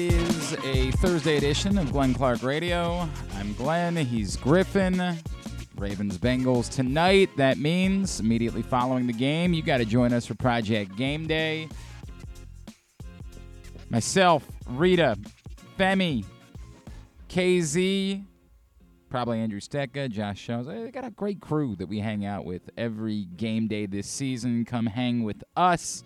Is a Thursday edition of Glenn Clark Radio. I'm Glenn. He's Griffin. Ravens Bengals tonight. That means immediately following the game, you got to join us for Project Game Day. Myself, Rita, Femi, KZ, probably Andrew Stetka, Josh Jones. They got a great crew that we hang out with every game day this season. Come hang with us.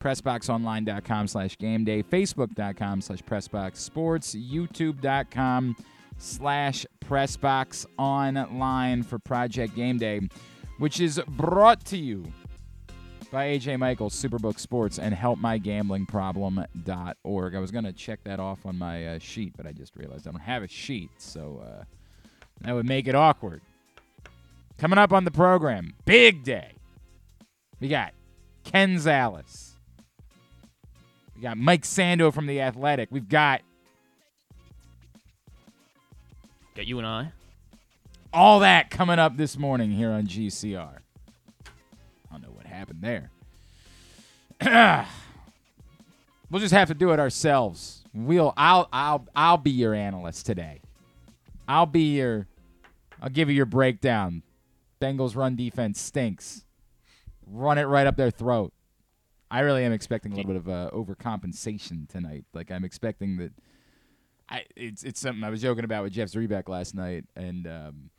PressBoxOnline.com slash game day, Facebook.com slash PressBoxSports, YouTube.com slash PressBox Online for Project Game Day, which is brought to you by AJ Michaels, Superbook Sports, and HelpMyGamblingProblem.org. I was going to check that off on my uh, sheet, but I just realized I don't have a sheet, so uh, that would make it awkward. Coming up on the program, big day. We got Ken Zalis. We got Mike Sando from The Athletic. We've got Got you and I. all that coming up this morning here on GCR. I don't know what happened there. we'll just have to do it ourselves. We'll I'll I'll I'll be your analyst today. I'll be your I'll give you your breakdown. Bengals run defense stinks. Run it right up their throat. I really am expecting a little bit of uh, overcompensation tonight. Like I'm expecting that I it's it's something I was joking about with Jeff Zrebiec last night, and um,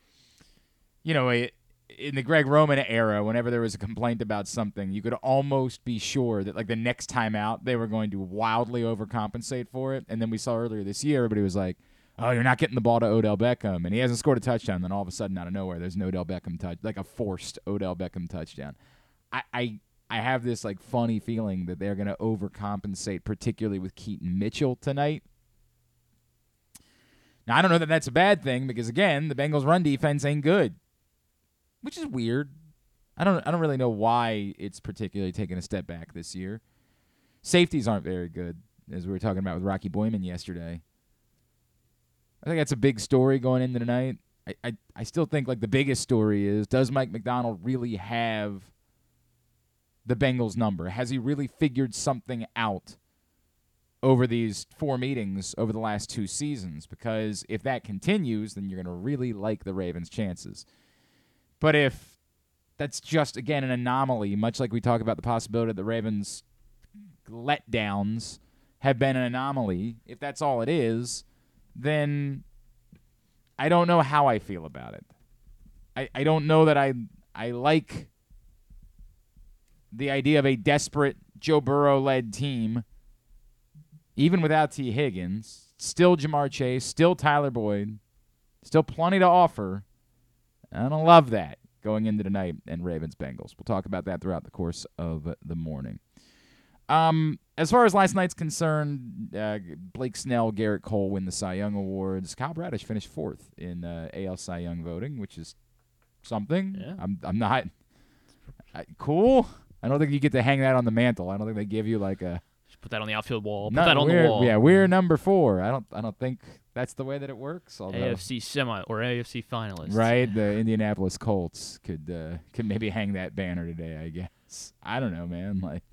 you know, it, in the Greg Roman era, whenever there was a complaint about something, you could almost be sure that like the next time out they were going to wildly overcompensate for it. And then we saw earlier this year, everybody was like, "Oh, you're not getting the ball to Odell Beckham," and he hasn't scored a touchdown. Then all of a sudden, out of nowhere, there's an Odell Beckham touch, like a forced Odell Beckham touchdown. I. I I have this like funny feeling that they're going to overcompensate, particularly with Keaton Mitchell tonight. Now I don't know that that's a bad thing because again, the Bengals' run defense ain't good, which is weird. I don't I don't really know why it's particularly taken a step back this year. Safeties aren't very good, as we were talking about with Rocky Boiman yesterday. I think that's a big story going into tonight. I, I, I still think like the biggest story is does Mike Macdonald really have the Bengals number? Has he really figured something out over these four meetings over the last two seasons? Because if that continues, then you're going to really like the Ravens' chances. But if that's just, again, an anomaly, much like we talk about the possibility that the Ravens' letdowns have been an anomaly, if that's all it is, then I don't know how I feel about it. I, I don't know that I I like the idea of a desperate Joe Burrow led team, even without Tee Higgins, still Ja'Marr Chase, still Tyler Boyd, still plenty to offer. I don't love that going into tonight and Ravens Bengals. We'll talk about that throughout the course of the morning. Um, as far as last night's concerned, uh, Blake Snell, Gerrit Cole win the Cy Young awards. Kyle Bradish finished fourth in uh, AL Cy Young voting, which is something. Yeah. I'm I'm not I, cool. I don't think you get to hang that on the mantle. I don't think they give you like a Just put that on the outfield wall. Put No, that on we're- the wall. Yeah, we're number four. I don't I don't think that's the way that it works. Although, AFC semi or AFC finalist. right, the Indianapolis Colts could uh, could maybe hang that banner today. I guess I don't know, man. Like,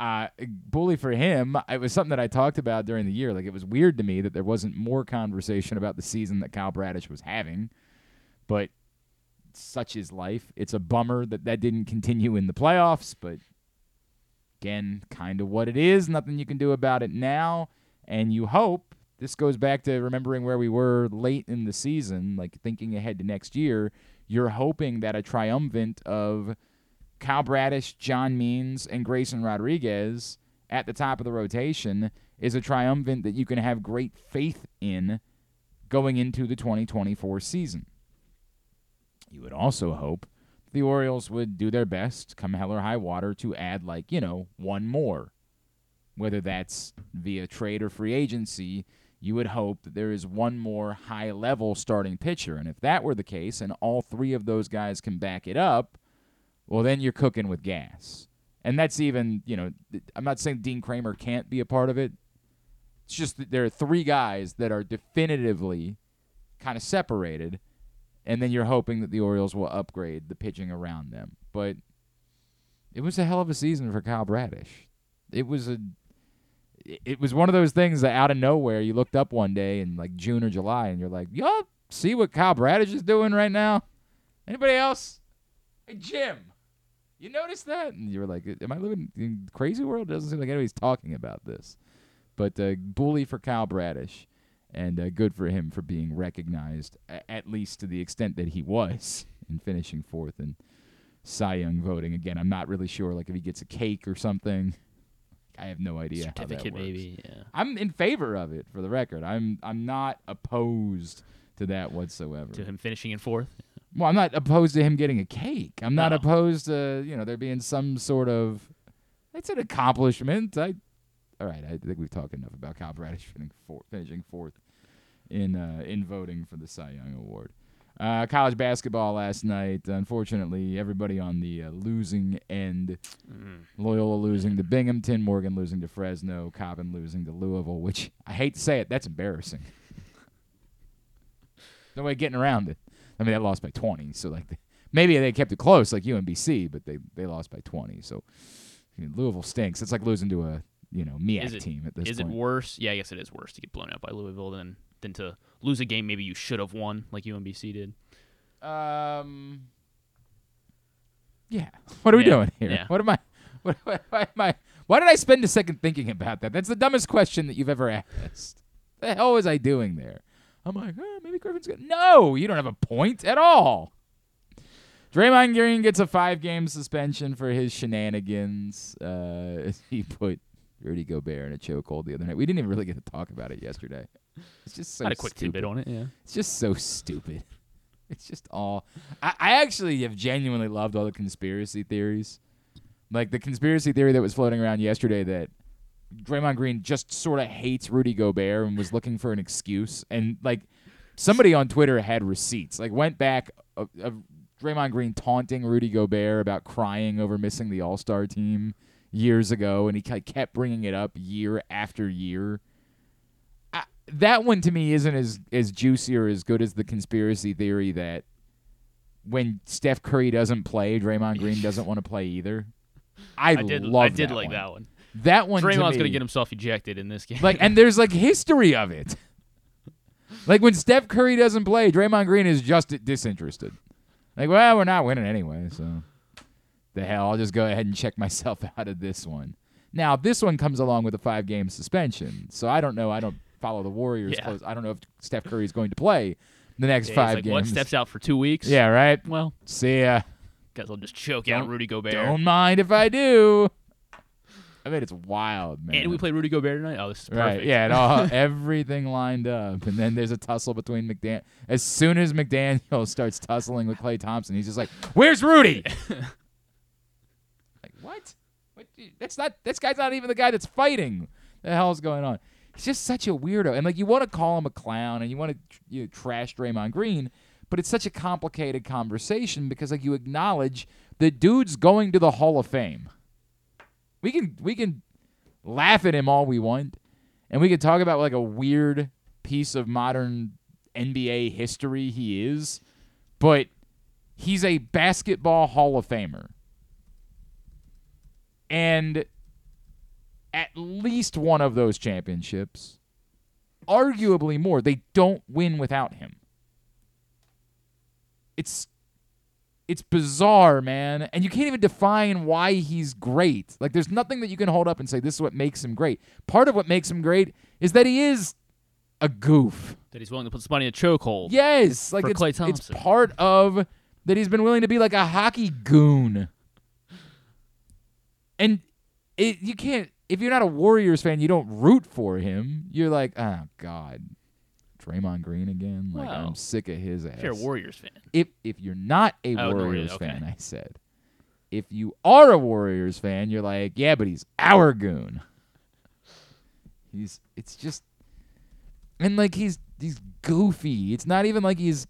uh, bully for him. It was something that I talked about during the year. Like, it was weird to me that there wasn't more conversation about the season that Kyle Bradish was having, but such is life. It's a bummer that that didn't continue in the playoffs, but again, kind of what it is. Nothing you can do about it now. And you hope this goes back to remembering where we were late in the season, like thinking ahead to next year. You're hoping that a triumvirate of Kyle Bradish, John Means, and Grayson Rodriguez at the top of the rotation is a triumvirate that you can have great faith in going into the 2024 season. You would also hope the Orioles would do their best, come hell or high water, to add, like, you know, one more. Whether that's via trade or free agency, you would hope that there is one more high level starting pitcher. And if that were the case and all three of those guys can back it up, well, then you're cooking with gas. And that's even, you know, I'm not saying Dean Kremer can't be a part of it. It's just that there are three guys that are definitively kind of separated and then you're hoping that the Orioles will upgrade the pitching around them. But it was a hell of a season for Kyle Bradish. It was a it, was one of those things that out of nowhere you looked up one day in like June or July and you're like, y'all see what Kyle Bradish is doing right now? Anybody else? Hey Jim, you notice that? And you were like, am I living in crazy world? It Doesn't seem like anybody's talking about this. But uh, bully for Kyle Bradish, and uh, good for him for being recognized, a- at least to the extent that he was in finishing fourth in Cy Young voting. Again, I'm not really sure, like if he gets a cake or something. I have no idea Certificate, maybe. Yeah. I'm in favor of it, for the record. I'm I'm not opposed to that whatsoever. To him finishing in fourth. Well, I'm not opposed to him getting a cake. I'm not No. opposed to you know there being some sort of. It's an accomplishment. I, all right. I think we've talked enough about Kyle Bradish finishing fourth, finishing fourth in uh, in voting for the Cy Young Award. Uh, college basketball last night. Unfortunately, everybody on the uh, losing end. Loyola losing to Binghamton, Morgan losing to Fresno, Coppin losing to Louisville. Which I hate to say it, that's embarrassing. no way getting around it. I mean, they lost by 20, so like maybe they kept it close like UMBC, but they they lost by 20. So Louisville stinks. It's like losing to a you know MEAC it- team at this point. Is point. it worse? Yeah, I guess it is worse to get blown out by Louisville than than to lose a game maybe you should have won like UMBC did. Um. Yeah. What are we Yeah, doing here? yeah. What am I? What, what, why am I? Why did I spend a second thinking about that? That's the dumbest question that you've ever asked. The hell was I doing there? I'm like, oh, maybe Griffin's good. No, you don't have a point at all. Draymond Green gets a five-game suspension for his shenanigans. Uh, he put Rudy Gobert in a chokehold the other night. We didn't even really get to talk about it yesterday. It's just so Had a quick stupid. tidbit on it. Yeah. It's just so stupid. It's just all. I, I actually have genuinely loved all the conspiracy theories. Like the conspiracy theory that was floating around yesterday that Draymond Green just sort of hates Rudy Gobert and was looking for an excuse. And like somebody on Twitter had receipts. Like went back of, of Draymond Green taunting Rudy Gobert about crying over missing the All Star team years ago, and he kept bringing it up year after year that one to me isn't as as juicy or as good as the conspiracy theory that when Steph Curry doesn't play, Draymond Green doesn't want to play either. I, I did. love I did that like one. that one. That one. to Draymond's me- gonna get himself ejected in this game. like, and there's like history of it. Like when Steph Curry doesn't play, Draymond Green is just disinterested. Like, well, we're not winning anyway, so the hell, I'll just go ahead and check myself out of this one. Now, this one comes along with a five game suspension, so I don't know. I don't follow the Warriors Yeah. close. I don't know if Steph Curry is going to play the next Yeah, he's five like, games. What steps out for two weeks? Yeah, right. Well, See ya. guys will just choke Don't- out Rudy Gobert. Don't mind if I do. I mean, it's wild, man. and we play Rudy Gobert tonight. Oh, this is Right. perfect. Yeah. It all everything lined up, and then there's a tussle between McDaniel. As soon as McDaniel starts tussling with Klay Thompson, he's just like, "Where's Rudy?" like what? What? That's not. This guy's not even the guy that's fighting. The hell's going on? He's just such a weirdo, and like you want to call him a clown, and you want to you know, trash Draymond Green, but it's such a complicated conversation because like you acknowledge the dude's going to the Hall of Fame. We can we can laugh at him all we want, and we can talk about like a weird piece of modern NBA history he is, but he's a basketball Hall of Famer. And at least one of those championships, arguably more, they don't win without him. It's it's bizarre, man. And you can't even define why he's great. Like, there's nothing that you can hold up and say, this is what makes him great. Part of what makes him great is that he is a goof. That he's willing to put somebody in a chokehold. Yes. Like, it's, it's part of that he's been willing to be like a hockey goon. And it, you can't, if you're not a Warriors fan, you don't root for him. You're like, oh, God. Draymond Green again. Like, Wow. I'm sick of his ass If you're a Warriors fan. if if you're not a Oh, no, Warriors okay. fan, I said. If you are a Warriors fan, you're like, yeah, but he's our goon. He's it's just and like he's he's goofy. It's not even like he's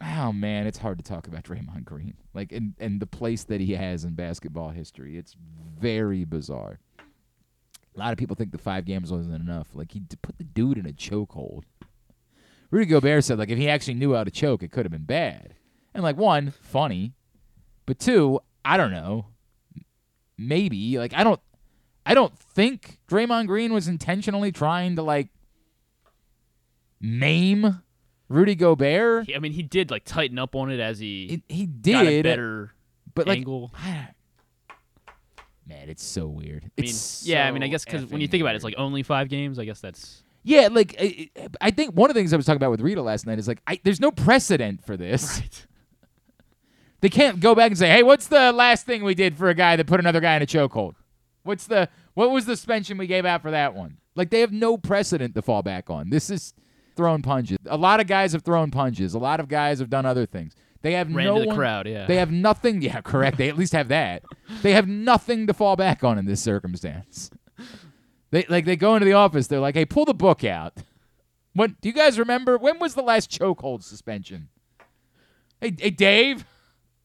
Oh man, it's hard to talk about Draymond Green. Like and and the place that he has in basketball history. It's very bizarre. A lot of people think the five games wasn't enough. Like he put the dude in a chokehold. Rudy Gobert said like if he actually knew how to choke, it could have been bad. And like one, funny, but two, I don't know. Maybe like I don't. I don't think Draymond Green was intentionally trying to like maim Rudy Gobert. I mean, he did like tighten up on it as he It, he did, better but like, angle. Man, it's so weird. I mean, It's yeah, I mean, I guess because when you think about it, it's like only five games. I guess that's Yeah, like I, I think one of the things I was talking about with Rita last night is like I, there's no precedent for this. right. They can't go back and say, "Hey, what's the last thing we did for a guy that put another guy in a chokehold? What's the what was the suspension we gave out for that one?" Like they have no precedent to fall back on. This is throwing punches. A lot of guys have thrown punches. A lot of guys have done other things. They have Ran no to the one- crowd. Yeah. They have nothing. Yeah, correct. They at least have that. They have nothing to fall back on in this circumstance. They like they go into the office. They're like, "Hey, pull the book out." What do you guys remember? When was the last chokehold suspension? Hey, hey, Dave,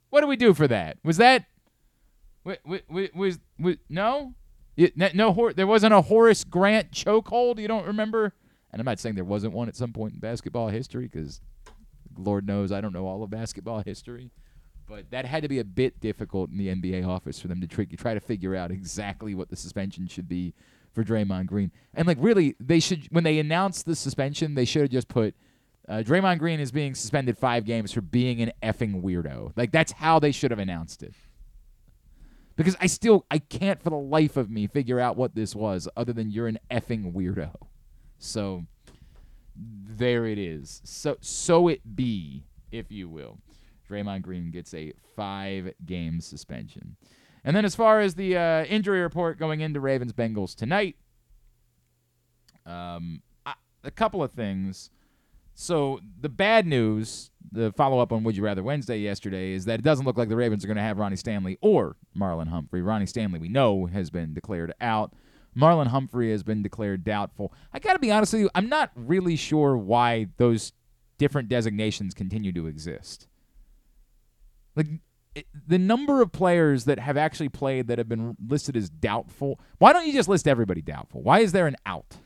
what do we do for that? Was that? wa- wa- wa- Was was no? It, no, no there wasn't a Horace Grant chokehold. You don't remember? And I'm not saying there wasn't one at some point in basketball history, because Lord knows I don't know all of basketball history. But that had to be a bit difficult in the NBA office for them to try, try to figure out exactly what the suspension should be for Draymond Green. And like really, they should when they announced the suspension, they should have just put uh, Draymond Green is being suspended five games for being an effing weirdo. Like that's how they should have announced it. Because I still I can't for the life of me figure out what this was other than you're an effing weirdo. So there it is. So so it be, if you will. Draymond Green gets a five game suspension. And then as far as the uh, injury report going into Ravens Bengals tonight, um, I, a couple of things. So the bad news, the follow up on Would You Rather Wednesday yesterday, is that it doesn't look like the Ravens are going to have Ronnie Stanley or Marlon Humphrey. Ronnie Stanley, we know, has been declared out. Marlon Humphrey has been declared doubtful. I got to be honest with you, I'm not really sure why those different designations continue to exist. Like it, the number of players that have actually played that have been listed as doubtful. Why don't you just list everybody doubtful? Why is there an out?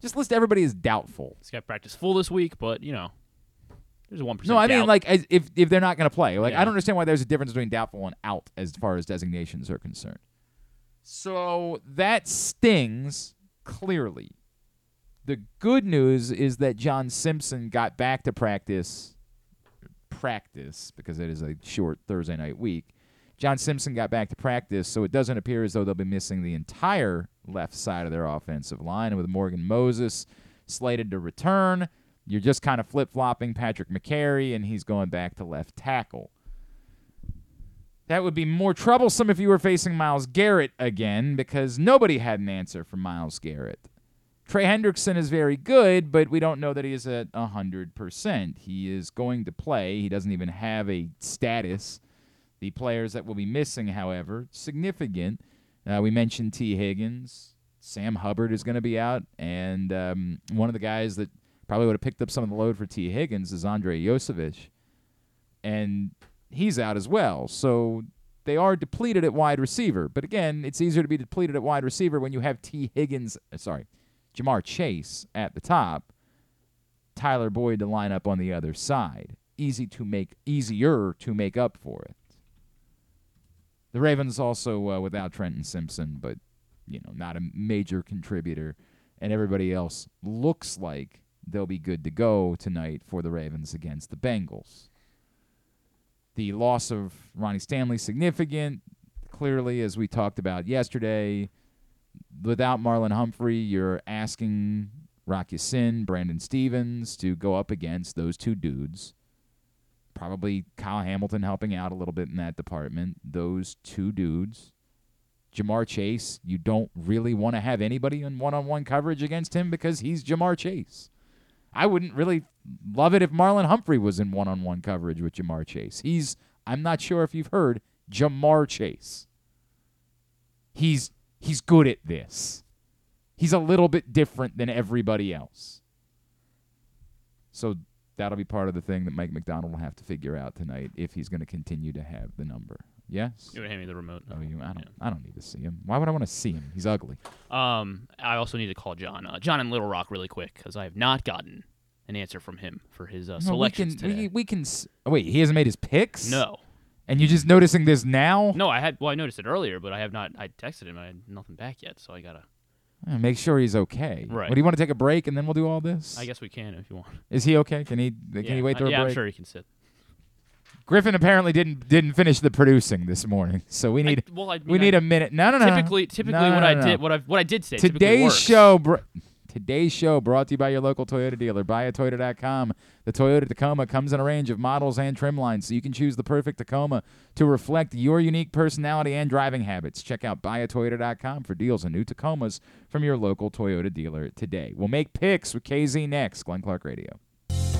Just list everybody as doubtful. This got practice full this week, but you know, there's a one percent. No, I mean like as if if they're not going to play. Like I don't understand why there's a difference between doubtful and out as far as designations are concerned. So that stings clearly. The good news is that John Simpson got back to practice practice because it is a short Thursday night week. John Simpson got back to practice, so it doesn't appear as though they'll be missing the entire left side of their offensive line. And with Morgan Moses slated to return, you're just kind of flip flopping Patrick Mekari, and he's going back to left tackle. That would be more troublesome if you were facing Myles Garrett again, because nobody had an answer for Myles Garrett. Trey Hendrickson is very good, but we don't know that he is at 100%. He is going to play. He doesn't even have a status. The players that will be missing, however, significant. Uh, we mentioned Tee Higgins. Sam Hubbard is going to be out. And um, one of the guys that probably would have picked up some of the load for Tee Higgins is Andrei Iosivas. And he's out as well. So they are depleted at wide receiver. But again, it's easier to be depleted at wide receiver when you have Tee Higgins, uh, sorry, Ja'Marr Chase at the top, Tyler Boyd to line up on the other side. Easy to make easier to make up for it. The Ravens also uh, without Trenton Simpson, but you know, not a major contributor, and everybody else looks like they'll be good to go tonight for the Ravens against the Bengals. The loss of Ronnie Stanley significant, clearly, as we talked about yesterday. Without Marlon Humphrey, you're asking Rock Ya-Sin, Brandon Stephens to go up against those two dudes. Probably Kyle Hamilton helping out a little bit in that department. Those two dudes. Ja'Marr Chase, you don't really want to have anybody in one on one coverage against him because he's Ja'Marr Chase. I wouldn't really love it if Marlon Humphrey was in one on one coverage with Ja'Marr Chase. He's, I'm not sure if you've heard, Ja'Marr Chase. He's he's good at this. He's a little bit different than everybody else. So that'll be part of the thing that Mike Macdonald will have to figure out tonight if he's going to continue to have the number. Yes. You would hand me the remote. Oh, you? I don't. I don't need to see him. Why would I want to see him? He's ugly. Um, I also need to call John. Uh, John in Little Rock really quick because I have not gotten an answer from him for his uh, No, selections we can. today. We, we can. s- Oh, wait, he hasn't made his picks. no, And you're just noticing this now? No, I had. Well, I noticed it earlier, but I have not. I texted him. I had nothing back yet, so I gotta. Uh, Make sure he's okay. Right. What do you want to take a break and then we'll do all this? I guess we can if you want. Is he okay? Can he? Can yeah, he wait through yeah, a break? I'm sure he can sit. Griffin apparently didn't didn't finish the producing this morning, so we need I, well, I mean, we need I, a minute. No, no, no. typically typically No, no, what no, I did what I what I did say Today's show, br- today's show brought to you by your local Toyota dealer. BuyAToyota.com. The Toyota Tacoma comes in a range of models and trim lines, so you can choose the perfect Tacoma to reflect your unique personality and driving habits. Check out BuyAToyota.com for deals on new Tacomas from your local Toyota dealer today. We'll make picks with KZ next. Glenn Clark Radio.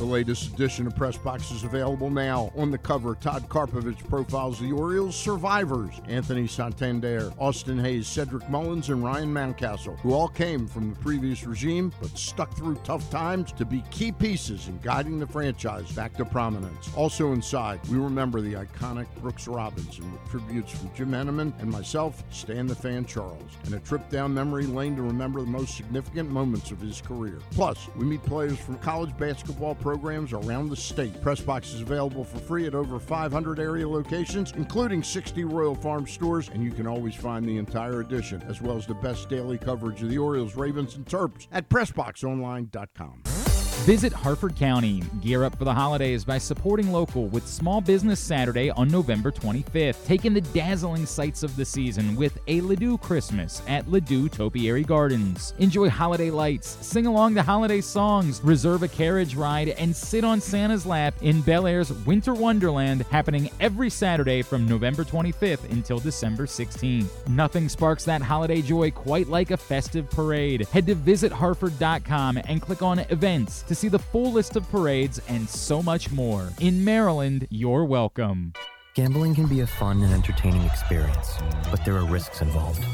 The latest edition of Press Box is available now. On the cover, Todd Karpovich profiles the Orioles survivors Anthony Santander, Austin Hays, Cedric Mullins, and Ryan Mountcastle, who all came from the previous regime but stuck through tough times to be key pieces in guiding the franchise back to prominence. Also inside, we remember the iconic Brooks Robinson with tributes from Jim Henneman and myself, Stan the Fan Charles, and a trip down memory lane to remember the most significant moments of his career. Plus, we meet players from college basketball programs around the state. Pressbox is available for free at over 500 area locations, including 60 Royal Farm stores, and you can always find the entire edition, as well as the best daily coverage of the Orioles, Ravens, and Terps at PressBoxOnline.com. Visit Harford County. Gear up for the holidays by supporting local with Small Business Saturday on November 25th. Take in the dazzling sights of the season with a Ladew Christmas at Ladew Topiary Gardens. Enjoy holiday lights, sing along to holiday songs, reserve a carriage ride, and sit on Santa's lap in Bel Air's Winter Wonderland happening every Saturday from November 25th until December 16th. Nothing sparks that holiday joy quite like a festive parade. Head to visitharford.com and click on events to see the full list of parades and so much more. In Maryland, you're welcome. Gambling can be a fun and entertaining experience, but there are risks involved.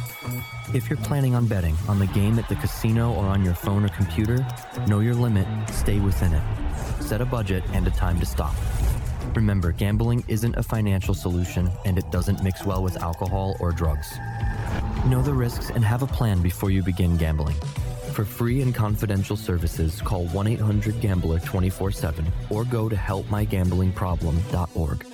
If you're planning on betting on the game at the casino or on your phone or computer, know your limit, stay within it. Set a budget and a time to stop. Remember, gambling isn't a financial solution and it doesn't mix well with alcohol or drugs. Know the risks and have a plan before you begin gambling. For free and confidential services, call 1 800 Gambler 24 7 or go to helpmygamblingproblem.org.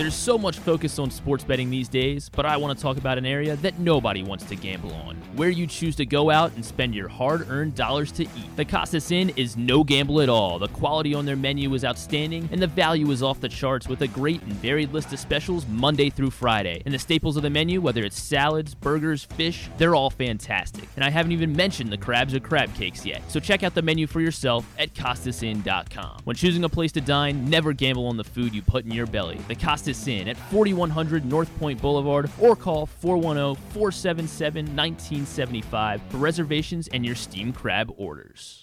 There's so much focus on sports betting these days, but I want to talk about an area that nobody wants to gamble on. Where you choose to go out and spend your hard-earned dollars to eat. The Costas Inn is no gamble at all. The quality on their menu is outstanding, and the value is off the charts with a great and varied list of specials Monday through Friday. And the staples of the menu, whether it's salads, burgers, fish, they're all fantastic. And I haven't even mentioned the crabs or crab cakes yet. So check out the menu for yourself at CostasInn.com. When choosing a place to dine, never gamble on the food you put in your belly. The Costas Inn at 4100 North Point Boulevard or call 410 477 1975 for reservations and your steam crab orders.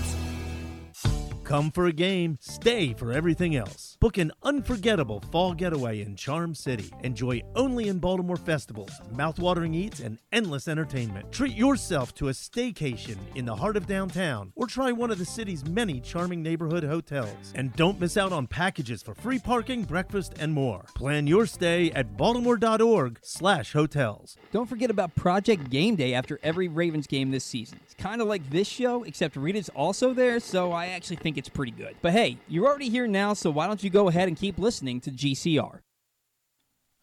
Come for a game, stay for everything else. Book an unforgettable fall getaway in Charm City. Enjoy only in Baltimore festivals, mouthwatering eats, and endless entertainment. Treat yourself to a staycation in the heart of downtown or try one of the city's many charming neighborhood hotels. And don't miss out on packages for free parking, breakfast, and more. Plan your stay at baltimore.org slash hotels. Don't forget about Project Game Day after every Ravens game this season. It's kind of like this show, except Rita's also there, so I actually think it's pretty good. But hey, you're already here now, so why don't you go ahead and keep listening to GCR?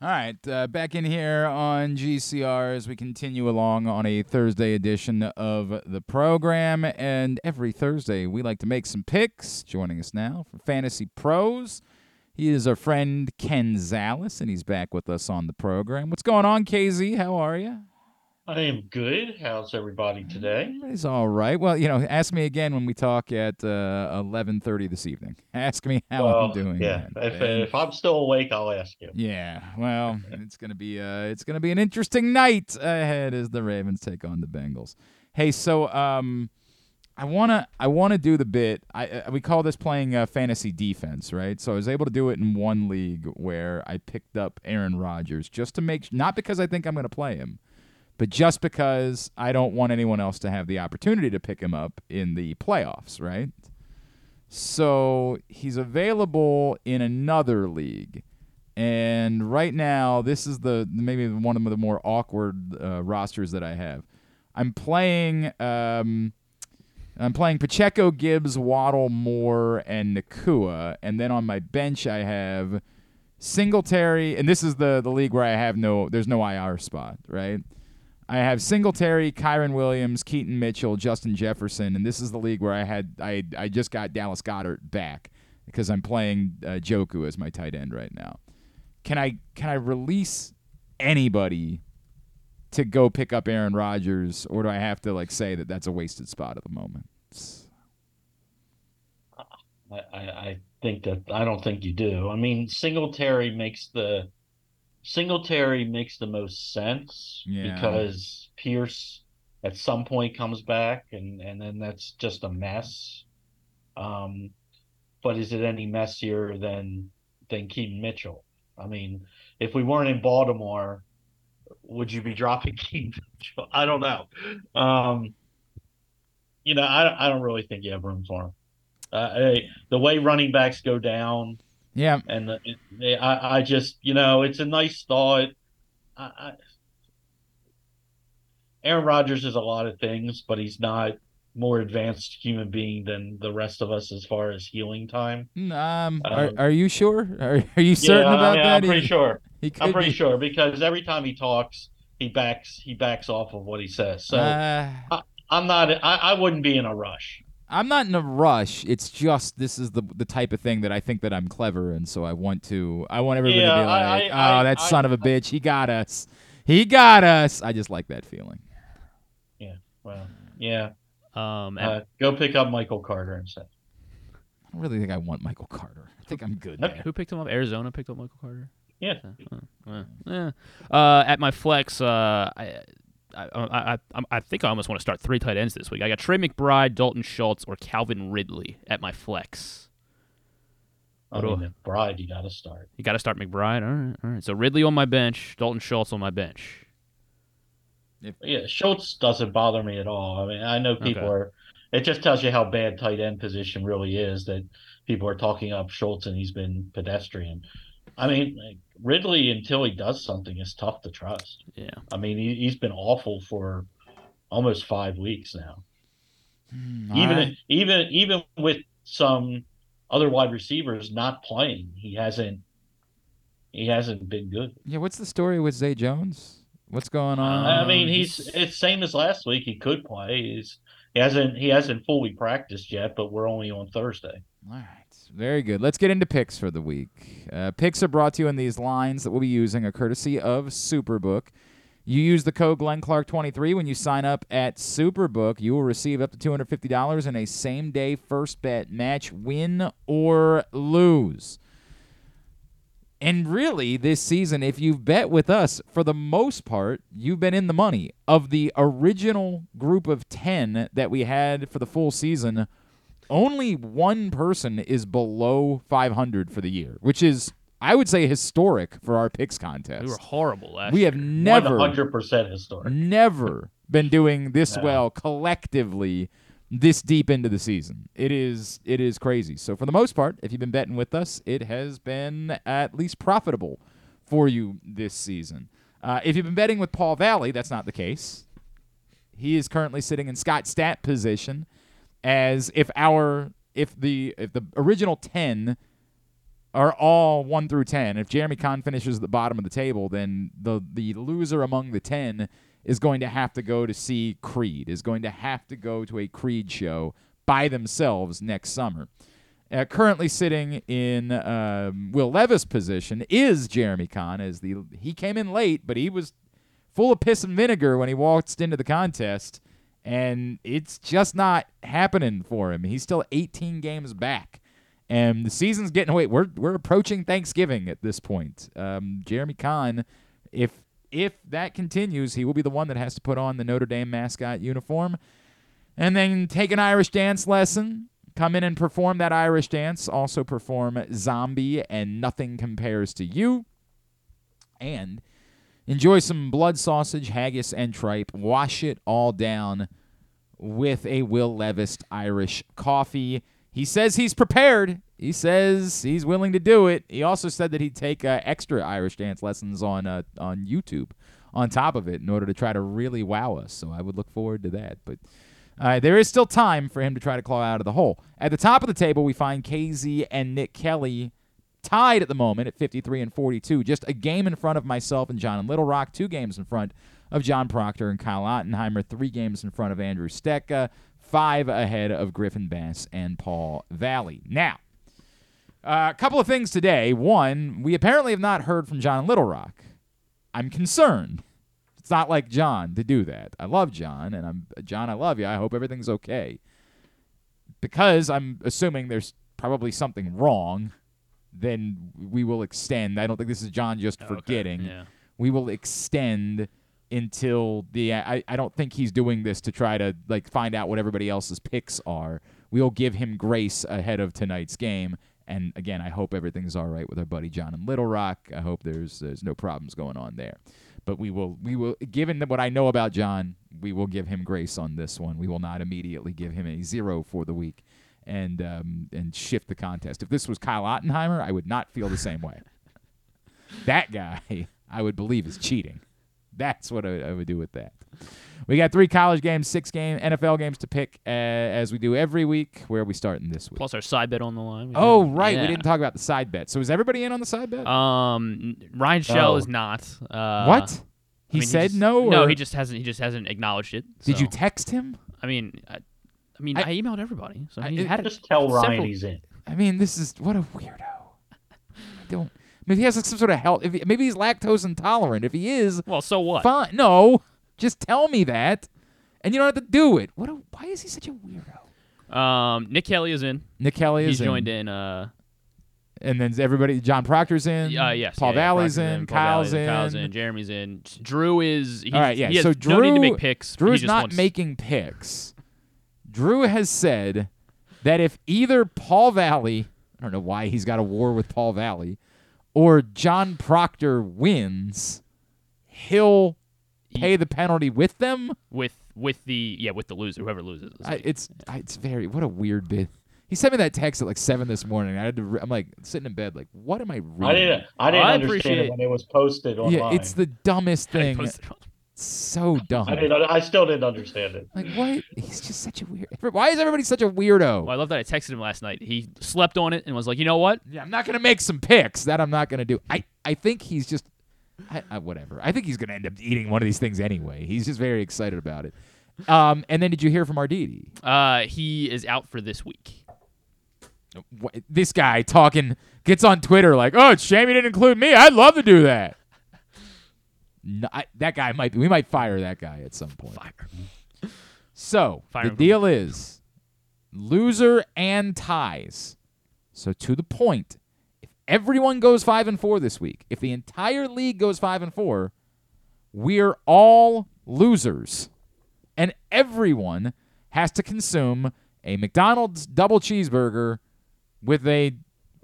All right, uh, back in here on GCR as we continue along on a Thursday edition of the program. And every Thursday, we like to make some picks. Joining us now for Fantasy Pros, he is our friend Ken Zalis, and he's back with us on the program. What's going on, KZ? How are you? I am good. How's everybody today? It's all right. Well, you know, ask me again when we talk at uh, eleven thirty this evening. Ask me how well, I'm doing. Yeah, if, if I'm still awake, I'll ask you. Yeah, well, it's gonna be uh, it's gonna be an interesting night ahead as the Ravens take on the Bengals. Hey, so um, I wanna I wanna do the bit. I uh, we call this playing uh, fantasy defense, right? So I was able to do it in one league where I picked up Aaron Rodgers just to make not because I think I'm gonna play him, but just because I don't want anyone else to have the opportunity to pick him up in the playoffs, right? So he's available in another league. And right now, this is the maybe one of the more awkward uh, rosters that I have. I'm playing um, I'm playing Pacheco, Gibbs, Waddle, Moore, and Nacua, and then on my bench I have Singletary, and this is the the league where I have no there's no IR spot, right? I have Singletary, Kyren Williams, Keaton Mitchell, Justin Jefferson, and this is the league where I had I I just got Dallas Goedert back because I'm playing uh, Njoku as my tight end right now. Can I can I release anybody to go pick up Aaron Rodgers, or do I have to like say that that's a wasted spot at the moment? I, I, I think that I don't think you do. I mean, Singletary makes the Singletary makes the most sense Yeah. because Pierce at some point comes back and and then that's just a mess. Um, but is it any messier than than Keaton Mitchell? I mean, if we weren't in Baltimore, would you be dropping Keaton Mitchell? I don't know. Um, you know, I I don't really think you have room for him. Uh, I- the way running backs go down, Yeah, and it- I, I just, you know, it's a nice thought. I, I, Aaron Rodgers is a lot of things, but he's not more advanced human being than the rest of us as far as healing time. um, are, Um, are you sure? Are, are you certain yeah, about I, that? I'm pretty He- sure. He I'm pretty be. sure because every time he talks, he backs he backs off of what he says. So Uh, I'm not. I, I wouldn't be in a rush. I'm not in a rush. It's just this is the the type of thing that I think that I'm clever, and so I want to. I want everybody Yeah, to be like, I- "Oh, that I- son of a bitch, he got us. He got us." I just like that feeling. Yeah. Well, yeah. Um, and Uh, go pick up Michael Carter instead. I don't really think I want Michael Carter. I think I'm good Okay. there. who picked him up? Arizona picked up Michael Carter. Yeah. Uh, yeah. Uh, at my flex, uh, I, I, I, I, I think I almost want to start three tight ends this week. I got Trey McBride, Dalton Schultz, or Calvin Ridley at my flex. I What do mean, the you got to start. You got to start McBride. All right, all right. So Ridley on my bench, Dalton Schultz on my bench. Yeah, Schultz doesn't bother me at all. I mean, I know people Okay. are. It just tells you how bad tight end position really is that people are talking up Schultz and he's been pedestrian. I mean, like, Ridley until he does something is tough to trust. Yeah. I mean, he, he's been awful for almost five weeks now. Hmm, even all right. even even with some other wide receivers not playing, he hasn't he hasn't been good. yeah, what's the story with Zay Jones? What's going on? I mean, he's it's same as last week. He could play. He's he hasn't he hasn't fully practiced yet, but we're only on Thursday. All right. Very good. Let's get into picks for the week. Uh, picks are brought to you in these lines that we'll be using, a courtesy of Superbook. You use the code GlennClark23 when you sign up at Superbook. You will receive up to $250 in a same day first bet match, win or lose. And really, this season, if you've bet with us, for the most part, you've been in the money. Of the original group of 10 that we had for the full season, only one person is below 500 for the year, which is, I would say, historic for our picks contest. We were horrible last We have year. never, One hundred percent historic. never been doing this No. well collectively this deep into the season. It is it is crazy. So for the most part, if you've been betting with us, it has been at least profitable for you this season. Uh, if you've been betting with Paul Valley, that's not the case. He is currently sitting in Scott Stat position as if our if the if the original 10 are all 1 through 10. If Jeremy Kahn finishes at the bottom of the table, then the the loser among the 10 is going to have to go to see Creed, is going to have to go to a Creed show by themselves next summer. Uh, currently sitting in um, Will Levis' position is Jeremy Kahn, as the he came in late, but he was full of piss and vinegar when he waltzed into the contest, and it's just not happening for him. He's still 18 games back, and the season's getting away. We're we're approaching Thanksgiving at this point. Um, Jeremy Kahn, if if that continues, he will be the one that has to put on the Notre Dame mascot uniform. and then take an Irish dance lesson. Come in and perform that Irish dance. Also perform Zombie and Nothing Compares to You. And enjoy some blood sausage, haggis, and tripe. Wash it all down with a Will Levis Irish coffee. He says he's prepared. He says he's willing to do it. He also said that he'd take uh, extra Irish dance lessons on uh, on YouTube on top of it in order to try to really wow us. So I would look forward to that. But uh, there is still time for him to try to claw out of the hole. At the top of the table, we find KZ and Nick Kelly tied at the moment at 53 and 42, just a game in front of myself and John and Little Rock, two games in front of John Proctor and Kyle Ottenheimer, three games in front of Andrew Stetka, five ahead of Griffin Bass and Paul Valley. Now, a couple of things today. One, we apparently have not heard from John Little Rock. I'm concerned. It's not like John to do that. I love John, and I'm John. I love you. I hope everything's okay. Because I'm assuming there's probably something wrong, then we will extend. I don't think this is John just oh, forgetting. Yeah. We will extend until the. I, I don't think he's doing this to try to like find out what everybody else's picks are. We'll give him grace ahead of tonight's game. And again, I hope everything's all right with our buddy John in Little Rock. I hope there's there's no problems going on there. But we will we will given what I know about John, we will give him grace on this one. We will not immediately give him a zero for the week and um, and shift the contest. If this was Kyle Ottenheimer, I would not feel the same way. that guy, I would believe, is cheating. That's what I, I would do with that. We got three college games, six game NFL games to pick uh, as we do every week. Where are we starting this week? Plus our side bet on the line. We Oh, did- right. yeah. We didn't talk about the side bet. So is everybody in on the side bet? Um, Ryan Shell No. is not. Uh, what? I He mean, said just- no. No, he just hasn't. He just hasn't acknowledged it. Did you text him? I mean, I, I mean, I- I, emailed everybody. So I- he it- had it. Just tell Ryan several- he's in. I mean, this is what a weirdo. I don't. Maybe he has like, some sort of health. If he, maybe he's lactose intolerant. If he is, Well, so what? fine. No, just tell me that, and you don't have to do it. What? A, why is he such a weirdo? Um, Nick Kelly is in. Nick Kelly is He's joined in. Uh, and then everybody. John Proctor's in. uh yes. Paul yeah, yeah, Valley's Proctor's in. Paul Kyle's in. Kyle's in. Jeremy's in. Drew is. All right, yeah. So no need to Drew- make picks. Drew he just not wants, making picks. Drew has said that if either Paul Valley, I don't know why he's got a war with Paul Valley, or John Proctor wins, he'll pay the penalty with them. with with the yeah with the loser whoever loses. is I, it's I, it's very what a weird bit. He sent me that text at like seven this morning. I had to. Re- I'm like sitting in bed, like, what am I reading? I didn't. I didn't I understand appreciate- it when it was posted online. Yeah, it's the dumbest thing. Posted on- So dumb. I didn't. I still didn't understand it. Like what? He's just such a weird. Why is everybody such a weirdo? Well, I love that I texted him last night. He slept on it and was like, you know what? Yeah, I'm not gonna make some picks. That I'm not gonna do. I I think he's just, I, I whatever. I think he's gonna end up eating one of these things anyway. He's just very excited about it. Um, and then did you hear from Arditi? Uh, he is out for this week. Wh- This guy talking gets on Twitter like, "Oh, it's a shame you didn't include me. I'd love to do that." No, I, that guy might. We might fire that guy at some point. Fire. So Fire the him. deal is loser and ties. So to the point, if everyone goes five and four this week, if the entire league goes five and four, we're all losers, and everyone has to consume a McDonald's double cheeseburger with a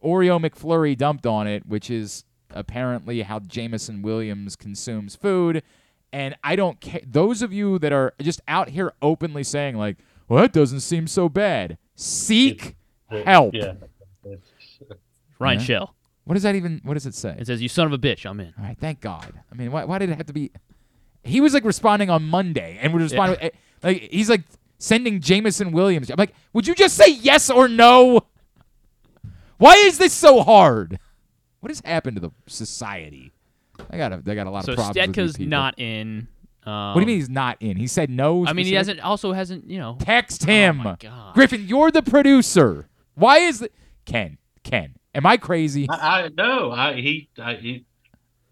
Oreo McFlurry dumped on it, which is apparently how Jameson Williams consumes food. And I don't care. Those of you that are just out here openly saying, like, well, that doesn't seem so bad, seek help. Yeah. Ryan Yeah. Shell. What does that even, what does it say? It says, "You son of a bitch, I'm in." All right, thank God. I mean, why, why did it have to be? He was like responding on Monday, and we're responding eh, like he's like sending Jameson Williams. I'm like, would you just say yes or no? Why is this so hard? What has happened to the society? I got a, I got a lot So of problems. with these Stetka's not in. Um, What do you mean he's not in? He said no. I mean, he hasn't. Also, hasn't. You know. Text him. Oh my God. Griffin, you're the producer. Why is it? Ken, Ken, am I crazy? I, I no. I he. I, he.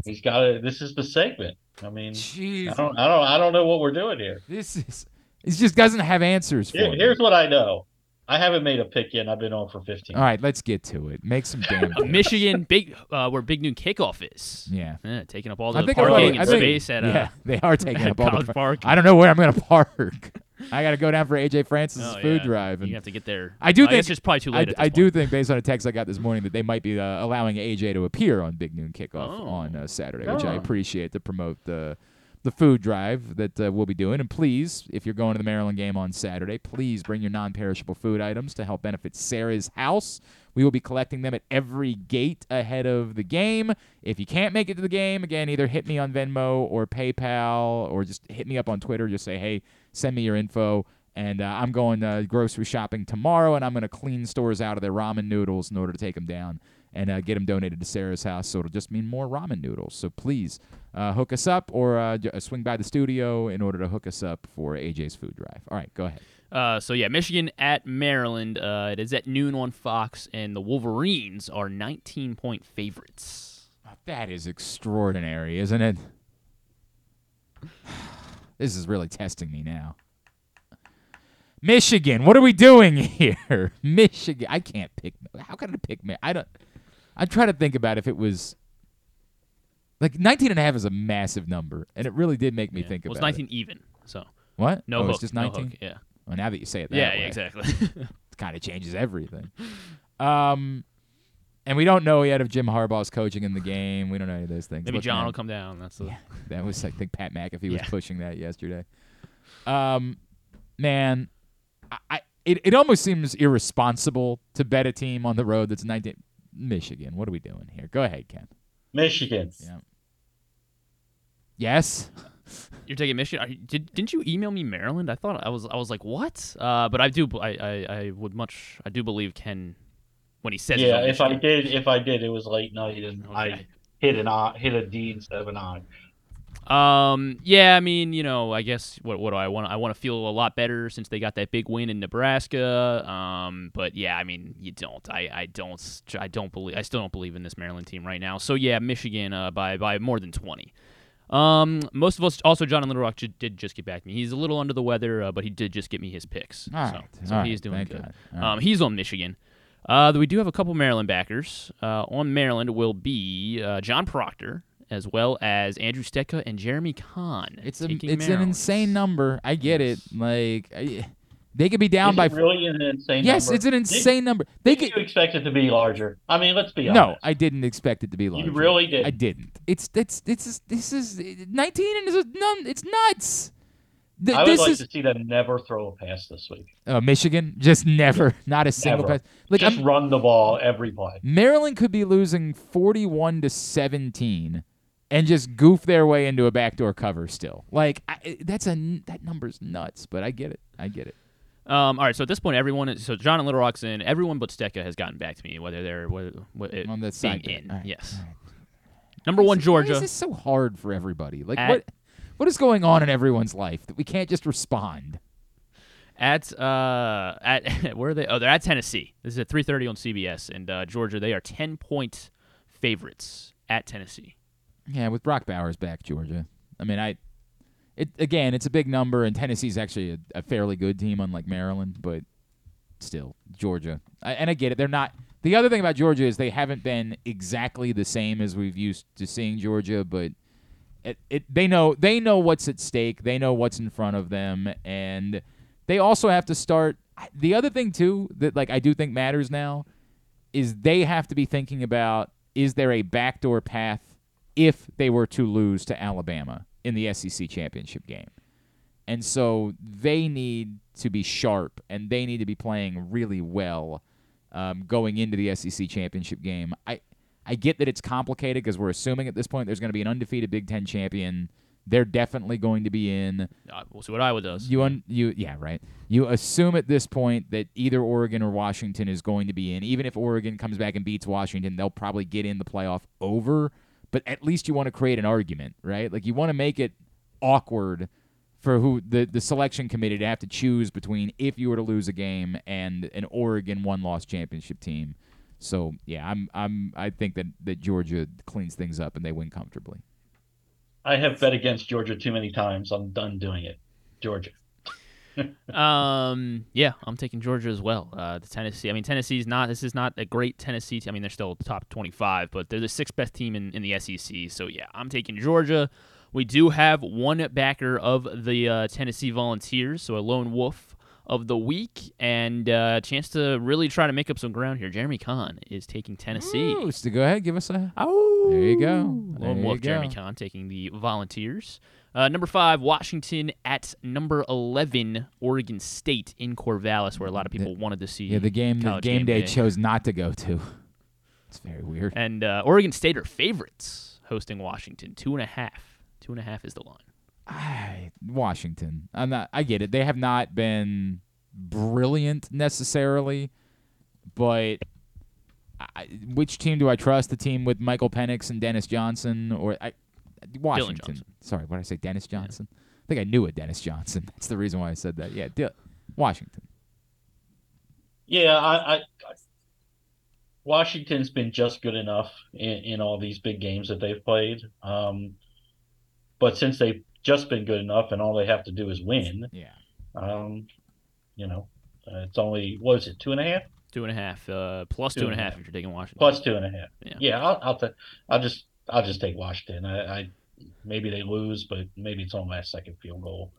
He's got it. This is the segment. I mean, Jeez. I don't. I don't. I don't know what we're doing here. this is. He just doesn't have answers for Here, here's what I know. I haven't made a pick yet. I've been on for 15. All right, let's get to it. Make some damn. Picks. Michigan, big, uh, where Big Noon Kickoff is. Yeah. Yeah, taking up all I the think parking everybody- and I think- space at uh, yeah, they are taking up all College the. Park. I don't know where I'm going to park. I got to go down for AJ Francis' Oh, food yeah. drive. And You have to get there. I do I think it's probably too I, late. at I this do think, based on a text I got this morning, that they might be uh, allowing AJ to appear on Big Noon Kickoff Oh. on uh, Saturday, which I Oh. appreciate to promote the the food drive that uh, we'll be doing. And please, if you're going to the Maryland game on Saturday, please bring your non-perishable food items to help benefit Sarah's house. We will be collecting them at every gate ahead of the game. If you can't make it to the game, again, either hit me on Venmo or PayPal or just hit me up on Twitter. Just say, hey, send me your info. And uh, I'm going uh, grocery shopping tomorrow, and I'm going to clean stores out of their ramen noodles in order to take them down and uh, get them donated to Sarah's house. So it'll just mean more ramen noodles. So please uh, hook us up or uh, uh, swing by the studio in order to hook us up for AJ's food drive. All right, go ahead. Uh, so yeah, Michigan at Maryland. Uh, it is at noon on Fox, and the Wolverines are 19 point favorites. That is extraordinary, isn't it? This is really testing me now. Michigan, what are we doing here? Michigan, I can't pick. How can I pick? I don't. I'm trying to think about if it was like 19 and a half is a massive number, and it really did make me Yeah. think well, about it. it's 19 it. even. So What? no oh, hook. it's just no 19. hook, Yeah. Well, now that you say it that Yeah. way, Yeah. Exactly. it kind of changes everything. Um, and we don't know yet if Jim Harbaugh's coaching in the game. We don't know any of those things. Maybe Look, John man, will come down. That's the. Yeah, that was I think Pat McAfee was pushing that yesterday. Um, man, I, I it it almost seems irresponsible to bet a team on the road that's 19 Michigan. What are we doing here? Go ahead, Ken. Michigan. Yeah. Yes. You're taking Michigan. Are you- Did didn't you email me Maryland? I thought I was I was like what? Uh, but I do I, I I would much I do believe Ken when he says Yeah, on if I did, if I did, it was late night and I Okay. hit an eye, hit a D instead of an I. Um. Yeah. I mean, you know, I guess what what do I want? I want to feel a lot better since they got that big win in Nebraska. Um. But yeah, I mean, you don't. I I don't. I don't believe. I still don't believe in this Maryland team right now. So yeah, Michigan uh, by by more than twenty. Um. Most of us also John and Little Rock ju- did just get back to me. He's a little under the weather, uh, but he did just get me his picks. All so right. so All he's right. doing Thank good. God. Um. He's on Michigan. Uh, we do have a couple Maryland backers. Uh, on Maryland will be uh, John Proctor, as well as Andrew Stetka and Jeremy Kahn. It's a it's an insane number. I get it. Like I, they could be down by really an insane number. Yes, number? it's an Did- insane number. They Did could you expect it to be larger? I mean, let's be honest. No. I didn't expect it to be larger. You really didn't. I didn't. It's it's it's this is 19 and it's none. It's nuts. Th- I would like is to see them never throw a pass this week. uh, Michigan just never, not a single Never. pass. Like Just I'm, run the ball every play. Maryland could be losing 41 to 17 and just goof their way into a backdoor cover still. Like I, that's a that number's nuts, but I get it. I get it. Um, all right, so at this point, everyone, is, so John and Little Rock's in. Everyone but Stetka has gotten back to me, whether they're whether, whether, On the side in. Right, Yes. right. Number one, Why Georgia. is this so hard for everybody? Like At- what what is going on in everyone's life that we can't just respond? At uh at where are they? Oh, they're at Tennessee. This is at 3:30 on CBS, and uh, Georgia. They are 10 point favorites at Tennessee. Yeah, with Brock Bowers back, Georgia. I mean, I it again, it's a big number, and Tennessee's actually a, a fairly good team, unlike Maryland, but still, Georgia. I, and I get it; they're not. The other thing about Georgia is they haven't been exactly the same as we've used to seeing Georgia, but it, it they know they know what's at stake, they know what's in front of them, and they also have to start. The other thing too that like I do think matters now is they have to be thinking about is there a backdoor path if they were to lose to Alabama in the SEC championship game. And so they need to be sharp and they need to be playing really well um, going into the SEC championship game. I I get that it's complicated because we're assuming at this point there's going to be an undefeated Big Ten champion. They're definitely going to be in. Uh, we'll see what Iowa does. You un, you yeah right. You assume at this point that either Oregon or Washington is going to be in. Even if Oregon comes back and beats Washington, they'll probably get in the playoff over. But at least you want to create an argument, right? Like you want to make it awkward for who the the selection committee to have to choose between if you were to lose a game and an Oregon one loss championship team. So yeah, I'm I'm I think that that Georgia cleans things up and they win comfortably. I have bet against Georgia too many times. I'm done doing it. Georgia. Um, yeah, I'm taking Georgia as well. Uh, the Tennessee. I mean, Tennessee's not. This is not a great Tennessee. Team. I mean, they're still top 25, but they're the sixth best team in, in the SEC. So yeah, I'm taking Georgia. We do have one backer of the uh, Tennessee Volunteers, so a lone wolf of the week, and uh, a chance to really try to make up some ground here. Jeremy Kahn is taking Tennessee. Ooh, so go ahead, give us a. Oh, There you go. Lone There Wolf Jeremy. Kahn taking the Volunteers. Uh, number five, Washington at number eleven, Oregon State in Corvallis, where a lot of people wanted to see. Yeah, the game the college game day chose not to go to. It's very weird. And uh, Oregon State are favorites hosting Washington. Two and a half. Two and a half is the line. I, Washington. I'm not. I get it. They have not been brilliant necessarily, but I, which team do I trust? The team with Michael Penix and Dennis Johnson, or I, Washington? Johnson. Sorry, what did I say? Dennis Johnson. I think I knew it. Dennis Johnson. That's the reason why I said that. Yeah, Di- Washington. Yeah, I, I, I Washington's been just good enough in, in all these big games that they've played. Um, but since they've just been good enough, and all they have to do is win, Yeah. um, you know, uh, it's only what is it, two and a half Two and a half. Uh, plus Two two and and a a half half. if you're taking Washington. plus two and a half. Yeah. Yeah, I'll, I'll, ta- I'll just, I'll just take Washington. I, I, maybe they lose, but maybe it's on last second field goal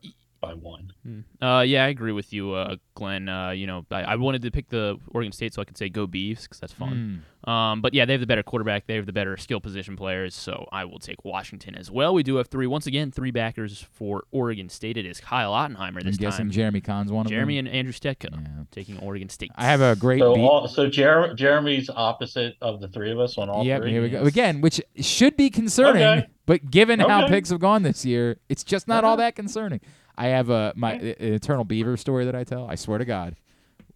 by one. Uh, yeah, I agree with you, uh, Glenn. Uh, you know, I, I wanted to pick the Oregon State so I could say go Beavs because that's fun. Um, but yeah, they have the better quarterback. They have the better skill position players. So I will take Washington as well. We do have three, once again, three backers for Oregon State. It is Kyle Ottenheimer I'm this guessing time. Jeremy Kahn's one of them. Jeremy and Andrew Stetka Yeah. taking Oregon State. I have a great So, beat. all, so Jer- Jeremy's opposite of the three of us on all Yep, three. here we go again, which should be concerning, Okay. but given how Okay. picks have gone this year, it's just not all that concerning. I have a my an eternal beaver story that I tell. I swear to God,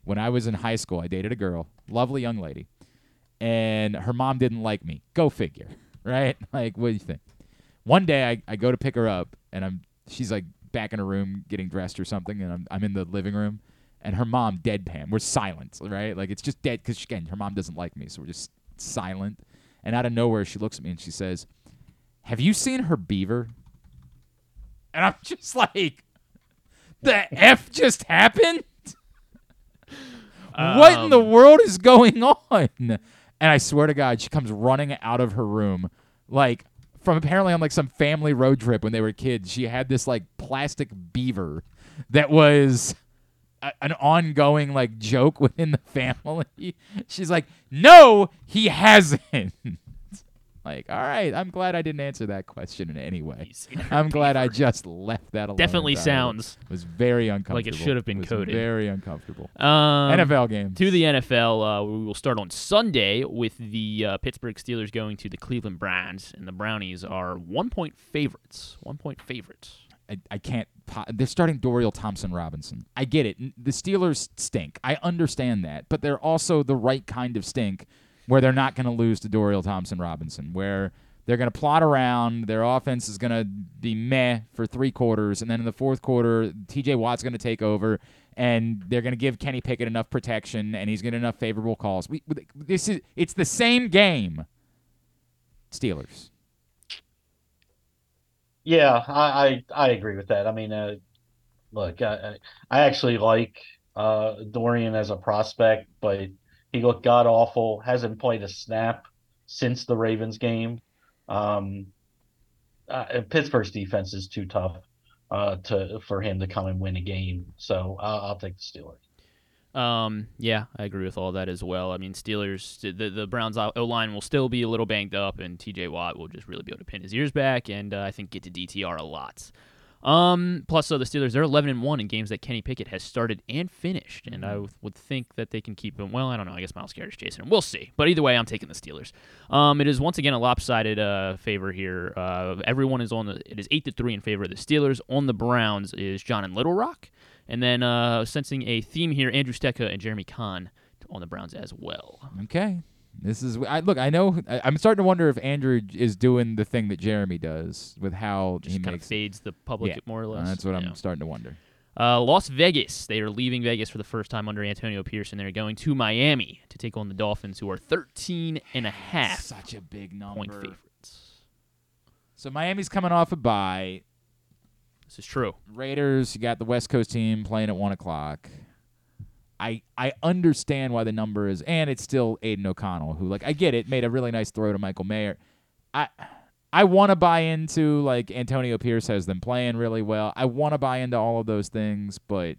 when I was in high school, I dated a girl, lovely young lady, and her mom didn't like me. Go figure, right? Like, what do you think? One day, I, I go to pick her up, and I'm she's like back in her room getting dressed or something, and I'm I'm in the living room, and her mom deadpan. We're silent, right? Like it's just dead because again, her mom doesn't like me, so we're just silent. And out of nowhere, she looks at me and she says, "Have you seen her beaver?" And I'm just like, "The f just happened." what in the Um, world is going on? And I swear to God, she comes running out of her room, like from apparently on like some family road trip when they were kids. She had this like plastic beaver that was a, an ongoing like joke within the family. She's like, "No, he hasn't." Like, all right, I'm glad I didn't answer that question in any way. He's seen her I'm glad I just left that alone. Definitely sounds It was very uncomfortable. Like it should have been coded. Very uncomfortable. Um, NFL game. To the NFL, uh, we will start on Sunday with the uh, Pittsburgh Steelers going to the Cleveland Browns, and the Brownies are one point favorites. One point favorites. I, I can't. They're starting Dorian Thompson Robinson. I get it. The Steelers stink. I understand that, but they're also the right kind of stink, where they're not going to lose to Dorian Thompson Robinson, where they're going to plot around. Their offense is going to be meh for three quarters, and then in the fourth quarter, T.J. Watt's going to take over, and they're going to give Kenny Pickett enough protection, and he's going to enough favorable calls. We, this is it's the same game. Steelers. Yeah, I, I I agree with that. I mean, uh, look, I I actually like uh, Dorian as a prospect, but he looked god awful. Hasn't played a snap since the Ravens game. Um, uh, Pittsburgh's defense is too tough uh, to for him to come and win a game. So I'll, I'll take the Steelers. Um, yeah, I agree with all that as well. I mean, Steelers, the the Browns O line will still be a little banged up, and T.J. Watt will just really be able to pin his ears back, and uh, I think get to DTR a lot. Um, plus, so the Steelers they're 11 and one in games that Kenny Pickett has started and finished, and I w- would think that they can keep him. Well, I don't know. I guess Myles Garrett's chasing him. We'll see. But either way, I'm taking the Steelers. Um, it is once again a lopsided uh, favor here. Uh, everyone is on the. It is eight to three in favor of the Steelers. On the Browns is John and Little Rock. And then uh, sensing a theme here, Andrew Stetka and Jeremy Kahn on the Browns as well. Okay. This is I look. I know. I, I'm starting to wonder if Andrew is doing the thing that Jeremy does with how Just he kind makes. of fades the public Yeah. more or less. that's what I'm starting to wonder. Uh, Las Vegas. They are leaving Vegas for the first time under Antonio Pierce, and They're going to Miami to take on the Dolphins, who are 13 and a half Such a big number. point favorites. So Miami's coming off a bye. This is true. Raiders, you got the West Coast team playing at one o'clock. I I understand why the number is, and it's still Aidan O'Connell, who like I get it, made a really nice throw to Michael Mayer. I I want to buy into like Antonio Pierce has them playing really well. I want to buy into all of those things, but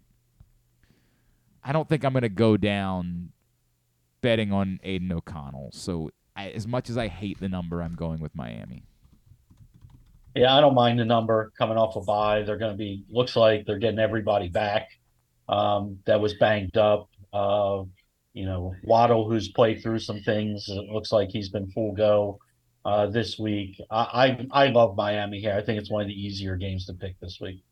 I don't think I'm going to go down betting on Aidan O'Connell. So I, as much as I hate the number, I'm going with Miami. Yeah, I don't mind the number coming off a bye. They're going to be looks like they're getting everybody back um, that was banged up. Uh, you know, Waddle, who's played through some things, it looks like he's been full go uh, this week. I, I I love Miami here. I think it's one of the easier games to pick this week.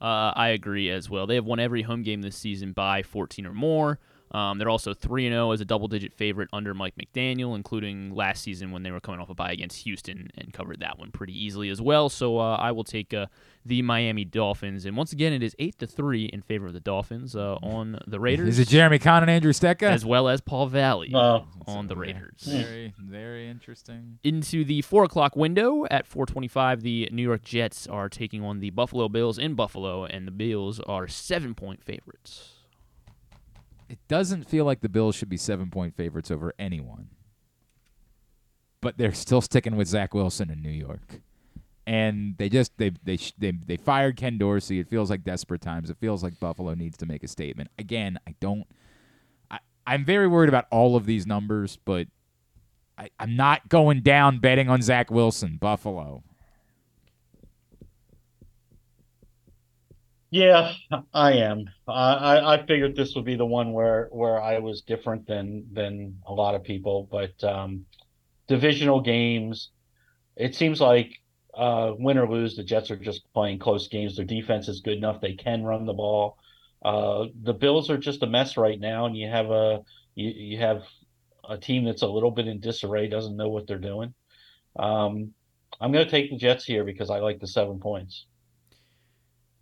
Uh, I agree as well. They have won every home game this season by 14 or more. Um, they're also 3 0 as a double digit favorite under Mike McDaniel, including last season when they were coming off a bye against Houston and covered that one pretty easily as well. So uh, I will take uh, the Miami Dolphins. And once again, it is 8 to 3 in favor of the Dolphins uh, on the Raiders. Is it Jeremy Kahn and Andrew Stetka? As well as Paul Valley No. on the Raiders. Very, very interesting. Into the 4 o'clock window at 425, the New York Jets are taking on the Buffalo Bills in Buffalo, and the Bills are seven point favorites. It doesn't feel like the Bills should be seven point favorites over anyone. But they're still sticking with Zach Wilson in New York. And they just they they they they fired Ken Dorsey. It feels like desperate times. It feels like Buffalo needs to make a statement. Again, I don't I, I'm very worried about all of these numbers, but I, I'm not going down betting on Zach Wilson, Buffalo. Yeah, I am. I, I figured this would be the one where where I was different than than a lot of people, but um, divisional games, it seems like uh, win or lose, the Jets are just playing close games. Their defense is good enough; they can run the ball. Uh, the Bills are just a mess right now, and you have a you, you have a team that's a little bit in disarray, doesn't know what they're doing. Um, I'm going to take the Jets here because I like the seven points.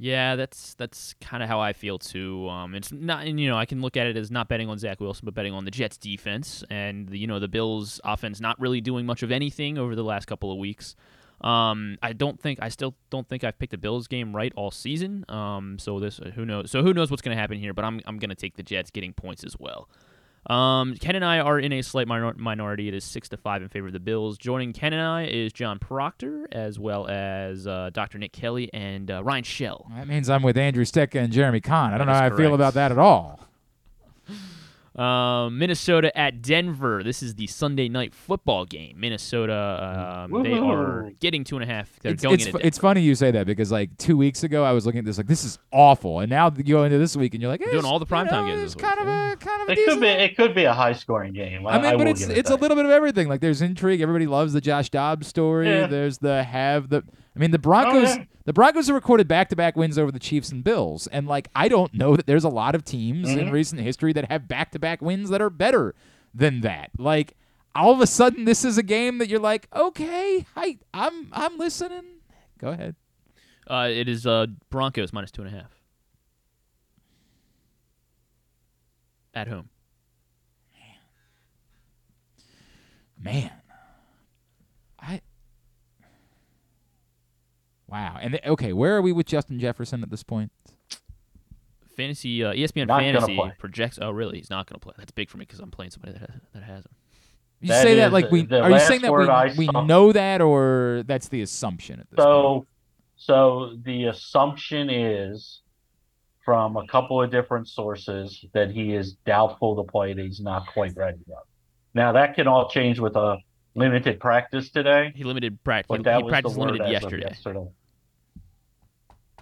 Yeah, that's that's kind of how I feel too. Um, it's not, you know, I can look at it as not betting on Zach Wilson, but betting on the Jets defense and the, you know the Bills offense not really doing much of anything over the last couple of weeks. Um, I don't think I still don't think I've picked the Bills game right all season. Um, so this who knows? So who knows what's going to happen here? But I'm I'm going to take the Jets getting points as well. Um, Ken and I are in a slight minor- minority. It is six to five in favor of the Bills. Joining Ken and I is John Proctor, as well as uh, Dr. Nick Kelly and uh, Ryan Shell. That means I'm with Andrew Stetka and Jeremy Kahn. I don't know how is I feel about that at all. Um, Minnesota at Denver. This is the Sunday night football game. Minnesota, um, they are getting two and a half. They're It's, going it's, into it's funny you say that because like two weeks ago I was looking at this like this is awful, and now you go into this week and you're like eh, Doing all the you primetime know, games It's this kind week, of a kind of a It could decent- be it could be a high scoring game. I, I mean, I but it's it it's a little bit of everything. Like there's intrigue. Everybody loves the Josh Dobbs story. Yeah. There's the have the. I mean, the Broncos. Oh, yeah. The Broncos have recorded back-to-back wins over the Chiefs and Bills, and like I don't know that there's a lot of teams in Mm-hmm. recent history that have back-to-back wins that are better than that. Like all of a sudden, this is a game that you're like, okay, I I'm I'm listening. Go ahead. Uh, it is uh, Broncos minus two and a half at home. Man, I. Wow. And th- okay, where are we with Justin Jefferson at this point? Fantasy uh, ESPN Not Fantasy projects. Oh, really? He's not going to play. That's big for me because I'm playing somebody that has, that has him. You That say that is like we are you saying that we, we know that or that's the assumption at this point? So, so the assumption is from a couple of different sources that he is doubtful to play, that he's not quite ready yet. Now that can all change with a limited practice today, He limited practice. but He, that he was practiced the word limited yesterday. yesterday.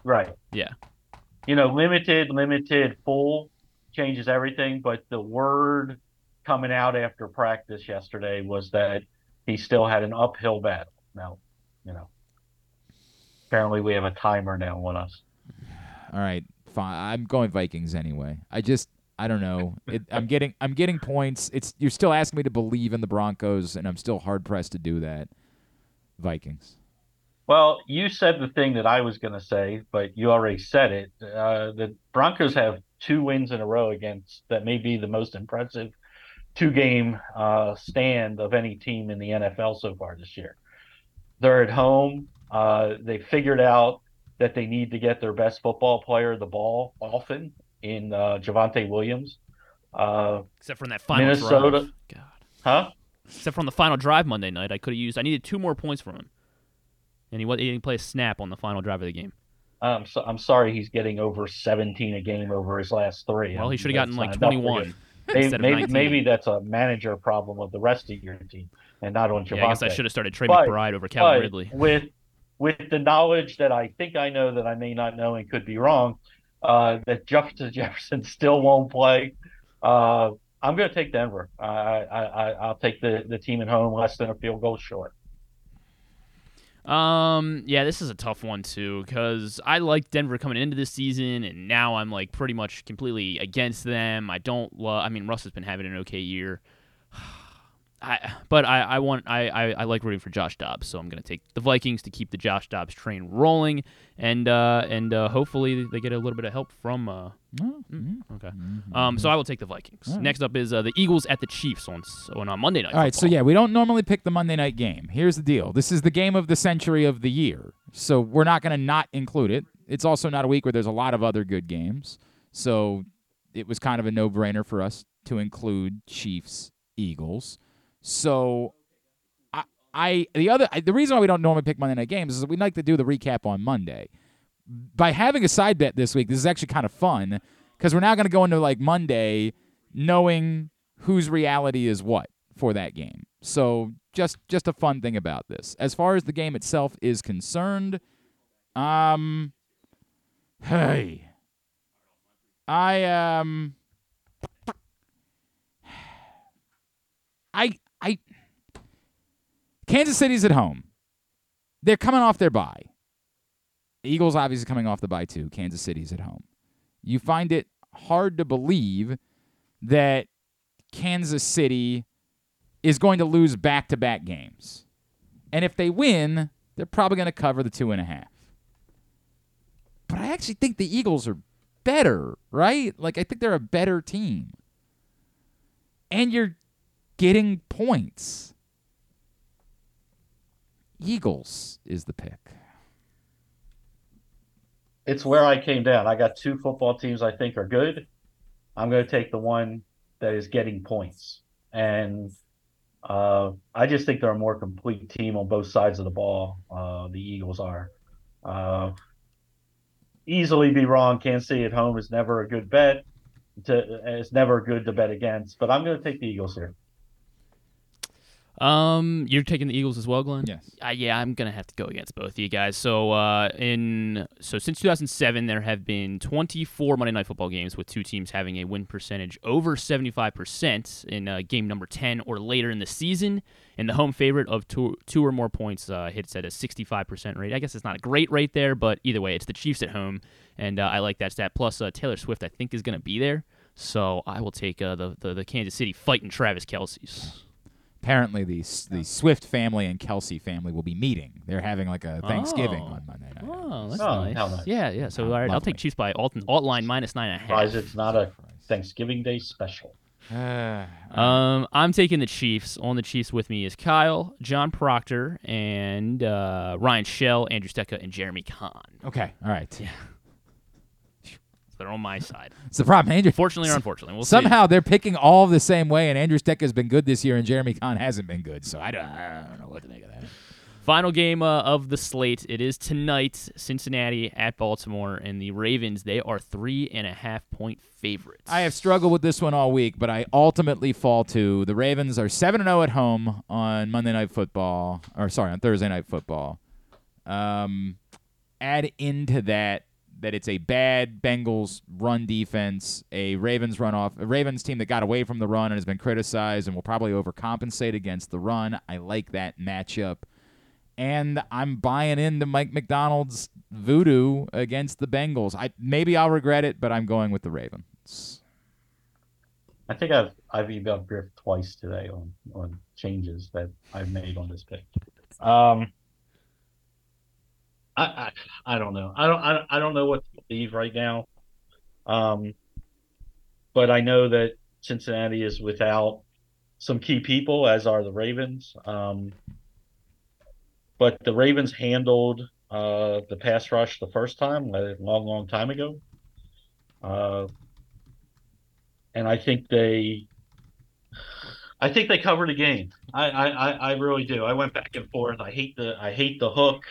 Right. Yeah. You know, limited, limited, full changes everything, but the word coming out after practice yesterday was that he still had an uphill battle. Now, you know, apparently we have a timer now on us. All right, fine. I'm going Vikings anyway. I just I don't know. It, I'm getting I'm getting points. It's you're still asking me to believe in the Broncos, and I'm still hard pressed to do that. Vikings. Well, you said the thing that I was going to say, but you already said it. Uh, the Broncos have two wins in a row against that may be the most impressive two game uh, stand of any team in the NFL so far this year. They're at home. Uh, they figured out that they need to get their best football player the ball often in uh, Javonte Williams. Uh, Except from that final Minnesota- drive. God. huh? Except from the final drive Monday night, I could have used. I needed two more points from him. And he, he didn't play a snap on the final drive of the game. I'm so, I'm sorry he's getting over 17 a game over his last three. Well, he Um, should have gotten like not enough for 21. Maybe, maybe, maybe that's a manager problem of the rest of your team and not on Javonte. Yeah, I guess I should have started Trey But- McBride over Calvin Ridley. With with the knowledge that I think I know that I may not know and could be wrong, uh, that Justin Jefferson still won't play. Uh, I'm going to take Denver. I, I, I I'll take the the team at home less than a field goal short. Um, yeah, this is a tough one too because I liked Denver coming into this season, and now I'm like pretty much completely against them. I don't love. I mean, Russ has been having an okay year. I, but I, I want I, I, I like rooting for Josh Dobbs, so I'm gonna take the Vikings to keep the Josh Dobbs train rolling, and uh, and uh, hopefully they get a little bit of help from. Uh, mm, okay, um, so I will take the Vikings. Right. Next up is uh, the Eagles at the Chiefs on s- on uh, Monday night. All right, so yeah, we don't normally pick the Monday night game. Here's the deal: this is the game of the century of the year, so we're not going to not include it. It's also not a week where there's a lot of other good games, so it was kind of a no-brainer for us to include Chiefs Eagles. So, I, I the other I, the reason why we don't normally pick Monday night games is we like to do the recap on Monday. By having a side bet this week, this is actually kind of fun because we're now going to go into like Monday knowing whose reality is what for that game. So just just a fun thing about this. As far as the game itself is concerned, um hey. I um I I Kansas City's at home. They're coming off their bye. Eagles obviously coming off the bye too. Kansas City's at home. You find it hard to believe that Kansas City is going to lose back to back games. And if they win, they're probably going to cover the two and a half. But I actually think the Eagles are better, right? Like, I think they're a better team. And you're getting points. Eagles is the pick. It's where I came down. I got two football teams I think are good. I'm going to take the one that is getting points, and uh, I just think they're a more complete team on both sides of the ball. Uh, the Eagles are. Uh, easily be wrong. Kansas City at home is never a good bet. To, it's never good to bet against, but I'm going to take the Eagles here. Um, you're taking the Eagles as well, Glenn. Yes. Uh, yeah, I'm gonna have to go against both of you guys. So, uh, in so since 2007, there have been 24 Monday Night Football games with two teams having a win percentage over 75% in uh, game number 10 or later in the season. And the home favorite of two two or more points uh, hits at a 65% rate. I guess it's not a great rate there, but either way, it's the Chiefs at home, and uh, I like that stat. Plus, uh, Taylor Swift, I think, is gonna be there. So I will take uh, the, the the Kansas City fighting Travis Kelce's. Apparently, the the Swift family and Kelce family will be meeting. They're having like a Thanksgiving Oh. on Monday night. Oh, that's Oh, nice. nice. Yeah, yeah. So Oh, all right, I'll take Chiefs by alt, alt line minus nine and a half. Surprised it's not a Thanksgiving Day special. Uh, Um, I'm taking the Chiefs. On the Chiefs with me is Kyle, John Proctor, and uh, Ryan Shell, Andrew Stetka, and Jeremy Kahn. okay, all right. Yeah. They're on my side. It's the problem, Andrew. Fortunately or unfortunately, we'll see. Somehow they're picking all the same way, and Andrew Stetka has been good this year, and Jeremy Kahn hasn't been good. So I don't, I don't know what to make of that. Final game uh, of the slate. It is tonight. Cincinnati at Baltimore, and the Ravens. They are three and a half point favorites. I have struggled with this one all week, but I ultimately fall to the Ravens are seven and zero at home on Monday Night Football, or sorry, on Thursday Night Football. Um, add into that that it's a bad Bengals run defense, a Ravens run off, a Ravens team that got away from the run and has been criticized and will probably overcompensate against the run. I like that matchup. And I'm buying into Mike Macdonald's voodoo against the Bengals. I maybe I'll regret it, but I'm going with the Ravens. I think I've I've emailed Griff twice today on on changes that I've made on this pick. Um, I I, don't know. I don't I, I don't know what to believe right now. Um, but I know that Cincinnati is without some key people, as are the Ravens. Um, but the Ravens handled uh, the pass rush the first time, a long, long time ago. Uh, and I think they, I think they covered the game. I, I, I really do. I went back and forth. I hate the, I hate the hook.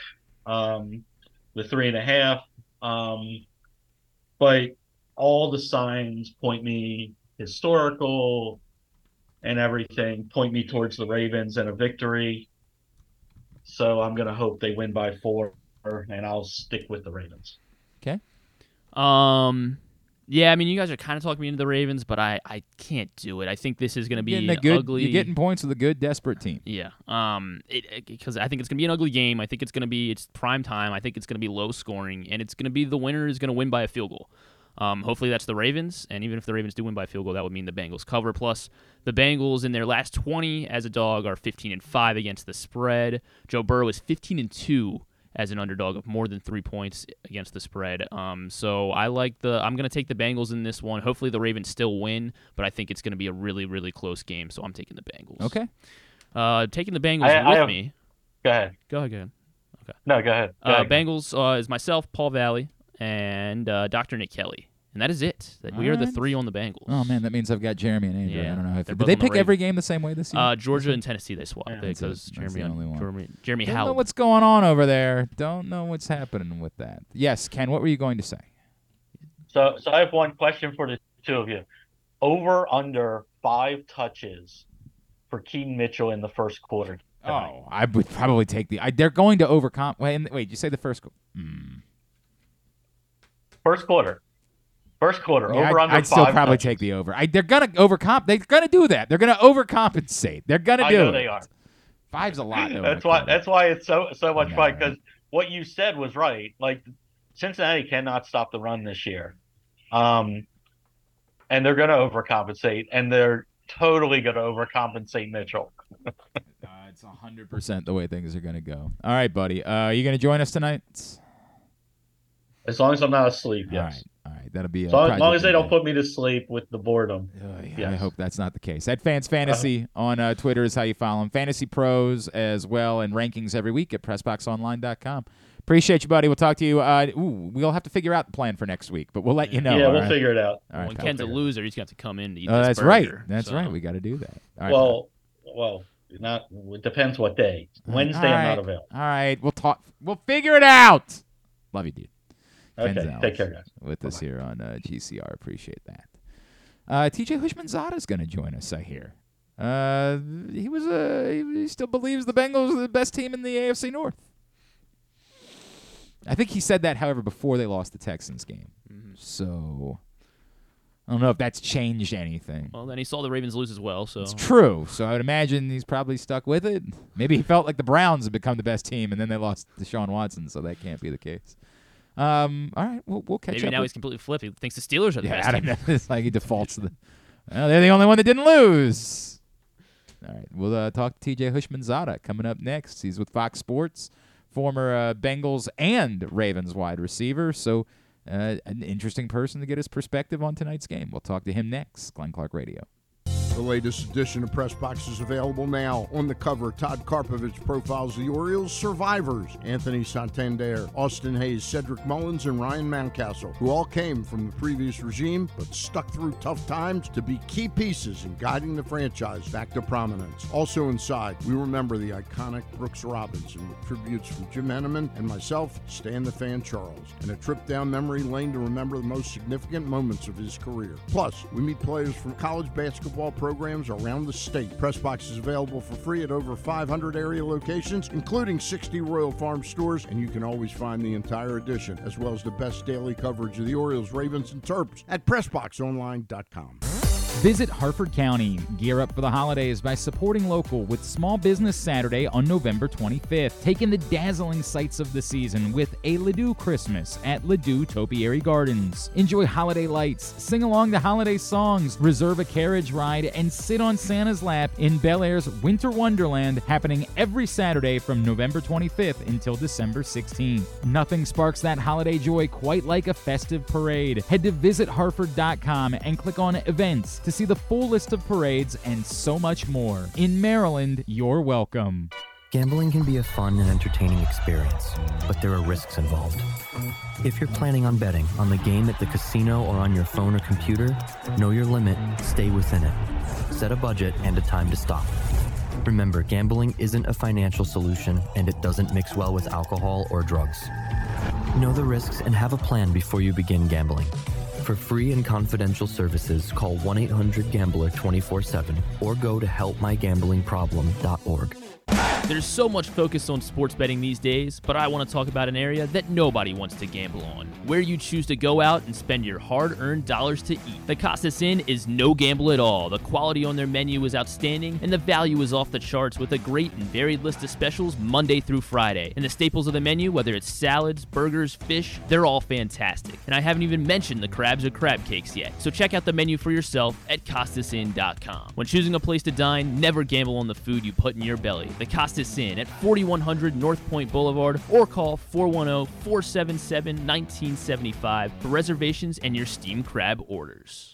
Um, the three and a half. Um, but all the signs point me historical and everything point me towards the Ravens and a victory. So I'm gonna hope they win by four, and I'll stick with the Ravens. Okay. Um, yeah, I mean, you guys are kind of talking me into the Ravens, but I, I can't do it. I think this is going to be good, ugly. You're getting points with a good, desperate team. Yeah. Um. It because I think it's gonna be an ugly game. I think it's gonna be it's prime time. I think it's gonna be low scoring, and it's gonna be the winner is gonna win by a field goal. Um. Hopefully that's the Ravens, and even if the Ravens do win by a field goal, that would mean the Bengals cover. Plus, the Bengals in their last 20 as a dog are 15 and five against the spread. Joe Burrow is 15 and two as an underdog of more than three points against the spread. Um, so I like the. I'm going to take the Bengals in this one. Hopefully the Ravens still win, but I think it's going to be a really really close game. So I'm taking the Bengals. Okay. Uh, taking the Bengals I- I with have- me. Go ahead. Go ahead. Go ahead. Okay. No, go ahead. Go Uh, ahead. Bengals uh, is myself, Paul Valley, and uh, Dr. Nick Kelly, and that is it. That we are the Alright. three on the Bengals. Oh man, that means I've got Jeremy and Andrew. Yeah, I don't know if they're did they on the pick every game the same way this year. Uh, Georgia and Tennessee they swapped Yeah, that's it. because That's Jeremy, the only one. Jeremy, Jeremy Don't know what's going on over there. Don't know what's happening with that. Yes, Ken. What were you going to say? So, so I have one question for the two of you. Over under five touches for Keaton Mitchell in the first quarter. tonight. Oh, I would probably take the. I, they're going to overcome. Wait, and- wait. You say the first. go- Hmm. First quarter. First quarter. Yeah, over I'd, under I'd still probably touches. take the over. I, they're gonna overcomp. They're gonna do that. They're gonna overcompensate. They're gonna I do know it. they are. Five's a lot. That's why. That's why it's so so much fun because what you said was right. Like Cincinnati cannot stop the run this year, um, and they're going to overcompensate, and they're totally going to overcompensate Mitchell. Uh, it's hundred percent the way things are gonna go. All right, buddy. Uh, are you gonna join us tonight? As long as I'm not asleep, yes. right. All right. That'll be. As long, as long as they don't put me to sleep with the boredom. Uh, yeah, I hope that's not the case. At Fans Fantasy on uh, Twitter is how you follow him. Fantasy Pros as well, and rankings every week at PressBoxOnline.com. Appreciate you, buddy. We'll talk to you. Uh, ooh, we'll have to figure out the plan for next week, but we'll let you know. yeah, we'll right? figure it out. All right, when pal. Ken's a loser, he's going to have to come in to eat Oh, this that's right. That's so. right. We got to do that. All right, well, well, not. It depends what day. Wednesday, All I'm not available. All right, we'll talk. We'll figure it out. Love you, dude. Okay, take care, guys. With us here on uh, GCR, appreciate that. Uh, TJ Houshmandzadeh is going to join us. I hear. Uh, he was uh, he, still believes the Bengals are the best team in the AFC North. I think he said that, however, before they lost the Texans game. Mm-hmm. So I don't know if that's changed anything. Well, then he saw the Ravens lose as well, so It's true. So I would imagine he's probably stuck with it. Maybe he felt like the Browns had become the best team, and then they lost to Deshaun Watson, so that can't be the case. Um, all right, we'll, we'll catch maybe up. now with- he's completely flipped. He thinks the Steelers are the yeah, best I don't team. know. It's like he defaults to the. Well, they're the only one that didn't lose. All right, we'll uh, talk to TJ Houshmandzadeh coming up next. He's with Fox Sports, former uh, Bengals and Ravens wide receiver. So, uh, an interesting person to get his perspective on tonight's game. We'll talk to him next. Glenn Clark Radio. The latest edition of Press Box is available now. On the cover, Todd Karpovich profiles the Orioles survivors Anthony Santander, Austin Hays, Cedric Mullins, and Ryan Mountcastle, who all came from the previous regime but stuck through tough times to be key pieces in guiding the franchise back to prominence. Also inside, we remember the iconic Brooks Robinson with tributes from Jim Henneman and myself, Stan the Fan Charles, and a trip down memory lane to remember the most significant moments of his career. Plus, we meet players from college basketball programs around the state. Pressbox is available for free at over 500 area locations, including 60 Royal Farm stores, and you can always find the entire edition, as well as the best daily coverage of the Orioles, Ravens, and Terps at PressBoxOnline.com. Visit Harford County. Gear up for the holidays by supporting local with Small Business Saturday on November 25th. Take in the dazzling sights of the season with a Ladew Christmas at Ladew Topiary Gardens. Enjoy holiday lights, sing along to holiday songs, reserve a carriage ride, and sit on Santa's lap in Bel Air's Winter Wonderland happening every Saturday from November 25th until December 16th. Nothing sparks that holiday joy quite like a festive parade. Head to visitharford.com and click on events to see the full list of parades and so much more. In Maryland, you're welcome. Gambling can be a fun and entertaining experience, but there are risks involved. If you're planning on betting on the game at the casino or on your phone or computer, know your limit, stay within it. Set a budget and a time to stop. Remember, gambling isn't a financial solution and it doesn't mix well with alcohol or drugs. Know the risks and have a plan before you begin gambling. For free and confidential services, call 1 800 Gambler 24 7 or go to helpmygamblingproblem.org. There's so much focus on sports betting these days, but I want to talk about an area that nobody wants to gamble on, where you choose to go out and spend your hard earned dollars to eat. The Costas Inn is no gamble at all. The quality on their menu is outstanding, and the value is off the charts with a great and varied list of specials Monday through Friday. And the staples of the menu, whether it's salads, burgers, fish, they're all fantastic. And I haven't even mentioned the crabs or crab cakes yet. So check out the menu for yourself at CostasInn.com. When choosing a place to dine, never gamble on the food you put in your belly. The Costas Inn at 4100 North Point Boulevard or call 410 477 1975 for reservations and your steam crab orders.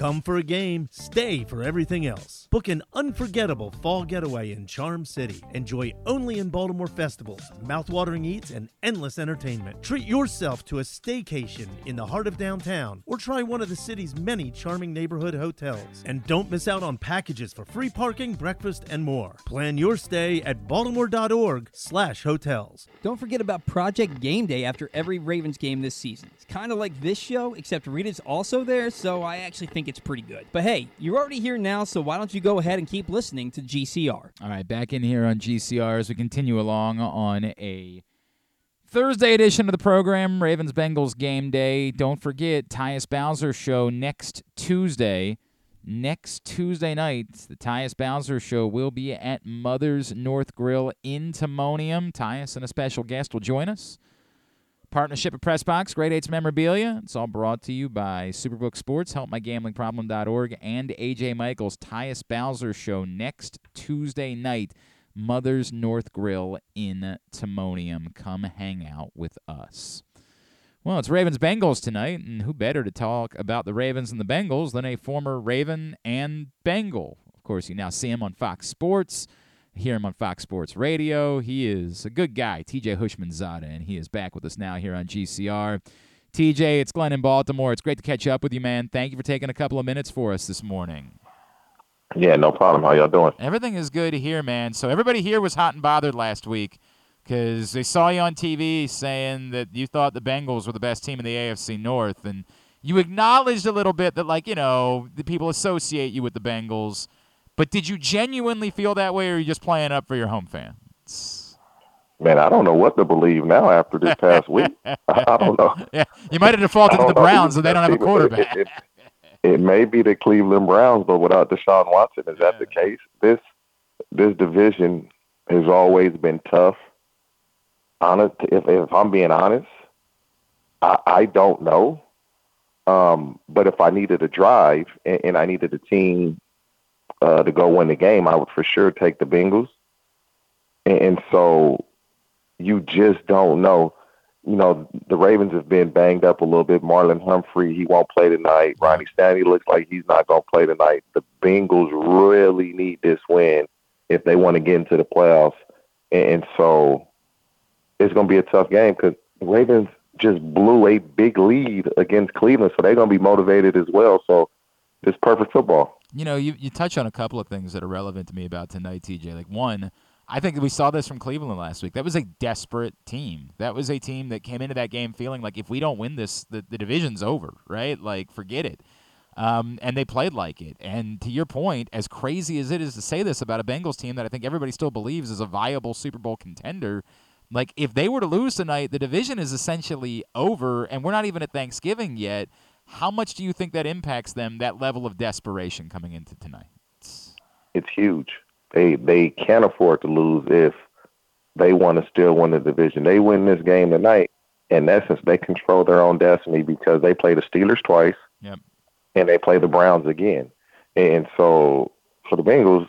Come for a game, stay for everything else. Book an unforgettable fall getaway in Charm City. Enjoy only in Baltimore festivals, mouthwatering eats, and endless entertainment. Treat yourself to a staycation in the heart of downtown or try one of the city's many charming neighborhood hotels. And don't miss out on packages for free parking, breakfast, and more. Plan your stay at baltimore.org slash hotels. Don't forget about Project Game Day after every Ravens game this season. It's kind of like this show, except Rita's also there, so I actually think it's pretty good. But hey, you're already here now, so why don't you go ahead and keep listening to GCR? All right, back in here on GCR as we continue along on a Thursday edition of the program, Ravens Bengals game day. Don't forget, Tyus Bowser show next Tuesday. Next Tuesday night, the Tyus Bowser show will be at Mother's North Grill in Timonium. Tyus and a special guest will join us. Partnership of Pressbox, Great Eights Memorabilia. It's all brought to you by Superbook Sports, HelpMyGamblingProblem.org, and AJ Michaels. Tyus Bowser Show next Tuesday night, Mother's North Grill in Timonium. Come hang out with us. Well, it's Ravens Bengals tonight, and who better to talk about the Ravens and the Bengals than a former Raven and Bengal? Of course, you now see him on Fox Sports hear him on Fox Sports Radio. He is a good guy, TJ Houshmandzadeh, and he is back with us now here on GCR. TJ, it's Glenn in Baltimore. It's great to catch up with you, man. Thank you for taking a couple of minutes for us this morning. Yeah, no problem. How y'all doing? Everything is good here, man. So everybody here was hot and bothered last week because they saw you on TV saying that you thought the Bengals were the best team in the AFC North, and you acknowledged a little bit that, like, you know, the people associate you with the Bengals – but did you genuinely feel that way, or are you just playing up for your home fans? Man, I don't know what to believe now after this past week. I don't know. Yeah, you might have defaulted to the Browns, and they don't have a quarterback. It, it, it, may be the Cleveland Browns, but without Deshaun Watson, is that the case? This this division has always been tough. Honest, if if I'm being honest, I, I don't know. Um, but if I needed a drive and, and I needed a team uh, to go win the game, I would for sure take the Bengals. And, and so you just don't know. You know, the Ravens have been banged up a little bit. Marlon Humphrey, he won't play tonight. Ronnie Stanley looks like he's not going to play tonight. The Bengals really need this win if they want to get into the playoffs. And, and so it's going to be a tough game because the Ravens just blew a big lead against Cleveland, so they're going to be motivated as well. So it's perfect football you know, you you touch on a couple of things that are relevant to me about tonight, TJ. Like one, I think we saw this from Cleveland last week. That was a desperate team. That was a team that came into that game feeling like if we don't win this, the, the division's over, right? Like forget it. Um, and they played like it. And to your point, as crazy as it is to say this about a Bengals team that I think everybody still believes is a viable Super Bowl contender, like if they were to lose tonight, the division is essentially over, and we're not even at Thanksgiving yet. How much do you think that impacts them? That level of desperation coming into tonight. It's huge. They they can't afford to lose if they want to still win the division. They win this game tonight. In essence, they control their own destiny because they play the Steelers twice, yep. and they play the Browns again. And so for the Bengals,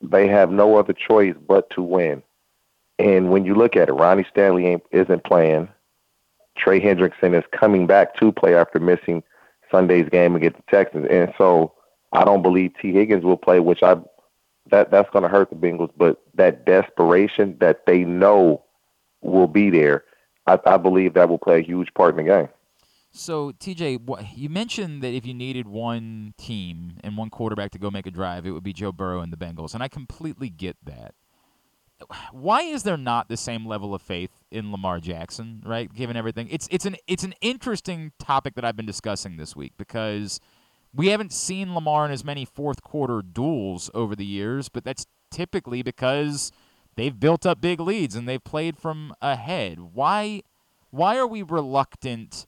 they have no other choice but to win. And when you look at it, Ronnie Stanley ain't, isn't playing. Trey Hendrickson is coming back to play after missing Sunday's game against the Texans, and so I don't believe Tee Higgins will play, which I that that's going to hurt the Bengals. But that desperation that they know will be there, I, I believe that will play a huge part in the game. So, TJ, you mentioned that if you needed one team and one quarterback to go make a drive, it would be Joe Burrow and the Bengals, and I completely get that. Why is there not the same level of faith in Lamar Jackson, right? Given everything, it's it's an it's an interesting topic that I've been discussing this week because we haven't seen Lamar in as many fourth quarter duels over the years, but that's typically because they've built up big leads and they've played from ahead. Why why are we reluctant?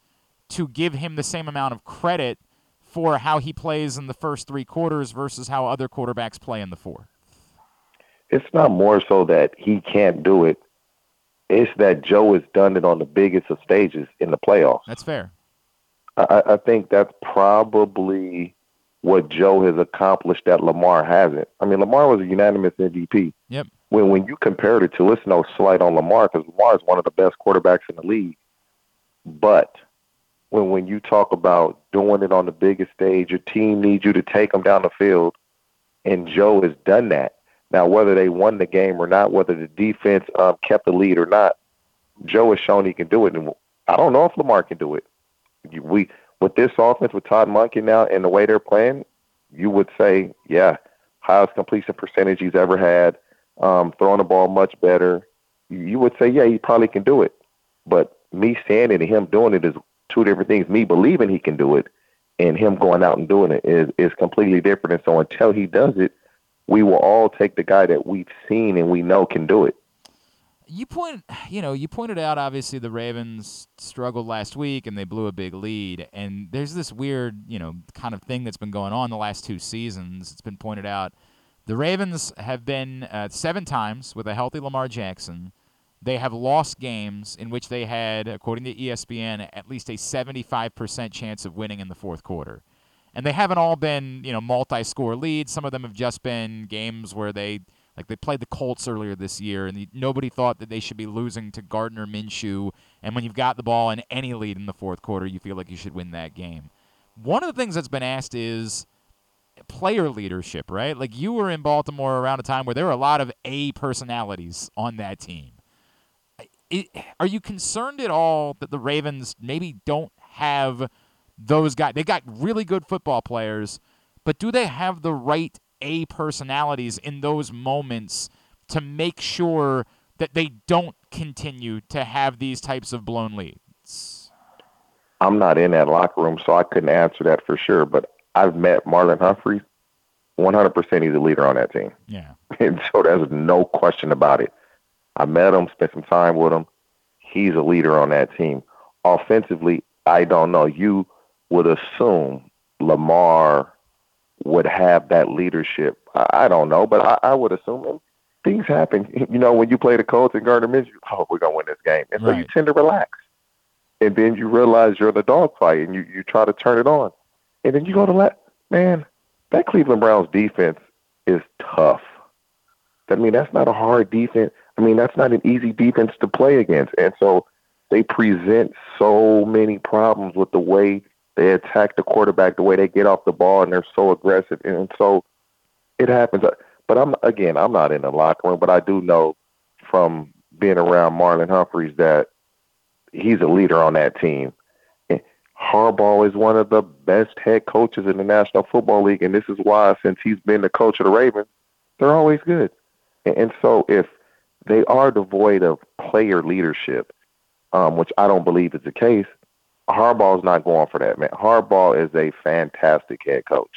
to give him the same amount of credit for how he plays in the first three quarters versus how other quarterbacks play in the fourth? It's not more so that he can't do it. It's that Joe has done it on the biggest of stages in the playoffs. That's fair. I, I think that's probably what Joe has accomplished that Lamar hasn't. I mean, Lamar was a unanimous MVP. Yep. When when you compare it to, it's no slight on Lamar because Lamar is one of the best quarterbacks in the league. But when when you talk about doing it on the biggest stage, your team needs you to take them down the field, and Joe has done that. Now, whether they won the game or not, whether the defense um, kept the lead or not, Joe has shown he can do it, and I don't know if Lamar can do it. We with this offense with Todd Monken now and the way they're playing, you would say, yeah, highest completion percentage he's ever had, um, throwing the ball much better. You would say, yeah, he probably can do it. But me saying it and him doing it is two different things. Me believing he can do it and him going out and doing it is is completely different. And so until he does it, we will all take the guy that we've seen and we know can do it. You point, you know, you pointed out obviously the Ravens struggled last week and they blew a big lead. And there's this weird, you know, kind of thing that's been going on the last two seasons. It's been pointed out. The Ravens have been uh, seven times with a healthy Lamar Jackson they have lost games in which they had, according to ESPN, at least a 75% chance of winning in the fourth quarter. And they haven't all been, you know, multi-score leads. Some of them have just been games where they, like they played the Colts earlier this year, and the, nobody thought that they should be losing to Gardner Minshew. And when you've got the ball in any lead in the fourth quarter, you feel like you should win that game. One of the things that's been asked is player leadership, right? Like you were in Baltimore around a time where there were a lot of A personalities on that team it, are you concerned at all that the Ravens maybe don't have those guys? They got really good football players, but do they have the right A personalities in those moments to make sure that they don't continue to have these types of blown leads? I'm not in that locker room, so I couldn't answer that for sure. But I've met Marlon Humphreys. 100% he's a leader on that team. Yeah. And so there's no question about it. I met him, spent some time with him. He's a leader on that team. Offensively, I don't know. You would assume Lamar would have that leadership. I, I don't know, but I, I would assume things happen. You know, when you play the Colts and Gardner Minshew, oh, we're gonna win this game, and so you tend to relax, and then you realize you're in a dogfight, and you you try to turn it on, and then you go to let man. That Cleveland Browns defense is tough. I mean, that's not a hard defense. I mean, that's not an easy defense to play against. And so they present so many problems with the way they attack the quarterback, the way they get off the ball, and they're so aggressive. And so it happens. But I'm again, I'm not in the locker room, but I do know from being around Marlon Humphreys that he's a leader on that team. And Harbaugh is one of the best head coaches in the National Football League, and this is why, since he's been the coach of the Ravens, they're always good. And so if they are devoid of player leadership, um, which I don't believe is the case. Harbaugh's not going for that, man. Harbaugh is a fantastic head coach.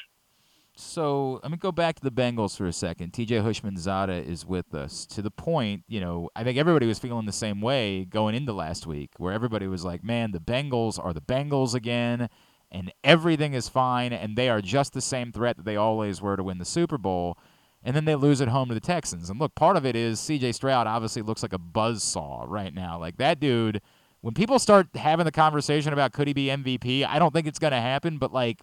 So let me go back to the Bengals for a second. TJ Houshmandzadeh is with us to the point, you know, I think everybody was feeling the same way going into last week, where everybody was like, man, the Bengals are the Bengals again, and everything is fine, and they are just the same threat that they always were to win the Super Bowl and then they lose at home to the Texans. And look, part of it is CJ Stroud obviously looks like a buzz saw right now. Like that dude, when people start having the conversation about could he be MVP, I don't think it's going to happen, but like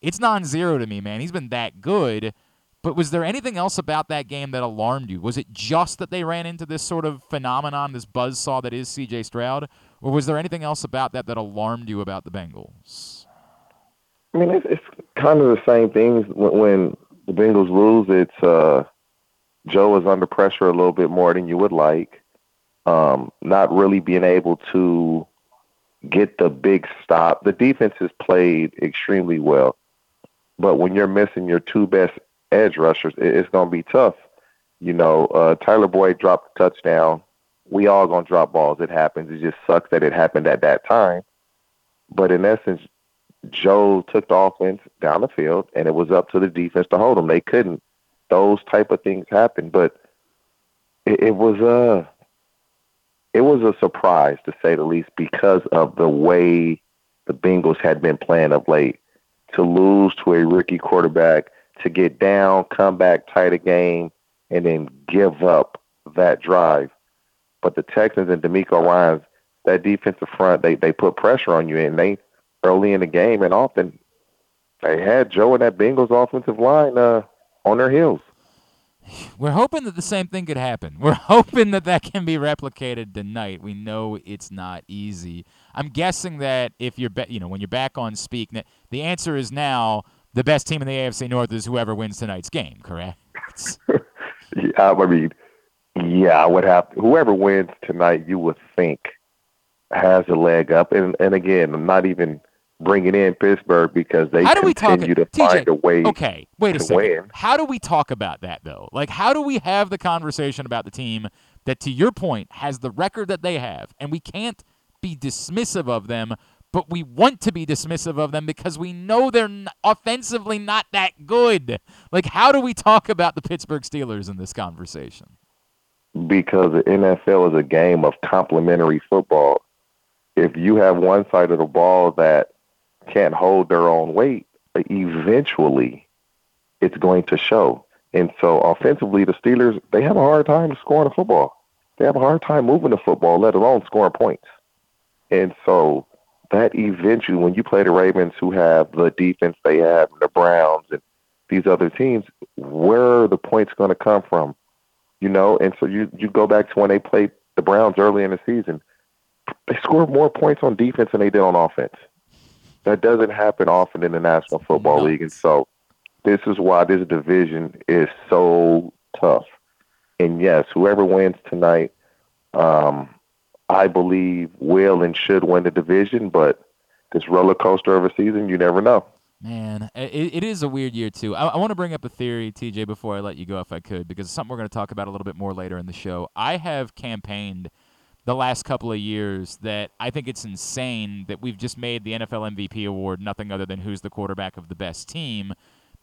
it's non zero to me, man. He's been that good. But was there anything else about that game that alarmed you? Was it just that they ran into this sort of phenomenon, this buzz saw that is CJ Stroud? Or was there anything else about that that alarmed you about the Bengals? I mean, it's, it's kind of the same things when, when the Bengals lose. It's uh, Joe is under pressure a little bit more than you would like. Um, not really being able to get the big stop. The defense has played extremely well, but when you're missing your two best edge rushers, it, it's going to be tough. You know, uh, Tyler Boyd dropped a touchdown. We all going to drop balls. It happens. It just sucks that it happened at that time. But in essence, Joe took the offense down the field, and it was up to the defense to hold them. They couldn't. Those type of things happen, but it, it was a it was a surprise to say the least because of the way the Bengals had been playing of late. To lose to a rookie quarterback, to get down, come back, tie the game, and then give up that drive. But the Texans and DeMeco Ryans, that defensive front, they they put pressure on you, and they early in the game, and often they had Joe and that Bengals offensive line uh, on their heels. We're hoping that the same thing could happen. We're hoping that that can be replicated tonight. We know it's not easy. I'm guessing that if you're, ba- you know, when you're back on speak, the answer is now the best team in the AFC North is whoever wins tonight's game. Correct? yeah, I mean, yeah, would have whoever wins tonight. You would think has a leg up, and and again, I'm not even bringing in Pittsburgh because they how do we continue talk, to TJ, find a way. Okay, wait a second. win. How do we talk about that though? Like, how do we have the conversation about the team that, to your point, has the record that they have, and we can't be dismissive of them, but we want to be dismissive of them because we know they're n- offensively not that good. Like, how do we talk about the Pittsburgh Steelers in this conversation? because the NFL is a game of complementary football. If you have one side of the ball that can't hold their own weight, eventually it's going to show. And so offensively, the Steelers, they have a hard time scoring the football. They have a hard time moving the football, let alone scoring points. And so that eventually, when you play the Ravens, who have the defense they have, the Browns and these other teams, where are the points going to come from? You know, and so you you go back to when they played the Browns early in the season. They scored more points on defense than they did on offense. That doesn't happen often in the National Football No. League, and so this is why this division is so tough. And yes, whoever wins tonight, um, I believe will and should win the division. But this roller coaster of a season, you never know. Man, it, it is a weird year too. I, I want to bring up a theory, TJ, before I let you go, if I could, because it's something we're going to talk about a little bit more later in the show. I have campaigned the last couple of years that I think it's insane that we've just made the NFL MVP award nothing other than who's the quarterback of the best team,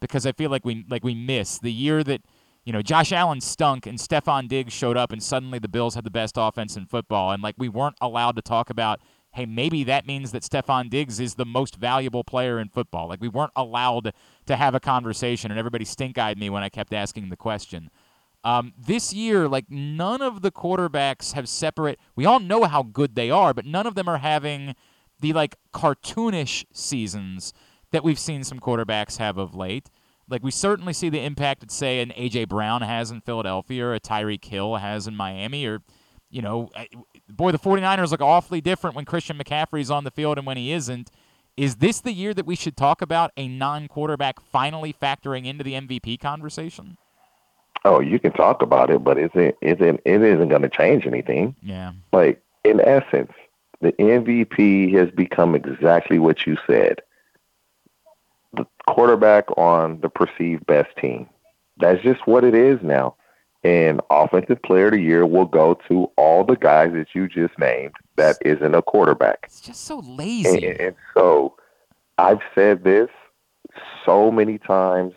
because I feel like we like we miss the year that you know Josh Allen stunk and Stefon Diggs showed up and suddenly the Bills had the best offense in football, and like we weren't allowed to talk about hey, maybe that means that Stefon Diggs is the most valuable player in football. Like we weren't allowed to have a conversation, and everybody stink eyed me when I kept asking the question. Um, this year, like none of the quarterbacks have separate. We all know how good they are, but none of them are having the like cartoonish seasons that we've seen some quarterbacks have of late. Like we certainly see the impact that say an AJ Brown has in Philadelphia, or a Tyreek Hill has in Miami, or you know, boy, the 49ers look awfully different when Christian McCaffrey's on the field and when he isn't. Is this the year that we should talk about a non-quarterback finally factoring into the MVP conversation? Oh, you can talk about it, but isn't isn't it isn't going to change anything. Yeah. Like in essence, the MVP has become exactly what you said. The quarterback on the perceived best team. That's just what it is now. And offensive player of the year will go to all the guys that you just named that isn't a quarterback. It's just so And, lazy. and so I've said this so many times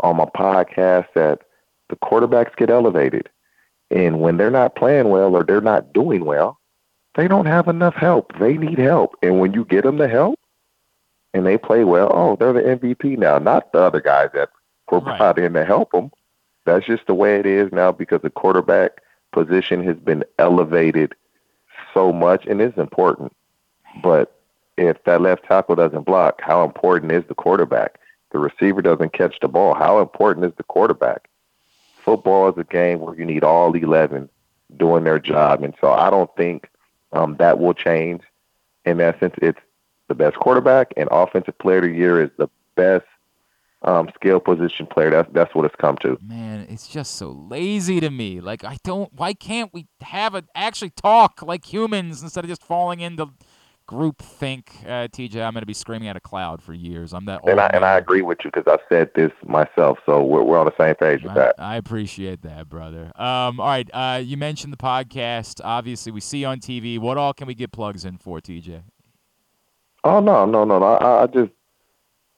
on my podcast that the quarterbacks get elevated. And when they're not playing well or they're not doing well, they don't have enough help. They need help. And when you get them the help and they play well, oh, they're the MVP now, not the other guys that were Right. brought in to help them. That's just the way it is now because the quarterback position has been elevated so much and it's important. But if that left tackle doesn't block, how important is the quarterback? the receiver doesn't catch the ball, how important is the quarterback? Football is a game where you need all 11 doing their job. And so I don't think um, that will change. In essence, it's the best quarterback and offensive player of the year is the best um, skill position player. That's that's what it's come to. Man, it's just so lazy to me. Like I don't. Why can't we have a actually talk like humans instead of just falling into group think? Uh, TJ, I'm going to be screaming at a cloud for years. I'm that. Old And I and. I agree with you because I said this myself. So we're we're on the same page with I, that. I appreciate that, brother. Um, all right. Uh, you mentioned the podcast. Obviously, we see on TV. What all can we get plugs in for, TJ? Oh no, no, no, no. I, I just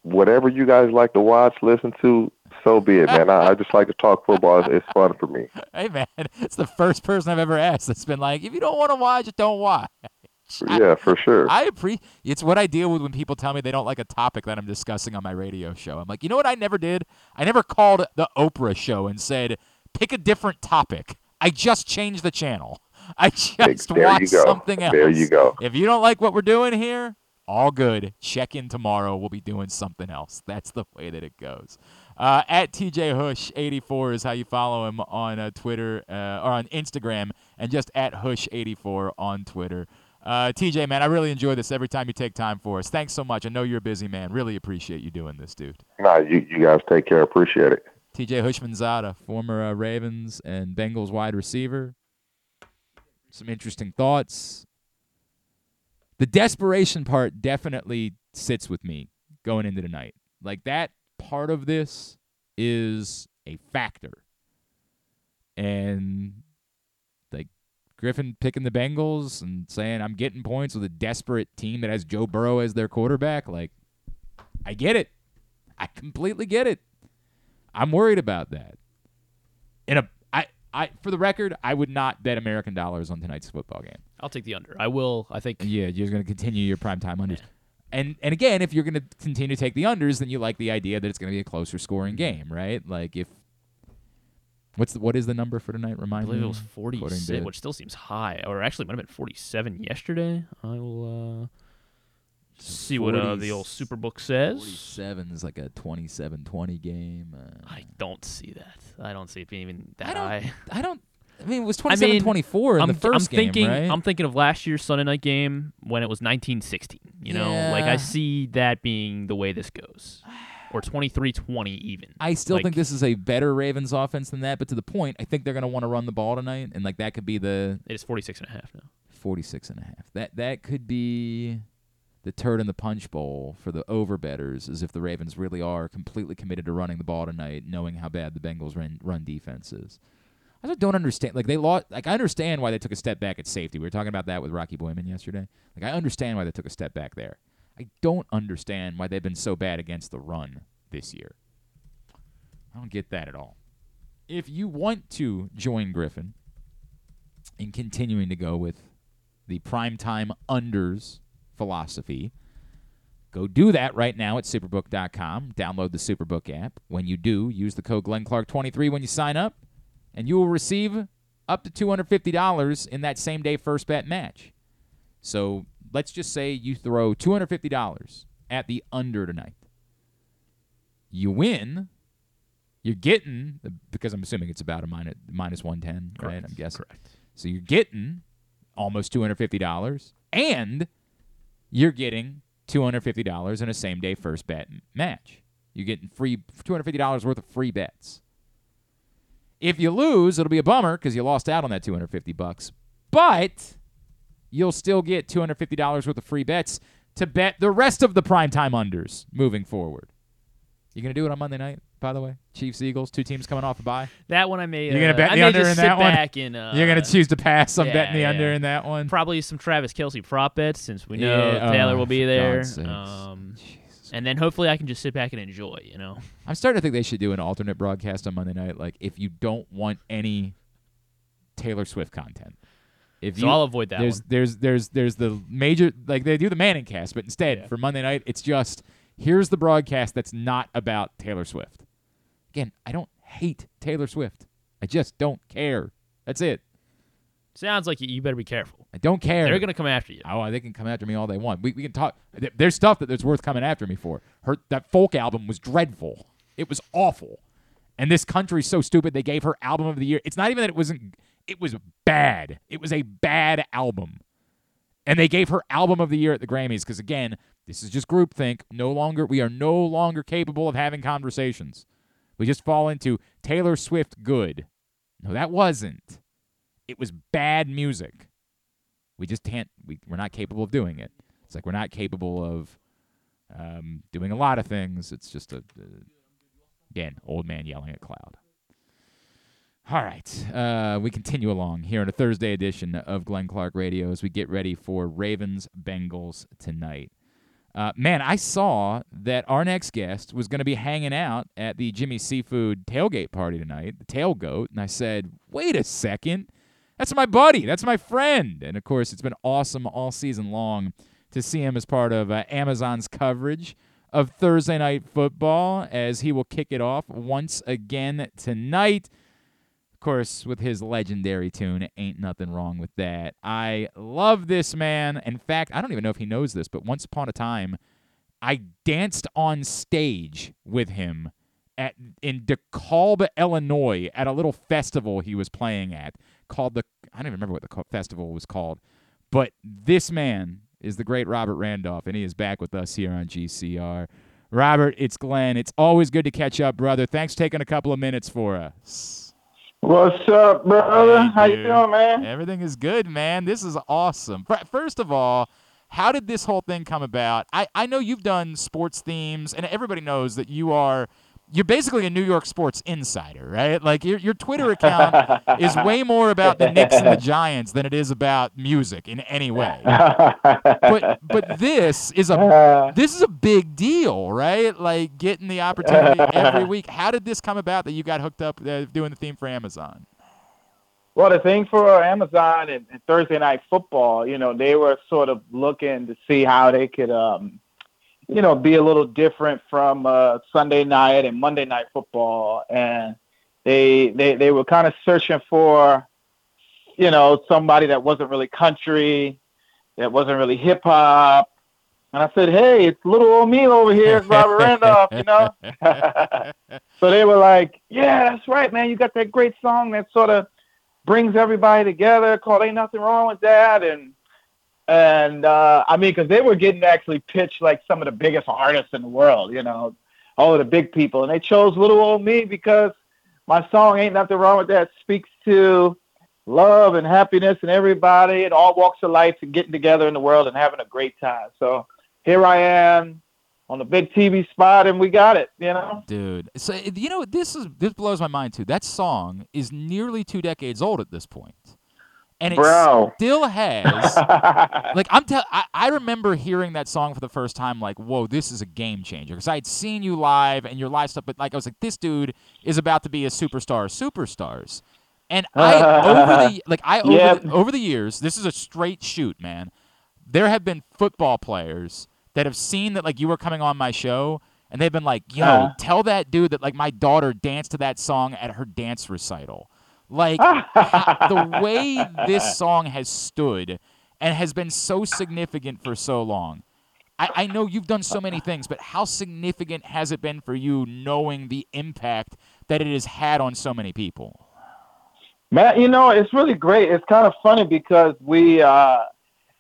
whatever you guys like to watch, listen to, so be it, man. I, I just like to talk football. It's, it's fun for me. Hey, man, it's the first person I've ever asked that's been like, if you don't want to watch it, don't watch. Yeah, for sure. I appreciate. It's what I deal with when people tell me they don't like a topic that I'm discussing on my radio show. I'm like, you know what? I never did. I never called the Oprah show and said, pick a different topic. I just changed the channel. I just there watched something else. There you go. If you don't like what we're doing here, all good. Check in tomorrow. We'll be doing something else. That's the way that it goes. Uh, at TJ Hush 84 is how you follow him on uh, Twitter uh, or on Instagram, and just at Hush 84 on Twitter. Uh, TJ, man, I really enjoy this every time you take time for us. Thanks so much. I know you're a busy man. Really appreciate you doing this, dude. Nah, you you guys take care. Appreciate it. TJ Houshmandzadeh, former uh, Ravens and Bengals wide receiver. Some interesting thoughts. The desperation part definitely sits with me going into the night. Like that part of this is a factor. And Griffin picking the Bengals and saying I'm getting points with a desperate team that has Joe Burrow as their quarterback, like I get it. I completely get it. I'm worried about that. In a I I for the record, I would not bet American dollars on tonight's football game. I'll take the under. I will. I think. Yeah, you're going to continue your primetime unders. And and again, if you're going to continue to take the unders, then you like the idea that it's going to be a closer scoring game, right? Like if what's the, what is the number for tonight? Remind. I Remind believe me. it was 46, to- which still seems high. Or actually, it might have been 47 yesterday. I will uh, see what uh, the old 40 Superbook says. 47 is like a 27-20 game. Uh, I don't see that. I don't see it being even that I don't- high. I don't. I mean, it was I mean, 27-24 in I'm, the first I'm thinking, game, right? I'm thinking of last year's Sunday night game when it was 1916. You know, like I see that being the way this goes, or 23-20 even. I still Like, think this is a better Ravens offense than that, but to the point, I think they're going to want to run the ball tonight, and like that could be the it is 46 and a half now. 46 and a half. That that could be the turd in the punch bowl for the over betters, is if the Ravens really are completely committed to running the ball tonight, knowing how bad the Bengals run run defense is. I just don't understand. Like they lost. Like I understand why they took a step back at safety. We were talking about that with Rocky Boiman yesterday. Like I understand why they took a step back there. I don't understand why they've been so bad against the run this year. I don't get that at all. If you want to join Griffin in continuing to go with the primetime unders philosophy, go do that right now at superbook.com. Download the Superbook app. When you do, use the code GlennClark23 when you sign up, and you will receive up to $250 in that same day first bet match. So let's just say you throw $250 at the under tonight. You win. You're getting, because I'm assuming it's about a minus, minus 110, right? I'm guessing. Correct. So you're getting almost $250 and you're getting $250 in a same day first bet match. You're getting free $250 worth of free bets. If you lose, it'll be a bummer because you lost out on that 250 bucks. But you'll still get $250 worth of free bets to bet the rest of the primetime unders moving forward. You going to do it on Monday night, by the way? Chiefs, Eagles, two teams coming off a bye. That one I may. You're gonna uh, bet the under in that one? And, uh, You're going to choose to pass. I'm yeah, betting the under in that one. Probably some Travis Kelce prop bets since we know Yeah, Taylor oh, will be there. Um, and then hopefully I can just sit back and enjoy. You know. I'm starting to think they should do an alternate broadcast on Monday night. Like, if you don't want any Taylor Swift content, if So you, I'll avoid that there's, one. There's there's there's the major like they do the Manning cast, but instead Yeah. for Monday night it's just here's the broadcast that's not about Taylor Swift. Again, I don't hate Taylor Swift. I just don't care. That's it. Sounds like you, you better be careful. I don't care. They're gonna come after you. Oh, they can come after me all they want. We, we can talk. There's stuff that there's worth coming after me for. Her that folk album was dreadful. It was awful. And this country's so stupid. They gave her album of the year. It's not even that it wasn't. It was bad. It was a bad album. And they gave her album of the year at the Grammys because again, this is just groupthink. No longer we are no longer capable of having conversations. We just fall into Taylor Swift good. No, that wasn't. It was bad music. We just can't. We we're not capable of doing it. It's like we're not capable of um, doing a lot of things. It's just a, uh, again old man yelling at cloud. All right, uh, we continue along here on a Thursday edition of Glenn Clark Radio as we get ready for Ravens Bengals tonight. Uh, man, I saw that our next guest was going to be hanging out at the Jimmy Seafood tailgate party tonight, the tailgoat, and I said, "Wait a second, that's my buddy, that's my friend." And of course, it's been awesome all season long to see him as part of uh, Amazon's coverage of Thursday night football as he will kick it off once again tonight. Of course, with his legendary tune, Ain't Nothing Wrong with That. I love this man. In fact, I don't even know if he knows this, but once upon a time, I danced on stage with him at in DeKalb, Illinois, at a little festival he was playing at called the I don't even remember what the festival was called. But this man is the great Robert Randolph, and he is back with us here on GCR. Robert, it's Glenn. It's always good to catch up, brother. Thanks for taking a couple of minutes for us. What's up, brother? Hey, How you doing, man? Everything is good, man. This is awesome. First of all, how did this whole thing come about? I, I know you've done sports themes, and everybody knows that you are you're basically a New York sports insider, right? Like your your Twitter account is way more about the Knicks and the Giants than it is about music in any way. But but this is a this is a big deal, right? Like getting the opportunity every week. How did this come about that you got hooked up uh, doing the theme for Amazon? Well, the thing for Amazon and, and Thursday Night Football, you know, they were sort of looking to see how they could, um, you know, be a little different from uh, Sunday night and Monday Night Football, and they they they were kind of searching for, you know, somebody that wasn't really country, that wasn't really hip hop. And I said, "Hey, it's little old me over here, it's Robert Randolph," you know. so they were like, "Yeah, that's right, man. You got that great song that sort of brings everybody together called Ain't Nothing Wrong with That. And, and uh, I mean, because they were getting actually pitched like some of the biggest artists in the world, you know, all of the big people. And they chose little old me because my song Ain't Nothing Wrong with That speaks to love and happiness and everybody and all walks of life and getting together in the world and having a great time. So here I am on the big TV spot and we got it, you know? Dude, so you know this is this blows my mind too. That song is nearly two decades old at this point, and it Bro. still has. like I'm tell, I, I remember hearing that song for the first time. Like, whoa, this is a game changer. Because I had seen you live and your live stuff, but like I was like, this dude is about to be a superstar. of Superstars, and I over the like I over Yep. the, over the years, this is a straight shoot, man. There have been football players that have seen that like you were coming on my show and they've been like, "Yo, Uh. tell that dude that like my daughter danced to that song at her dance recital." Like the way this song has stood and has been so significant for so long. I, I know you've done so many things, but how significant has it been for you knowing the impact that it has had on so many people? Man, you know, it's really great. It's kind of funny because we, uh,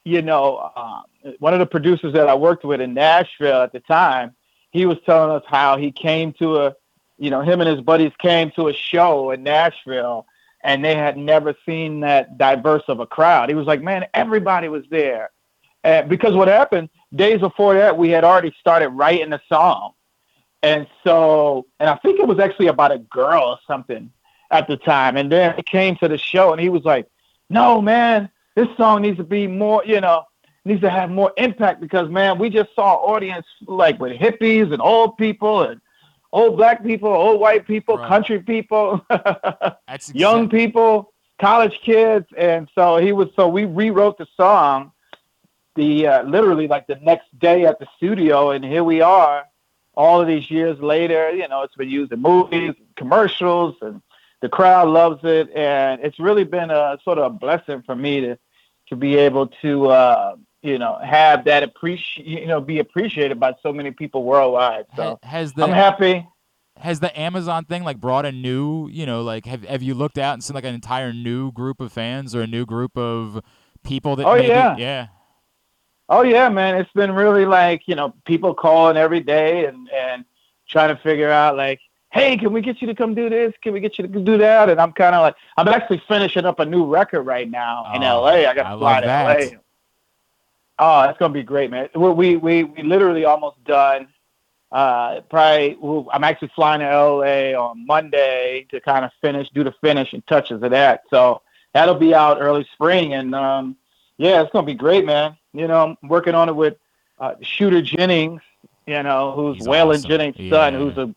you know, um, one of the producers that I worked with in Nashville at the time, he was telling us how he came to a, you know, him and his buddies came to a show in Nashville and they had never seen that diverse of a crowd. He was like, man, everybody was there. Because what happened, days before that, we had already started writing the song. And so, and I think it was actually about a girl or something at the time. And then he came to the show and he was like, no, man, this song needs to be more, you know, needs to have more impact because, man, we just saw audience like with hippies and old people and old black people, old white people, Right. country people, That's young people, college kids. And so he was, so we rewrote the song the uh, literally like the next day at the studio. And here we are all of these years later, you know, it's been used in movies, commercials, and the crowd loves it, and it's really been a sort of a blessing for me to to be able to uh, you know have that appreciate you know be appreciated by so many people worldwide. So Ha- has the I'm happy. has the Amazon thing like brought a new, you know, like have have you looked out and seen like an entire new group of fans or a new group of people that Oh, maybe, yeah. yeah. Oh yeah, man. It's been really like, you know, people calling every day and and trying to figure out like, hey, can we get you to come do this? Can we get you to do that? And I'm kind of like, I'm actually finishing up a new record right now in Oh, LA. I got to fly to. LA. Oh, that's gonna be great, man. We we we, we literally almost done. Uh, probably I'm actually flying to LA on Monday to kind of finish, do the finish and touches of that. So that'll be out early spring, and um, yeah, it's gonna be great, man. You know, I'm working on it with uh, Shooter Jennings, you know, who's He's Waylon awesome. Jennings' son, Yeah. who's a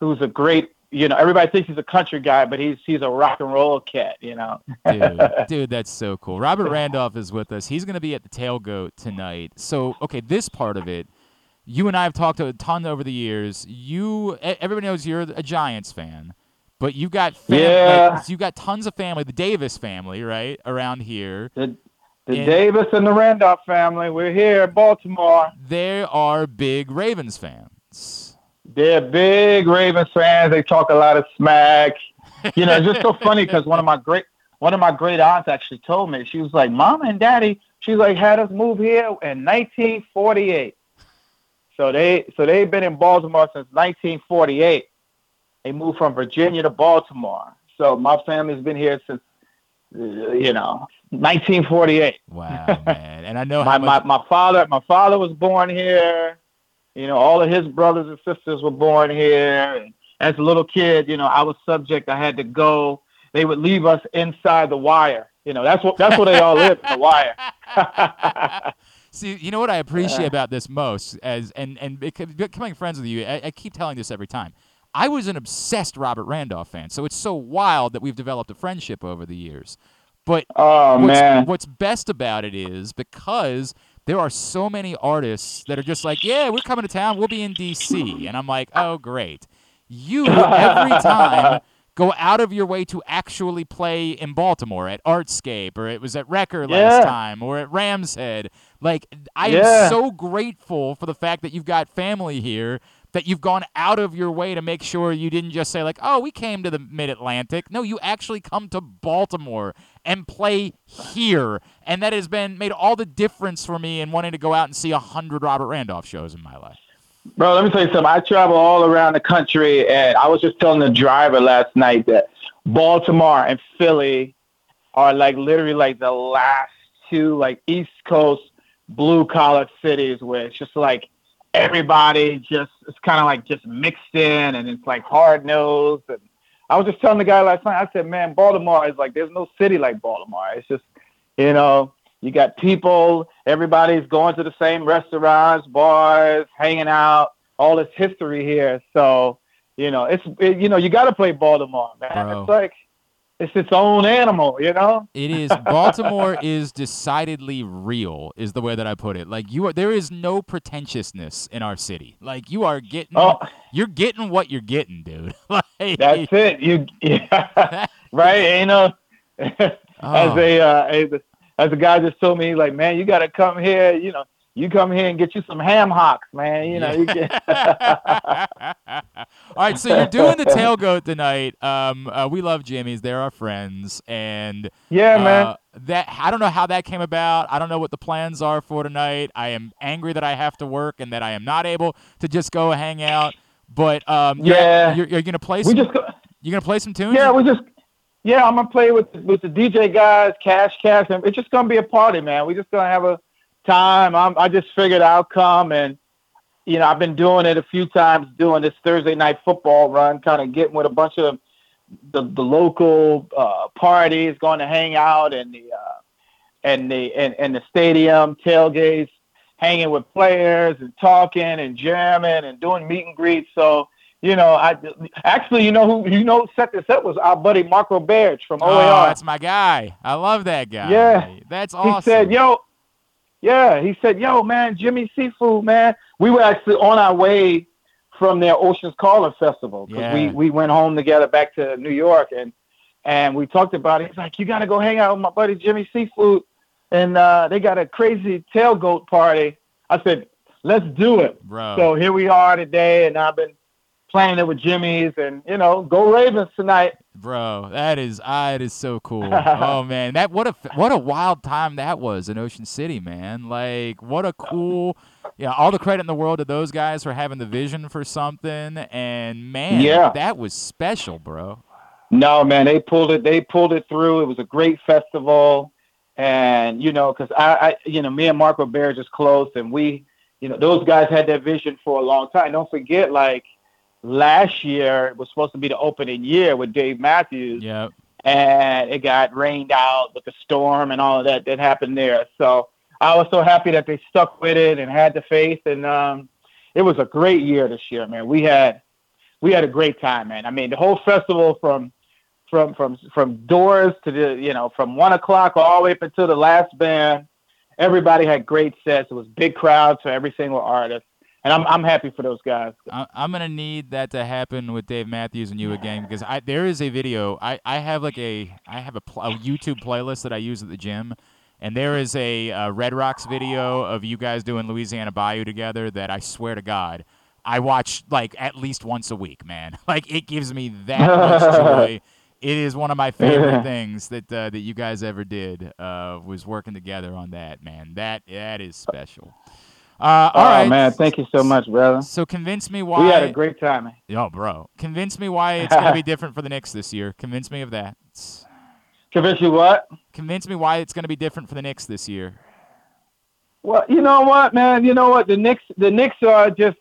who's a great, you know, everybody thinks he's a country guy, but he's he's a rock and roll cat, you know. Dude, dude, that's so cool. Robert Randolph is with us. He's going to be at the Tailgoat tonight. So, okay, this part of it, you and I have talked a ton over the years. You, everybody knows you're a Giants fan, but you've got fam- Yeah. like, you got tons of family, the Davis family, right, around here. The the And- Davis and the Randolph family, we're here in Baltimore. They are big Ravens fans. They're big Ravens fans. They talk a lot of smack. You know, it's just so funny because one of my great one of my great aunts actually told me she was like, "Mom and Daddy," she's like, had us move here in 1948. So they so they've been in Baltimore since 1948. They moved from Virginia to Baltimore. So my family's been here since you know 1948. Wow, man. And I know my, much, my my father my father was born here. You know, all of his brothers and sisters were born here. And as a little kid, you know, I was subject. I had to go. They would leave us inside the wire. You know, that's what that's where they all live the wire. See, you know what I appreciate about this most, as and and becoming friends with you, I, I keep telling this every time. I was an obsessed Robert Randolph fan, so it's so wild that we've developed a friendship over the years. But Oh what's, man, what's best about it is because there are so many artists that are just like, yeah, we're coming to town, we'll be in D.C., and I'm like, oh great. You every time go out of your way to actually play in Baltimore at Artscape, or it was at Recher last time, or at Rams Head. Like I am so grateful for the fact that you've got family here. That you've gone out of your way to make sure you didn't just say like, "Oh, we came to the Mid Atlantic." No, you actually come to Baltimore and play here, and that has been made all the difference for me in wanting to go out and see a hundred Robert Randolph shows in my life. bro. Let me tell you something. I travel all around the country, and I was just telling the driver last night that Baltimore and Philly are like literally like the last two like East Coast blue collar cities where it's just like everybody just it's kind of like just mixed in and it's like hard nosed and I was just telling the guy last night I said man Baltimore is like there's no city like Baltimore. It's just you know you got people everybody's going to the same restaurants bars hanging out all this history here. So you know it's it, you know you got to play Baltimore man. Bro. it's like it's its own animal you know It is Baltimore is decidedly real, is the way that I put it. Like you are, there is no pretentiousness in our city. Like you are getting, Oh. you're getting what you're getting, dude. like That's it. You yeah, right? You know, as Oh. a uh, as a as a guy just told me, like, man, you got to come here. You know, you come here and get you some ham hocks, man. You know, you get. All right, so you're doing the tailgate tonight. Um, uh, we love Jimmy's; they're our friends, and yeah, man. uh, that I don't know how that came about. I don't know what the plans are for tonight. I am angry that I have to work and that I am not able to just go hang out. But um, you're, Yeah. you're, you're gonna play Some, We just go, you're gonna play some tunes. yeah, we just yeah. I'm gonna play with with the DJ guys, Cash Cash, and it's just gonna be a party, man. We're just gonna have a time. I'm, I just figured I'll come and. You know, I've been doing it a few times, doing this Thursday night football run, kind of getting with a bunch of the the local uh, parties, going to hang out and the uh, and the and, and the stadium tailgates, hanging with players and talking and jamming and doing meet and greets. So you know, I actually, you know who you know who set this up was our buddy Marc Roberge from Oh, OAR. that's my guy. I love that guy. Yeah. that's awesome. he said, "Yo, yeah," he said, "Yo, man, Jimmy Seafood, man." We were actually on our way from their Oceans Calling Festival because Yeah. we we went home together back to New York and and we talked about it. He's like, you got to go hang out with my buddy Jimmy Seafood, and uh, they got a crazy tailgate party. I said, let's do it. Bro. So here we are today, and I've been playing it with Jimmy's, and you know, go Ravens tonight. Bro, that is ah, it is so cool. oh man, that what a what a wild time that was in Ocean City, man. Like what a cool, yeah. All the credit in the world to those guys for having the vision for something, and man, Yeah. that was special, bro. No, man, they pulled it. They pulled it through. It was a great festival, and you know, because I, I, you know, me and Marc Roberge just close, and we, you know, those guys had that vision for a long time. Don't forget, like last year was supposed to be the opening year with Dave Matthews, Yep. and it got rained out with the storm and all of that that happened there. So I was so happy that they stuck with it and had the faith, and um, it was a great year this year, man. We had we had a great time, man. I mean, the whole festival from from from from doors to the you know from one o'clock all the way up until the last band. Everybody had great sets. It was big crowds for every single artist, and I'm I'm happy for those guys. I, I'm gonna need that to happen with Dave Matthews and you again because I there is a video. I, I have like a I have a, pl- a YouTube playlist that I use at the gym, and there is a uh, Red Rocks video of you guys doing Louisiana Bayou together that I swear to God I watch like at least once a week, man. Like it gives me that much joy. It is one of my favorite things that uh, that you guys ever did. Uh, was working together on that, man. That that is special. Uh, all oh right, man, thank you so much, brother. So convince me why. We had a great time. Yo, bro. Convince me why it's gonna be different for the Knicks this year. Convince me of that. Convince you what? Convince me why it's gonna be different for the Knicks this year. Well, you know what, man. You know what? The Knicks, the Knicks are just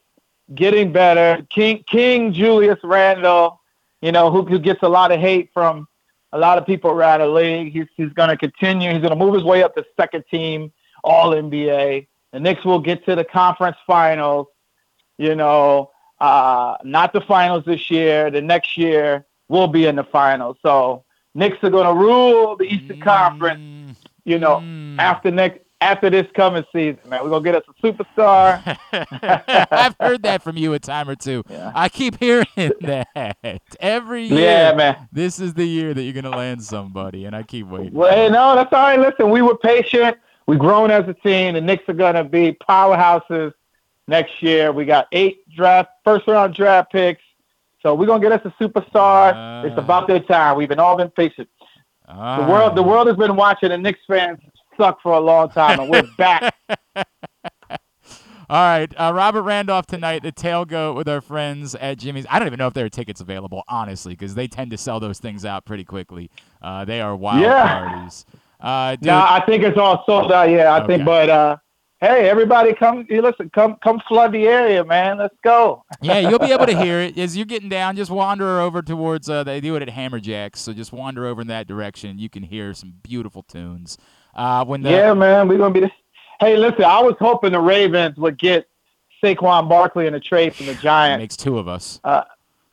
getting better. King King Julius Randle, you know, who, who gets a lot of hate from a lot of people around the league. He's he's going to continue. He's going to move his way up to second team All NBA. The Knicks will get to the conference finals. You know, uh, not the finals this year. The next year we'll be in the finals. So Knicks are going to rule the Eastern Conference. You know, after next after this coming season, man, we're gonna get us a superstar. I've heard that from you a time or two. I keep hearing that every year. Yeah, man. This is the year that you're gonna land somebody, and I keep waiting. Well, hey, no, that's all right. Listen, we were patient. We've grown as a team. The Knicks are gonna be powerhouses next year. We got eight draft first round draft picks. So we're gonna get us a superstar. it's about their time. We've been all been patient. Ah. The world the world has been watching the Knicks fans suck for a long time and we're back. All right, uh, Robert Randolph tonight, the tailgate with our friends at Jimmy's. I don't even know if there are tickets available, honestly, because they tend to sell those things out pretty quickly. Uh, they are wild Yeah. parties. Uh, dude, No, I think it's all sold out. Yeah, I Okay. think. But uh, hey, everybody, come. You listen, come, come flood the area, man. Let's go. yeah, you'll be able to hear it as you're getting down. Just wander over towards. Uh, they do it at Hammerjacks, so just wander over in that direction. You can hear some beautiful tunes. Uh, when the yeah, man, we're gonna be. The... Hey, listen, I was hoping the Ravens would get Saquon Barkley and a trade from the Giants. makes two of us. Uh,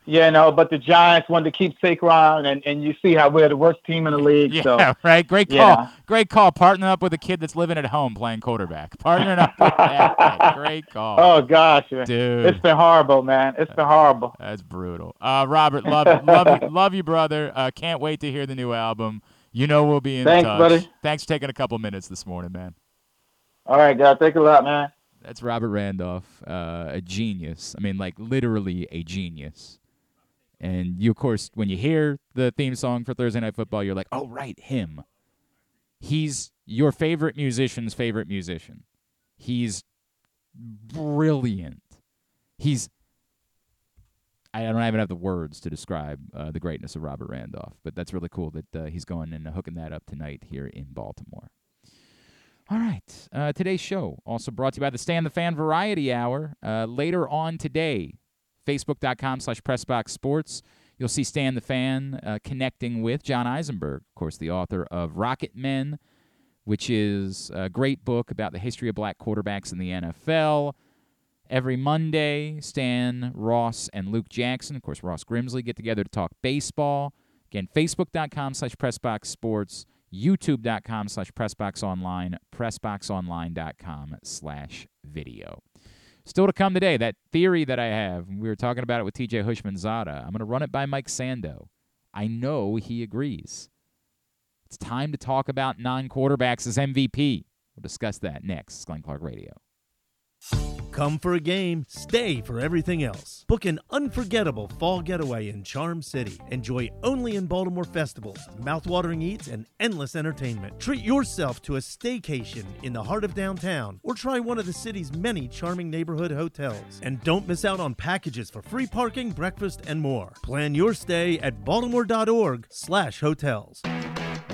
yeah, no, but the Giants wanted to keep Saquon, and, and you see how we're the worst team in the league. Yeah, so right. Great call. Yeah. Great call. Partnering up with a kid that's living at home playing quarterback. Partnering up with that. guy. Great call. Oh gosh, man. Dude. it's been horrible, man. It's been horrible. That's brutal. Uh, Robert, love, love, you, love you, brother. Uh, can't wait to hear the new album. You know we'll be in Thanks, touch. buddy. Thanks for taking a couple minutes this morning, man. All right, guys, thank you a lot, man. That's Robert Randolph, uh, a genius. I mean, like literally a genius. And you, of course, when you hear the theme song for Thursday Night Football, you're like, "Oh, right, him. He's your favorite musician's favorite musician. He's brilliant. He's I don't even have the words to describe uh, the greatness of Robert Randolph, but that's really cool that uh, he's going and hooking that up tonight here in Baltimore. All right. Uh, today's show also brought to you by the Stan the Fan Variety Hour. Uh, later on today, facebook.com slash pressboxsports, you'll see Stan the Fan uh, connecting with John Eisenberg, of course, the author of Rocket Men, which is a great book about the history of black quarterbacks in the NFL. Every Monday, Stan, Ross, and Luke Jackson, of course, Ross Grimsley, get together to talk baseball. Again, facebook.com slash pressboxsports, youtube.com slash pressboxonline, pressboxonline.com slash video. Still to come today, that theory that I have, we were talking about it with TJ Houshmandzadeh. I'm going to run it by Mike Sando. I know he agrees. It's time to talk about non quarterbacks as MVP. We'll discuss that next. Glenn Clark Radio. Come for a game, stay for everything else. Book an unforgettable fall getaway in Charm City. Enjoy only in Baltimore festivals, mouthwatering eats, and endless entertainment. Treat yourself to a staycation in the heart of downtown or try one of the city's many charming neighborhood hotels. And don't miss out on packages for free parking, breakfast, and more. Plan your stay at baltimore.org/hotels.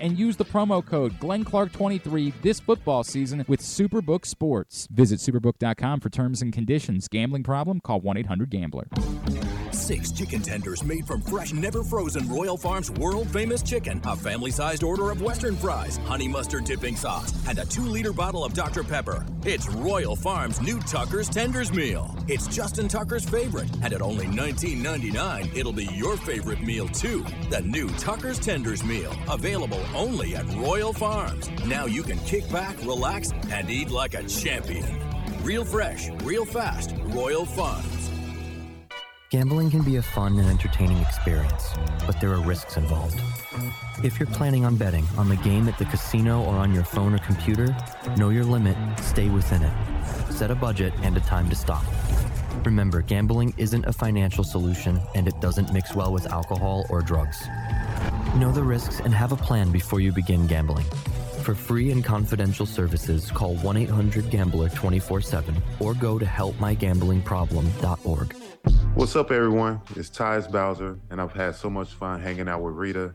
and use the promo code GlennClark23 this football season with Superbook Sports. Visit superbook.com for terms and conditions. Gambling problem? Call 1 800 Gambler. Six chicken tenders made from fresh, never frozen Royal Farms world famous chicken, a family sized order of Western fries, honey mustard dipping sauce, and a two liter bottle of Dr. Pepper. It's Royal Farms' new Tucker's Tenders Meal. It's Justin Tucker's favorite, and at only $19.99, it'll be your favorite meal too. The new Tucker's Tenders Meal, available only at Royal Farms. Now you can kick back, relax, and eat like a champion. Real fresh, real fast, Royal Farms. Gambling can be a fun and entertaining experience, but there are risks involved. If you're planning on betting on the game at the casino or on your phone or computer, know your limit, stay within it. Set a budget and a time to stop. Remember, gambling isn't a financial solution and it doesn't mix well with alcohol or drugs. Know the risks and have a plan before you begin gambling. For free and confidential services, call 1 800 Gambler 24 7 or go to helpmygamblingproblem.org. What's up, everyone? It's Tyus Bowser, and I've had so much fun hanging out with Rita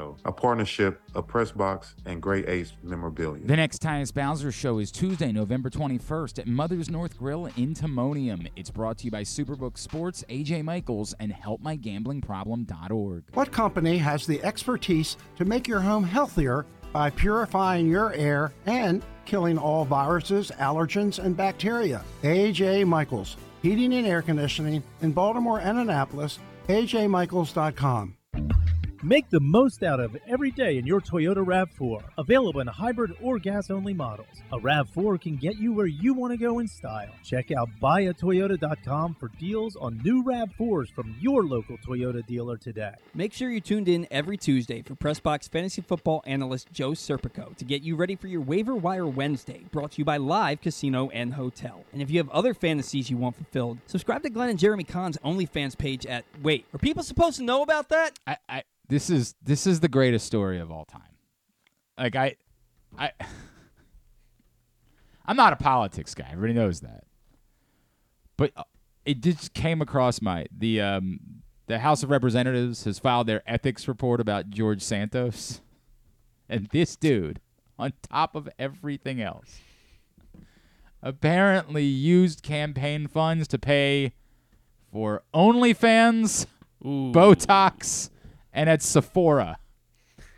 a partnership of Pressbox and Great Ace Memorabilia. The next Tyus Bowser show is Tuesday, November 21st at Mother's North Grill in Timonium. It's brought to you by Superbook Sports, AJ Michaels, and HelpMyGamblingProblem.org. What company has the expertise to make your home healthier by purifying your air and killing all viruses, allergens, and bacteria? AJ Michaels, Heating and Air Conditioning in Baltimore and Annapolis, ajmichaels.com. Make the most out of every day in your Toyota RAV4. Available in hybrid or gas only models. A RAV4 can get you where you want to go in style. Check out buyatoyota.com for deals on new RAV4s from your local Toyota dealer today. Make sure you tuned in every Tuesday for Pressbox fantasy football analyst Joe Serpico to get you ready for your waiver wire Wednesday, brought to you by Live Casino and Hotel. And if you have other fantasies you want fulfilled, subscribe to Glenn and Jeremy Kahn's OnlyFans page at Wait, are people supposed to know about that? I, I this is this is the greatest story of all time. Like I I I'm not a politics guy. Everybody knows that. But uh, it just came across my the um the House of Representatives has filed their ethics report about George Santos. And this dude, on top of everything else, apparently used campaign funds to pay for OnlyFans, Botox, and at Sephora.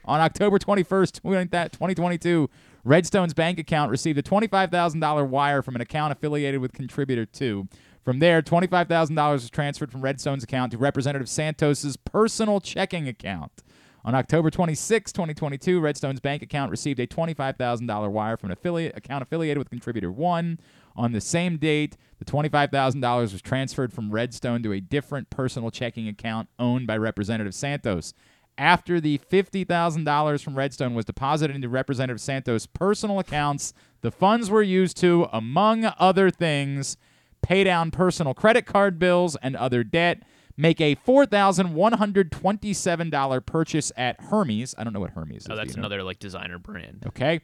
On October 21st, 2022, Redstone's bank account received a $25,000 wire from an account affiliated with Contributor 2. From there, $25,000 was transferred from Redstone's account to Representative Santos's personal checking account. On October 26, 2022, Redstone's bank account received a $25,000 wire from an affiliate account affiliated with Contributor 1. On the same date, the $25,000 was transferred from Redstone to a different personal checking account owned by Representative Santos. After the $50,000 from Redstone was deposited into Representative Santos' personal accounts, the funds were used to, among other things, pay down personal credit card bills and other debt, make a $4,127 purchase at Hermes. I don't know what Hermes is. Oh, that's you know? another like designer brand. Okay.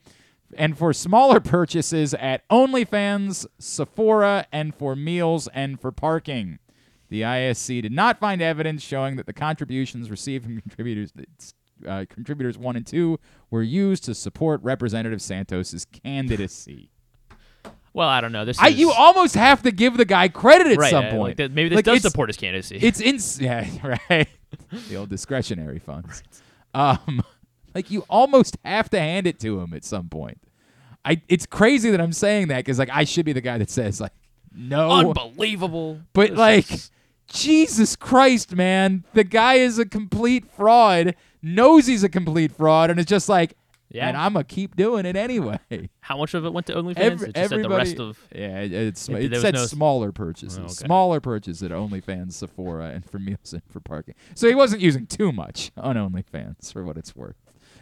And for smaller purchases at OnlyFans, Sephora, and for meals and for parking. The ISC did not find evidence showing that the contributions received from contributors uh, contributors one and two were used to support Representative Santos's candidacy. Well, I don't know. This I, is, you almost have to give the guy credit at right, some uh, like point. that- maybe this Like, does support his candidacy. It's in yeah, right. the old discretionary funds. Um, like you almost have to hand it to him at some point. I it's crazy that I'm saying that because like I should be the guy that says like no, unbelievable. but like Jesus Christ, man, the guy is a complete fraud. Knows he's a complete fraud, and it's just like, Yeah. and I'm gonna keep doing it anyway. how much of it went to OnlyFans? Every, it just said the everybody, rest of. yeah, it, it's, It- it said no- smaller purchases, Oh, okay. smaller purchases at OnlyFans, Sephora, and for meals and for parking. So he wasn't using too much on OnlyFans for what it's worth.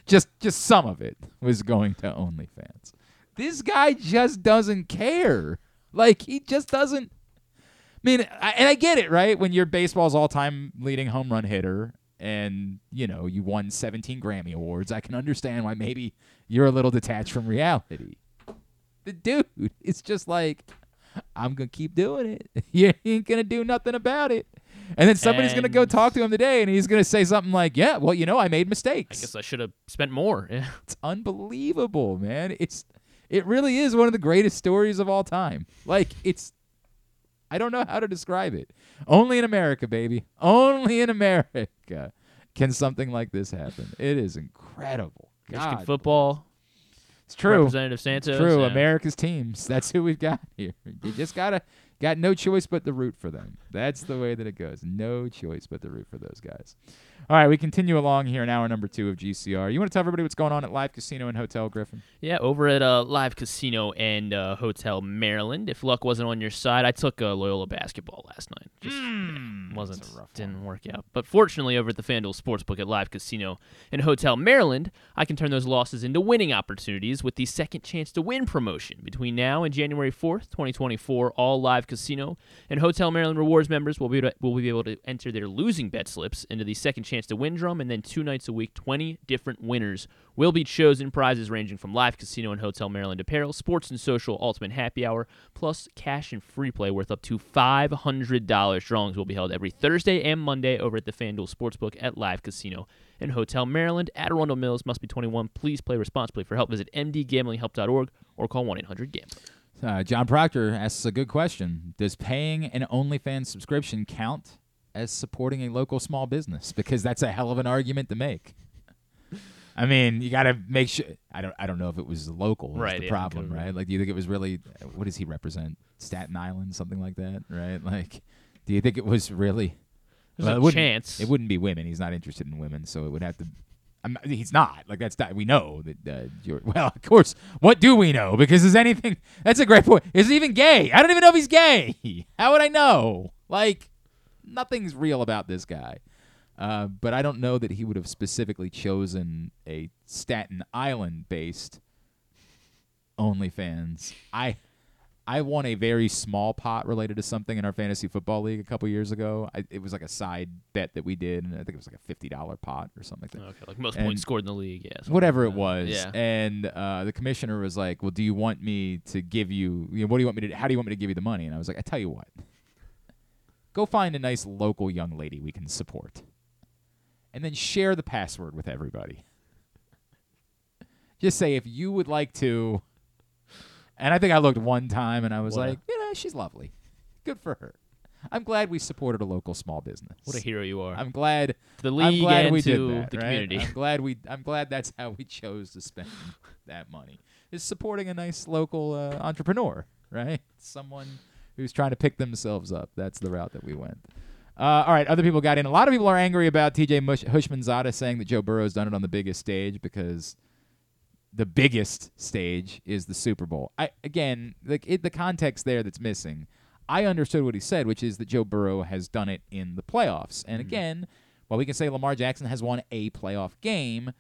Just, just some of it was going to OnlyFans. This guy just doesn't care. Like he just doesn't. I mean, I, and I get it, right? When you're baseball's all-time leading home run hitter, and you know you won 17 Grammy awards, I can understand why maybe you're a little detached from reality. The dude is just like, I'm gonna keep doing it. You ain't gonna do nothing about it. And then somebody's gonna go talk to him today, and he's gonna say something like, "Yeah, well, you know, I made mistakes." I guess I should have spent more. Yeah. It's unbelievable, man. It's it really is one of the greatest stories of all time. Like it's I don't know how to describe it. Only in America, baby. Only in America can something like this happen. It is incredible. Michigan God, football. It's true. Representative Santos. It's true. yeah. America's teams. That's who we've got here. You just gotta got no choice but to root for them. That's the way that it goes. No choice but to root for those guys. All right, we continue along here in hour number two of GCR. You want to tell everybody what's going on at Live Casino and Hotel Griffin? Yeah, over at uh, Live Casino and uh, Hotel Maryland. If luck wasn't on your side, I took uh, Loyola basketball last night. Just yeah, wasn't didn't work out. But fortunately, over at the FanDuel Sportsbook at Live Casino and Hotel Maryland, I can turn those losses into winning opportunities with the Second Chance to Win promotion. Between now and January 4th, 2024, all Live Casino and Hotel Maryland rewards members will be able to, will be able to enter their losing bet slips into the Second Chance to Win drum, and then two nights a week, 20 different winners will be chosen. Prizes ranging from live casino and Hotel Maryland apparel, sports and social ultimate happy hour, plus cash and free play worth up to $500. Drawings will be held every Thursday and Monday over at the FanDuel Sportsbook at Live Casino and Hotel Maryland. At Arundel Mills must be 21. Please play responsibly. For help, visit mdgamblinghelp.org or call 1 800 Gambler. Uh, John Proctor asks a good question. Does paying an OnlyFans subscription count as supporting a local small business? Because that's a hell of an argument to make. I mean, you got to make sure. I don't. I don't know if it was local. Right, The yeah, problem, right? Like, do you think it was really? What does he represent? Staten Island, something like that, right? Like, do you think it was really? There's Well, a it wouldn't- chance. It wouldn't be women. He's not interested in women, so it would have to. I'm, he's not like that's we know that uh, you're, well of course what do we know because is anything that's a great point is he even gay I don't even know if he's gay how would I know like nothing's real about this guy uh, but I don't know that he would have specifically chosen a Staten Island based OnlyFans I I won a very small pot related to something in our fantasy football league a couple years ago. I, it was like a side bet that we did, and I think it was like a fifty dollar pot or something like that. Okay, like most And points scored in the league, yeah. Whatever like it was, Yeah. and uh, the commissioner was like, "Well, do you want me to give you? you know, what do you want me to? How do you want me to give you the money?" And I was like, "I tell you what, go find a nice local young lady we can support, and then share the password with everybody. Just say if you would like to." And I think I looked one time and I was What a- like, you know, she's lovely. Good for her. I'm glad we supported a local small business. What a hero you are. I'm glad To the I'm league glad and we to did that, the right? community. I'm glad we I'm glad that's how we chose to spend that money. Is supporting a nice local uh, entrepreneur, right? Someone who's trying to pick themselves up. That's the route that we went. Uh, all right, other people got in. A lot of people are angry about TJ Mush- Houshmandzadeh saying that Joe Burrow's done it on the biggest stage because the biggest stage is the Super Bowl. I again, like it, the context there that's missing. I understood what he said, which is that Joe Burrow has done it in the playoffs. And again, while we can say Lamar Jackson has won a playoff game,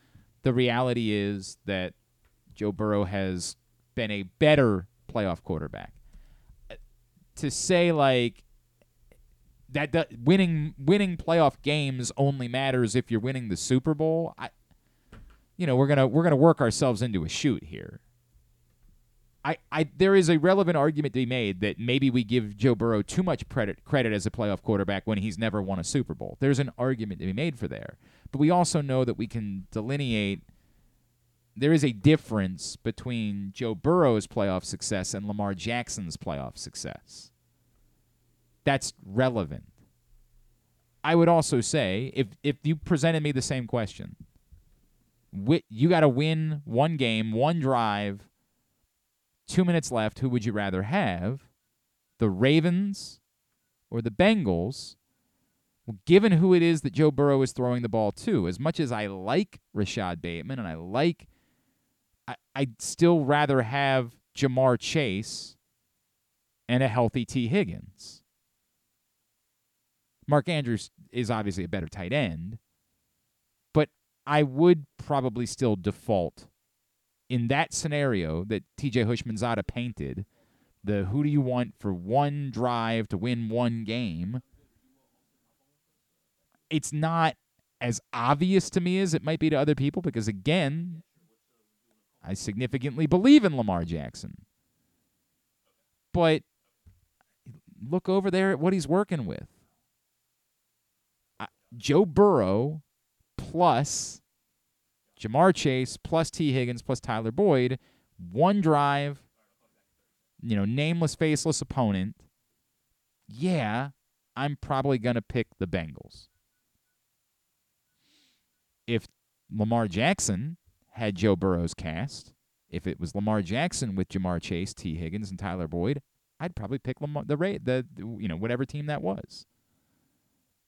the reality is that Joe Burrow has been a better playoff quarterback. To say like that, winning winning playoff games only matters if you're winning the Super Bowl. I, you know, we're gonna we're gonna work ourselves into a shoot here. I, I there is a relevant argument to be made that maybe we give Joe Burrow too much credit credit as a playoff quarterback when he's never won a Super Bowl. There's an argument to be made for there. But we also know that we can delineate there is a difference between Joe Burrow's playoff success and Lamar Jackson's playoff success. That's relevant. I would also say if if you presented me the same question, you got to win one game, one drive, two minutes left. Who would you rather have, the Ravens or the Bengals? Well, given who it is that Joe Burrow is throwing the ball to, as much as I like Rashod Bateman and I like, I, I'd still rather have Ja'Marr Chase and a healthy Tee Higgins. Mark Andrews is obviously a better tight end, but I would probably still default in that scenario that TJ Houshmandzadeh painted. The who do you want for one drive to win one game? It's not as obvious to me as it might be to other people because, again, I significantly believe in Lamar Jackson. But look over there at what he's working with. Joe Burrow plus Ja'Marr Chase plus Tee Higgins plus Tyler Boyd, one drive, you know, nameless, faceless opponent. Yeah, I'm probably going to pick the Bengals. If Lamar Jackson had Joe Burrow's cast, if it was Lamar Jackson with Ja'Marr Chase, Tee Higgins, and Tyler Boyd, I'd probably pick Lamar, the the you know whatever team that was.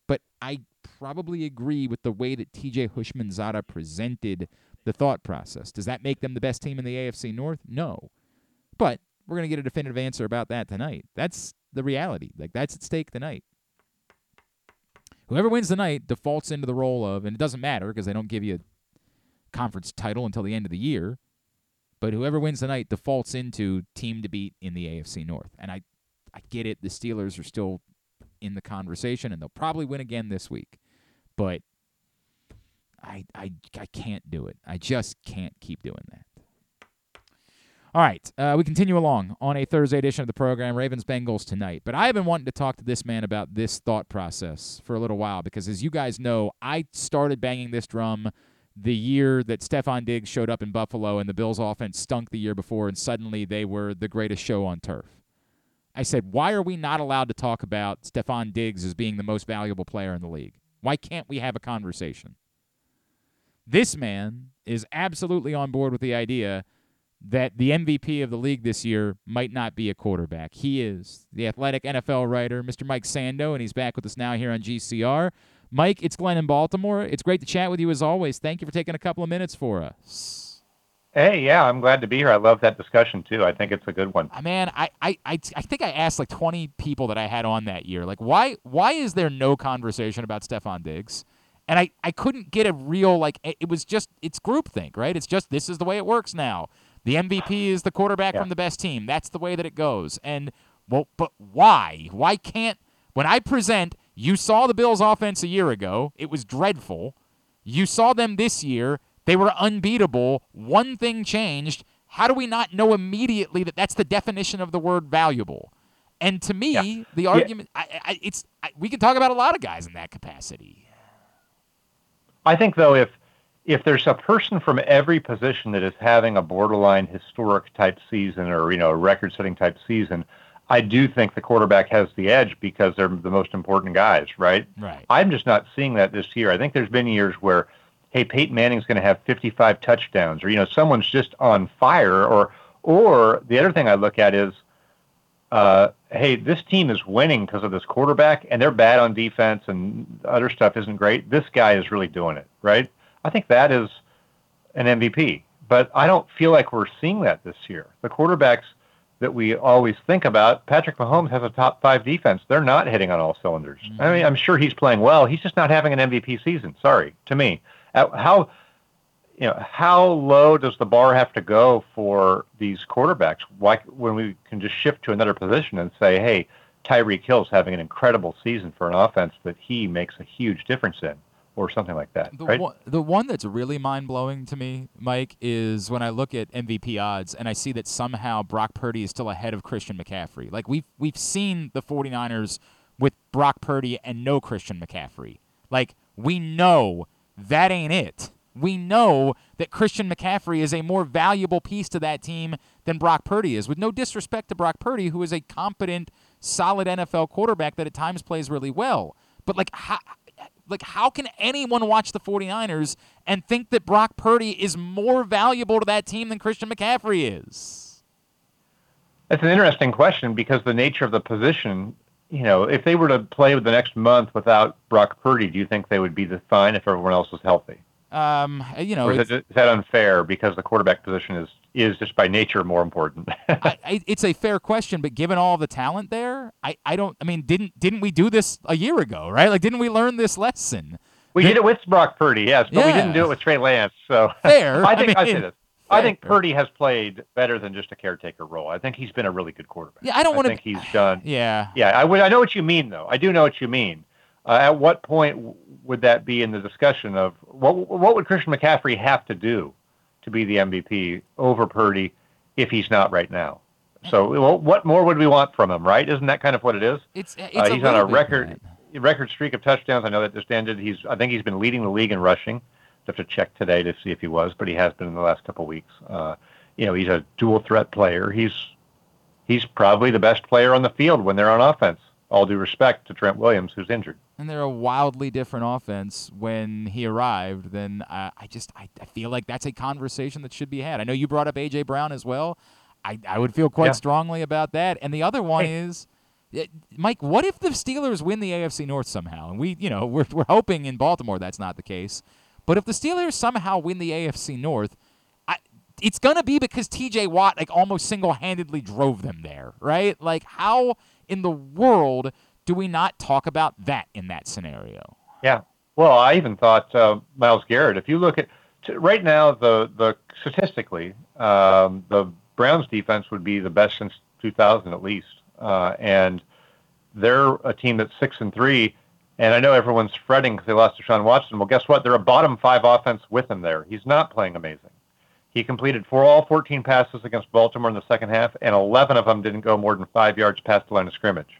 But I probably agree with the way that TJ Houshmandzadeh presented the thought process. Does that make them the best team in the AFC North? No. But we're to get a definitive answer about that tonight. That's the reality. Like that's at stake tonight. Whoever wins tonight defaults into the role of, and it doesn't matter because they don't give you conference title until the end of the year. But whoever wins tonight defaults into team to beat in the AFC North. And I, I get it. The Steelers are still in the conversation, and they'll probably win again this week. But I, I, I can't do it. I just can't keep doing that. All right, uh, we continue along on a Thursday edition of the program, Ravens Bengals tonight. But I've been wanting to talk to this man about this thought process for a little while because, as you guys know, I started banging this drum the year that Stefon Diggs showed up in Buffalo and the Bills' offense stunk the year before, and suddenly they were the greatest show on turf. I said, why are we not allowed to talk about Stefon Diggs as being the most valuable player in the league? Why can't we have a conversation? This man is absolutely on board with the idea that the MVP of the league this year might not be a quarterback. He is the athletic NFL writer, Mr. Mike Sando, and he's back with us now here on GCR. Mike, it's Glenn in Baltimore. It's great to chat with you as always. Thank you for taking a couple of minutes for us. Hey, yeah, I'm glad to be here. I love that discussion too. I think it's a good one. Uh, man, I, I, I, I think I asked like 20 people that I had on that year, like why why is there no conversation about Stefon Diggs? And I, I couldn't get a real like it was just it's groupthink, right? It's just this is the way it works now. The MVP is the quarterback yeah. from the best team. That's the way that it goes. And well, but why? Why can't when I present, you saw the Bills offense a year ago, it was dreadful. You saw them this year, they were unbeatable. One thing changed. How do we not know immediately that that's the definition of the word valuable? And to me, yeah. the argument, yeah. I, I, it's I, we can talk about a lot of guys in that capacity. I think though, if if there's a person from every position that is having a borderline historic type season or you know a record-setting type season, I do think the quarterback has the edge because they're the most important guys, right? Right. I'm just not seeing that this year. I think there's been years where hey, Peyton Manning's going to have 55 touchdowns, or you know, someone's just on fire, or or the other thing I look at is, uh, hey, this team is winning because of this quarterback, and they're bad on defense, and other stuff isn't great. This guy is really doing it, right? I think that is an MVP, but I don't feel like we're seeing that this year. The quarterbacks that we always think about, Patrick Mahomes has a top five defense. They're not hitting on all cylinders. Mm-hmm. I mean, I'm sure he's playing well. He's just not having an MVP season. Sorry, to me how you know, how low does the bar have to go for these quarterbacks? Why, when we can just shift to another position and say, hey, Tyreek Hill's having an incredible season for an offense that he makes a huge difference in, or something like that, The right? one, the one that's really mind blowing to me, Mike, is when I look at MVP odds and I see that somehow Brock Purdy is still ahead of Christian McCaffrey. Like we've we've seen the 49ers with Brock Purdy and no Christian McCaffrey. Like we know that ain't it. We know that Christian McCaffrey is a more valuable piece to that team than Brock Purdy is. With no disrespect to Brock Purdy, who is a competent, solid NFL quarterback that at times plays really well. But like how like how can anyone watch the 49ers and think that Brock Purdy is more valuable to that team than Christian McCaffrey is? That's an interesting question because the nature of the position, you know, if they were to play the next month without Brock Purdy, do you think they would be the fine if everyone else was healthy? Um, you know, or is, it's, that unfair because the quarterback position is is just by nature more important? I, I, it's a fair question, but given all the talent there, I, I don't. I mean, didn't didn't we do this a year ago, right? Like, didn't we learn this lesson? we did it with Brock Purdy, yes, but we didn't do it with Trey Lance. So Fair. I I think I, mean, say this. I think. Purdy has played better than just a caretaker role. I think he's been a really good quarterback. Yeah, I don't wanna- think he's done. Yeah. Yeah, I would. I know what you mean, though. I do know what you mean. Uh, at what point would that be in the discussion of what what would Christian McCaffrey have to do to be the MVP over Purdy if he's not right now? So, well, what more would we want from him, right? Isn't that kind of what it is? It's, it's uh, a he's on a little bit record record streak of touchdowns. I know that just ended. He's I think he's been leading the league in rushing. have to check today to see if he was, but he has been in the last couple of weeks. Uh, you know, he's a dual threat player. He's he's probably the best player on the field when they're on offense. All due respect to Trent Williams, who's injured. and they're a wildly different offense when he arrived. Then uh, I just I, I feel like that's a conversation that should be had. I know you brought up AJ Brown as well. I, I would feel quite Yeah. strongly about that. And the other one Hey. is, uh, Mike, what if the Steelers win the AFC North somehow? And we, you know, we're we're hoping in Baltimore that's not the case. But if the Steelers somehow win the AFC North, I, it's gonna be because T.J. Watt like almost single-handedly drove them there, right? Like how in the world do we not talk about that in that scenario? Yeah. Well, I even thought uh, Myles Garrett. If you look at t- right now, the the statistically, um, the Browns defense would be the best since 2000 at least, uh, and they're a team that's six and three. And I know everyone's fretting because they lost Deshaun Watson. Well, guess what? They're a bottom five offense with him there. He's not playing amazing. He completed four all 14 passes against Baltimore in the second half, and 11 of them didn't go more than five yards past the line of scrimmage.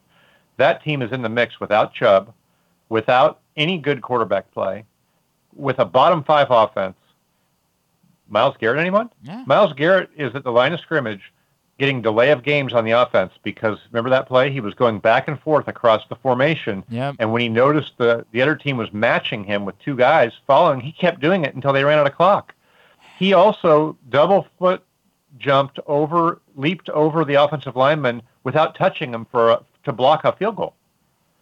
That team is in the mix without Chubb, without any good quarterback play, with a bottom five offense. Myles Garrett, anyone? Yeah. Myles Garrett is at the line of scrimmage getting delay of games on the offense because remember that play? He was going back and forth across the formation. Yep. And when he noticed the, the other team was matching him with two guys following, he kept doing it until they ran out of clock. He also double foot jumped over, leaped over the offensive lineman without touching him for a, to block a field goal.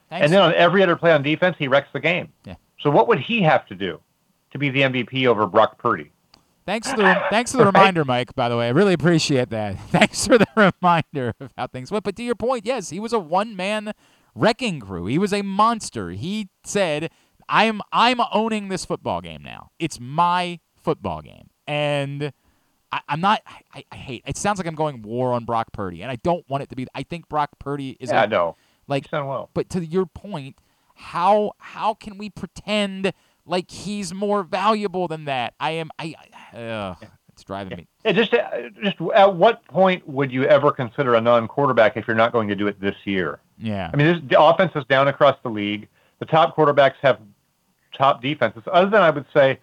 Thanks. And then on every other play on defense, he wrecks the game. Yeah. So what would he have to do to be the MVP over Brock Purdy? Thanks for the thanks for the Right? reminder, Mike. By the way, I really appreciate that. Thanks for the reminder of how things went. But to your point, yes, he was a one man wrecking crew. He was a monster. He said, "I'm I'm owning this football game now. It's my football game." And I, I'm not. I, I hate. It sounds like I'm going war on Brock Purdy, and I don't want it to be. I think Brock Purdy is. Yeah, a, no. Like, He's done well. but to your point, how how can we pretend like he's more valuable than that? I am. I. I uh, it's driving me. Yeah, just uh, just at what point would you ever consider a non-quarterback if you're not going to do it this year? Yeah. I mean, this, the offense is down across the league. The top quarterbacks have top defenses. Other than I would say,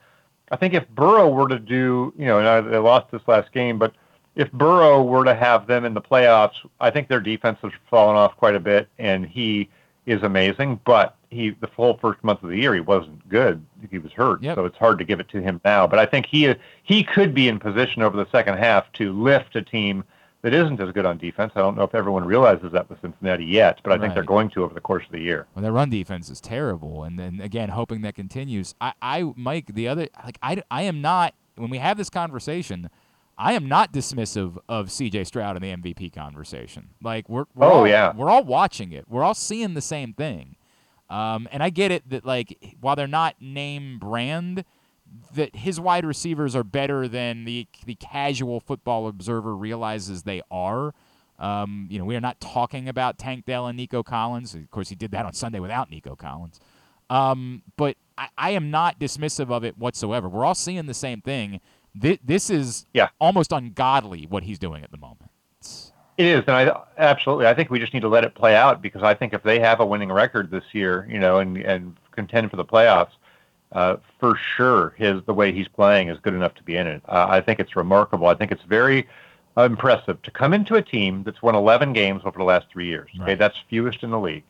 I think if Burrow were to do, you know, and they lost this last game, but if Burrow were to have them in the playoffs, I think their defense has fallen off quite a bit, and he is amazing. But he, the full first month of the year, he wasn't good. He was hurt, Yep. so it's hard to give it to him now. But I think he he could be in position over the second half to lift a team that isn't as good on defense. I don't know if everyone realizes that with Cincinnati yet, but I think they're going to over the course of the year. Well, their run defense is terrible, and then again, hoping that continues. I, I, Mike, the other, like, I, I am not. When we have this conversation, I am not dismissive of C.J. Stroud in the MVP conversation. Like, we're, we're Oh, all, yeah. we're all watching it. We're all seeing the same thing. Um, and I get it that like while they're not name brand, that his wide receivers are better than the the casual football observer realizes they are. Um, you know, we are not talking about Tank Dell and Nico Collins. Of course, he did that on Sunday without Nico Collins. Um, but I, I am not dismissive of it whatsoever. We're all seeing the same thing. This, this is Yeah. almost ungodly what he's doing at the moment. It is, and I absolutely. I think we just need to let it play out because I think if they have a winning record this year, you know, and and contend for the playoffs, uh, for sure, his the way he's playing is good enough to be in it. Uh, I think it's remarkable. I think it's very impressive to come into a team that's won 11 games over the last three years. Okay, that's fewest in the league,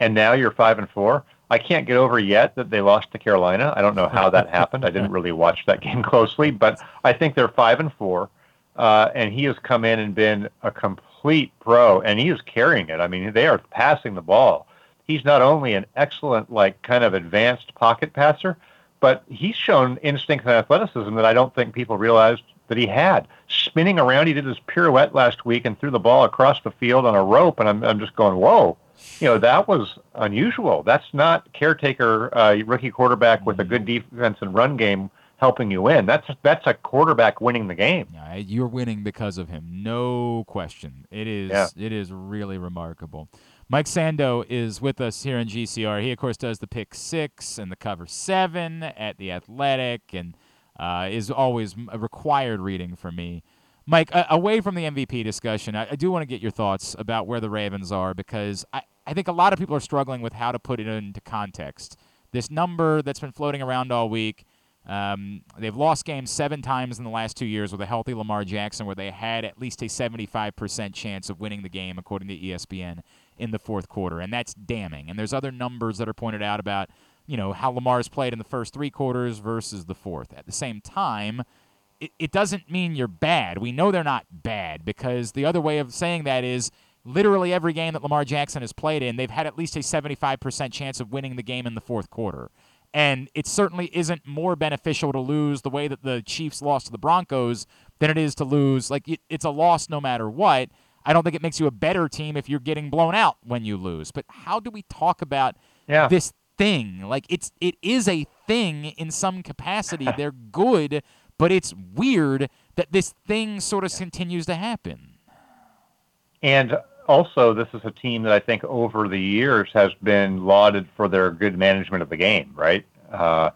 and now you're five and four. I can't get over yet that they lost to Carolina. I don't know how that happened. I didn't really watch that game closely, but I think they're five and four uh, and he has come in and been a complete pro, and he is carrying it. I mean, they are passing the ball. He's not only an excellent, like, kind of advanced pocket passer, but he's shown instinct and athleticism that I don't think people realized that he had. Spinning around, he did his pirouette last week and threw the ball across the field on a rope, and I'm, I'm just going, whoa. You know, that was unusual. That's not caretaker uh, rookie quarterback with a good defense and run game helping you win. That's that's a quarterback winning the game. Yeah, you're winning because of him, no question. It is Yeah. it is really remarkable. Mike Sando is with us here in GCR. He of course does the pick six and the cover seven at the Athletic, and uh, is always a required reading for me. Mike, uh, away from the MVP discussion, I, I do want to get your thoughts about where the Ravens are because I, I think a lot of people are struggling with how to put it into context. This number that's been floating around all week. Um, they've lost games seven times in the last two years with a healthy Lamar Jackson, where they had at least a 75% chance of winning the game, according to ESPN, in the fourth quarter. And that's damning. And there's other numbers that are pointed out about, you know, how Lamar's played in the first three quarters versus the fourth. At the same time, it, it doesn't mean you're bad. We know they're not bad because the other way of saying that is literally every game that Lamar Jackson has played in, they've had at least a 75% chance of winning the game in the fourth quarter. And it certainly isn't more beneficial to lose the way that the Chiefs lost to the Broncos than it is to lose. Like, it, it's a loss no matter what. I don't think it makes you a better team if you're getting blown out when you lose. But how do we talk about Yeah. this thing? Like, it's it is a thing in some capacity. They're good, but it's weird that this thing sort of continues to happen. And also, this is a team that I think over the years has been lauded for their good management of the game, right? Uh,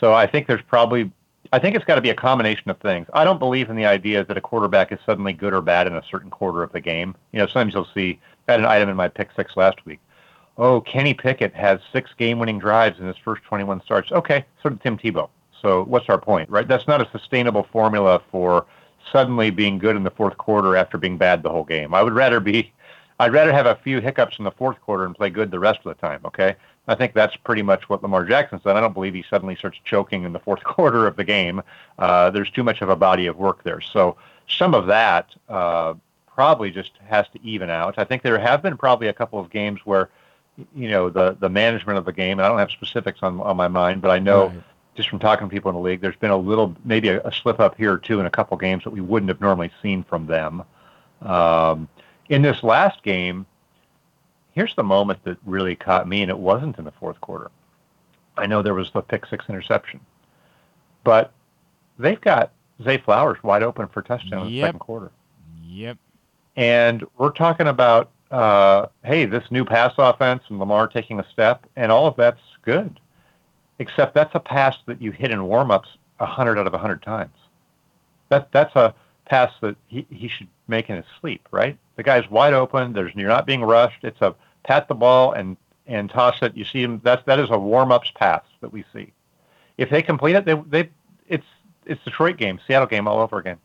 so I think there's probably, I think it's got to be a combination of things. I don't believe in the idea that a quarterback is suddenly good or bad in a certain quarter of the game. You know, sometimes you'll see, I had an item in my pick six last week. Oh, Kenny Pickett has six game winning drives in his first 21 starts. Okay, so did Tim Tebow. So what's our point, right? That's not a sustainable formula for suddenly being good in the fourth quarter after being bad the whole game. I would rather be, I'd rather have a few hiccups in the fourth quarter and play good the rest of the time. Okay, I think that's pretty much what Lamar Jackson said. I don't believe he suddenly starts choking in the fourth quarter of the game. Uh, there's too much of a body of work there. So some of that uh, probably just has to even out. I think there have been probably a couple of games where, you know, the the management of the game. And I don't have specifics on on my mind, but I know Right. just from talking to people in the league, there's been a little, maybe a, a slip up here too, in a couple games that we wouldn't have normally seen from them. Um, in this last game, here's the moment that really caught me, and it wasn't in the fourth quarter. I know there was the pick six interception, but they've got Zay Flowers wide open for touchdown in the Yep. second quarter. Yep. And we're talking about, uh, hey, this new pass offense and Lamar taking a step, and all of that's good. Except that's a pass that you hit in warmups a hundred out of a hundred times. That that's a pass that he, he should make in his sleep, right? The guy's wide open. There's you're not being rushed. It's a pat the ball and and toss it. You see him. That's that is a warm ups pass that we see. If they complete it, they they it's it's Detroit game, Seattle game all over again.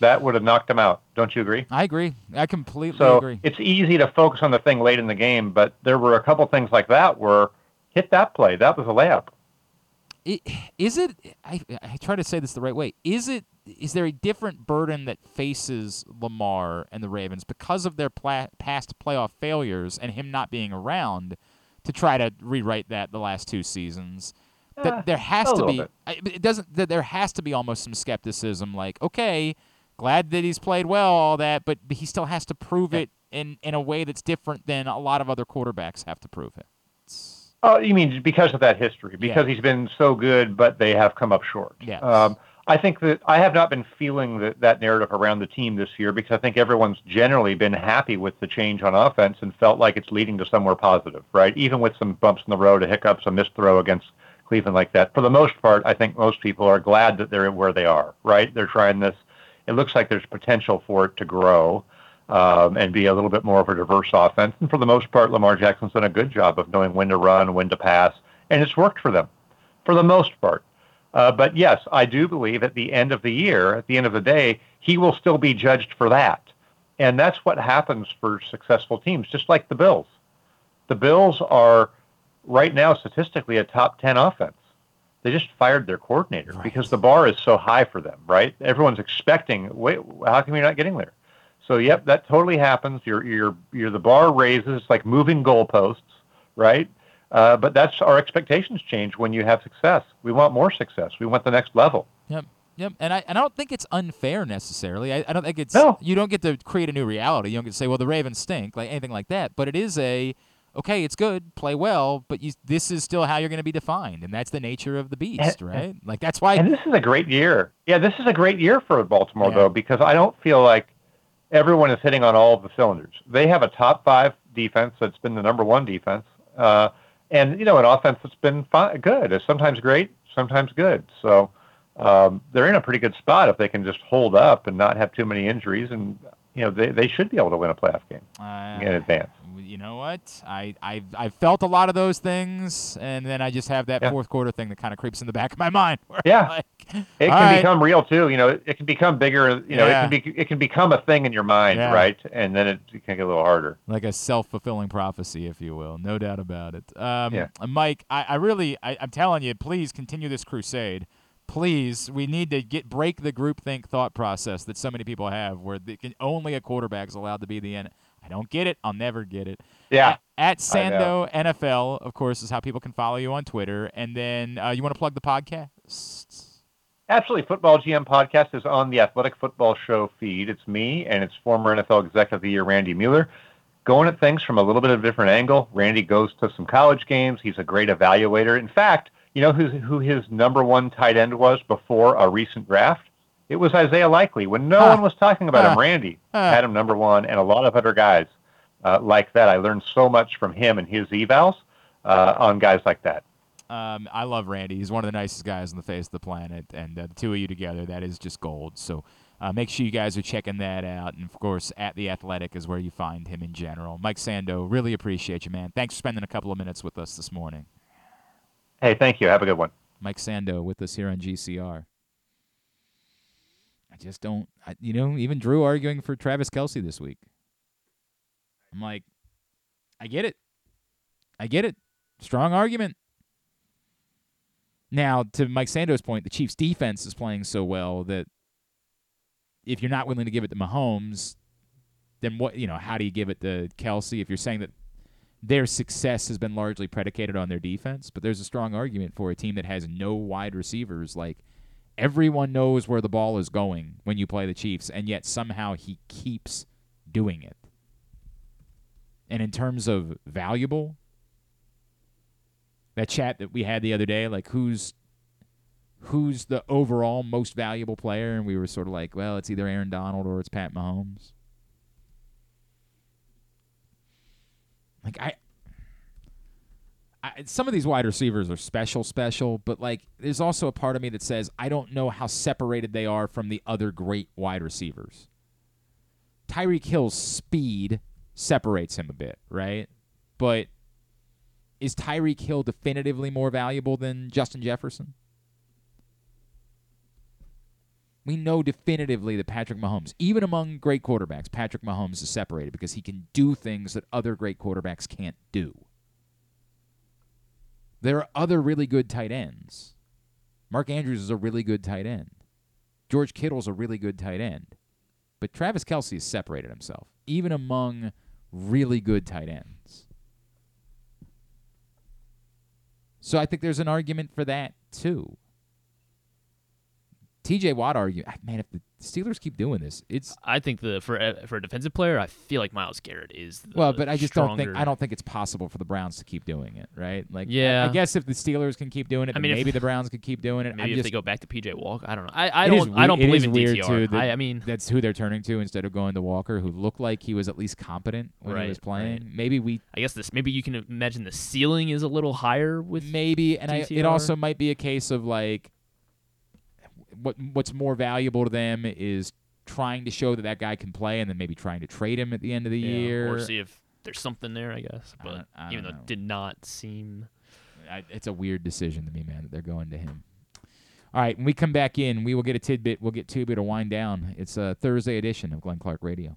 That would have knocked them out. Don't you agree? I agree. I completely So agree. it's easy to focus on the thing late in the game, but there were a couple things like that where hit that play. That was a layup. I- Is it? I, I try to say this the right way. Is it? Is there a different burden that faces Lamar and the Ravens because of their pla- past playoff failures and him not being around to try to rewrite that the last two seasons? Uh, That there has to be. I- It doesn't. That there has to be almost some skepticism. Like, okay, glad that he's played well, all that, but he still has to prove it in in a way that's different than a lot of other quarterbacks have to prove it. Oh, you mean because of that history? Because he's been so good, but they have come up short. Yes. Um, I think that I have not been feeling that, that narrative around the team this year because I think everyone's generally been happy with the change on offense and felt like it's leading to somewhere positive, right? Even with some bumps in the road, a hiccups, a missed throw against Cleveland like that. For the most part, I think most people are glad that they're where they are, right? They're trying this. It looks like there's potential for it to grow and be a little bit more of a diverse offense. And for the most part, Lamar Jackson's done a good job of knowing when to run, when to pass, and it's worked for them for the most part. Uh, but yes, I do believe at the end of the year, at the end of the day, he will still be judged for that. And that's what happens for successful teams, just like the Bills. The Bills are right now statistically a top 10 offense. They just fired their coordinator right. because the bar is so high for them, right? Everyone's expecting, wait, how come you're not getting there? So yep, that totally happens. You're you're you're the bar raises. It's like moving goalposts, right? Uh, but that's our expectations change when you have success. We want more success. We want the next level. Yep. Yep, and I, and I don't think it's unfair necessarily. I, I don't think it's no. you don't get to create a new reality. You don't get to say, well, the Ravens stink, like anything like that. But it is a okay, it's good, play well, but you, this is still how you're going to be defined, and that's the nature of the beast, and, right? Like that's why. And this is a great year. Yeah, this is a great year for Baltimore yeah. though, because I don't feel like everyone is hitting on all of the cylinders. They have a top five defense that's been the number one defense, uh, and you know an offense that's been fine, good. It's sometimes great, sometimes good. So um, they're in a pretty good spot if they can just hold up and not have too many injuries, and you know they, they should be able to win a playoff game uh, in advance you know what? I I've, I've felt a lot of those things, and then I just have that yeah. fourth quarter thing that kind of creeps in the back of my mind. yeah, like, it can right. become real too. You know, it, it can become bigger. You know, Yeah. it can be it can become a thing in your mind, Yeah. right? And then it, it can get a little harder. like a self-fulfilling prophecy, if you will. No doubt about it. Um, Yeah. Mike, I, I really, I, I'm telling you, please continue this crusade. Please, we need to get break the groupthink thought process that so many people have, where can, only a quarterback is allowed to be the end. I don't get it. I'll never get it. Yeah. At, at Sando NFL, of course, is how people can follow you on Twitter. And then uh, you want to plug the podcast? Absolutely. Football GM podcast is on the Athletic Football Show feed. It's me and it's former NFL Executive of the Year Randy Mueller going at things from a little bit of a different angle. Randy goes to some college games. He's a great evaluator. In fact, you know who, who his number one tight end was before a recent draft? It was Isaiah Likely. When no Huh. one was talking about him, Randy Huh. had him number one, and a lot of other guys uh, like that. I learned so much from him and his evals uh, on guys like that. Um, I love Randy. He's one of the nicest guys on the face of the planet, and uh, the two of you together, that is just gold. So uh, make sure you guys are checking that out. And of course, at the Athletic is where you find him in general. Mike Sando, really appreciate you, man. Thanks for spending a couple of minutes with us this morning. Hey, thank you. Have a good one. Mike Sando with us here on GCR. Just don't, I, you know, even Drew arguing for Travis Kelce this week. I'm like, I get it. I get it. Strong argument. Now, to Mike Sando's point, the Chiefs' defense is playing so well that if you're not willing to give it to Mahomes, then what? You know, how do you give it to Kelce? If you're saying that their success has been largely predicated on their defense, but there's a strong argument for a team that has no wide receivers. Like everyone knows where the ball is going when you play the Chiefs, and yet somehow he keeps doing it. And in terms of valuable, that chat that we had the other day, like who's who's the overall most valuable player, and we were sort of like, well, it's either Aaron Donald or it's Pat Mahomes. Like I, I some of these wide receivers are special, special, but like there's also a part of me that says I don't know how separated they are from the other great wide receivers. Tyreek Hill's speed separates him a bit, right? But is Tyreek Hill definitively more valuable than Justin Jefferson? We know definitively that Patrick Mahomes, even among great quarterbacks, Patrick Mahomes is separated because he can do things that other great quarterbacks can't do. There are other really good tight ends. Mark Andrews is a really good tight end. George Kittle's a really good tight end. But Travis Kelce has separated himself, even among really good tight ends. So I think there's an argument for that too. TJ Watt argue, ah, man, if the Steelers keep doing this, it's I think the for a, for a defensive player, I feel like Myles Garrett is the well, but I just don't think I don't think it's possible for the Browns to keep doing it, right? Like, I- I, guess if the Steelers can keep doing it, I then mean, if- maybe the Browns could keep doing it. Maybe I'm if just, they go back to PJ Walker, I don't know. I, I don't I don't believe in weird DTR. too. I, I mean, that's who they're turning to instead of going to Walker, who looked like he was at least competent when Right, he was playing. right. Maybe we I guess this maybe you can imagine the ceiling is a little higher with maybe, and I, it also might be a case of like what what's more valuable to them is trying to show that that guy can play, and then maybe trying to trade him at the end of the Yeah, year. or see if there's something there. I guess, I but don't- I even don't though know. it did not seem. I, it's a weird decision to me, man, that they're going to him. All right, when we come back in, we will get a tidbit. We'll get Tuba to wind down. It's a Thursday edition of Glenn Clark Radio.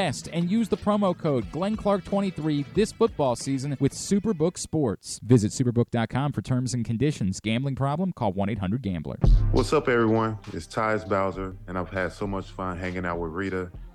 and use the promo code GlennClark23 this football season with Superbook Sports. Visit superbook.com for terms and conditions. Gambling problem? Call 1 800 Gambler. What's up, everyone? It's Tyus Bowser, and I've had so much fun hanging out with Rita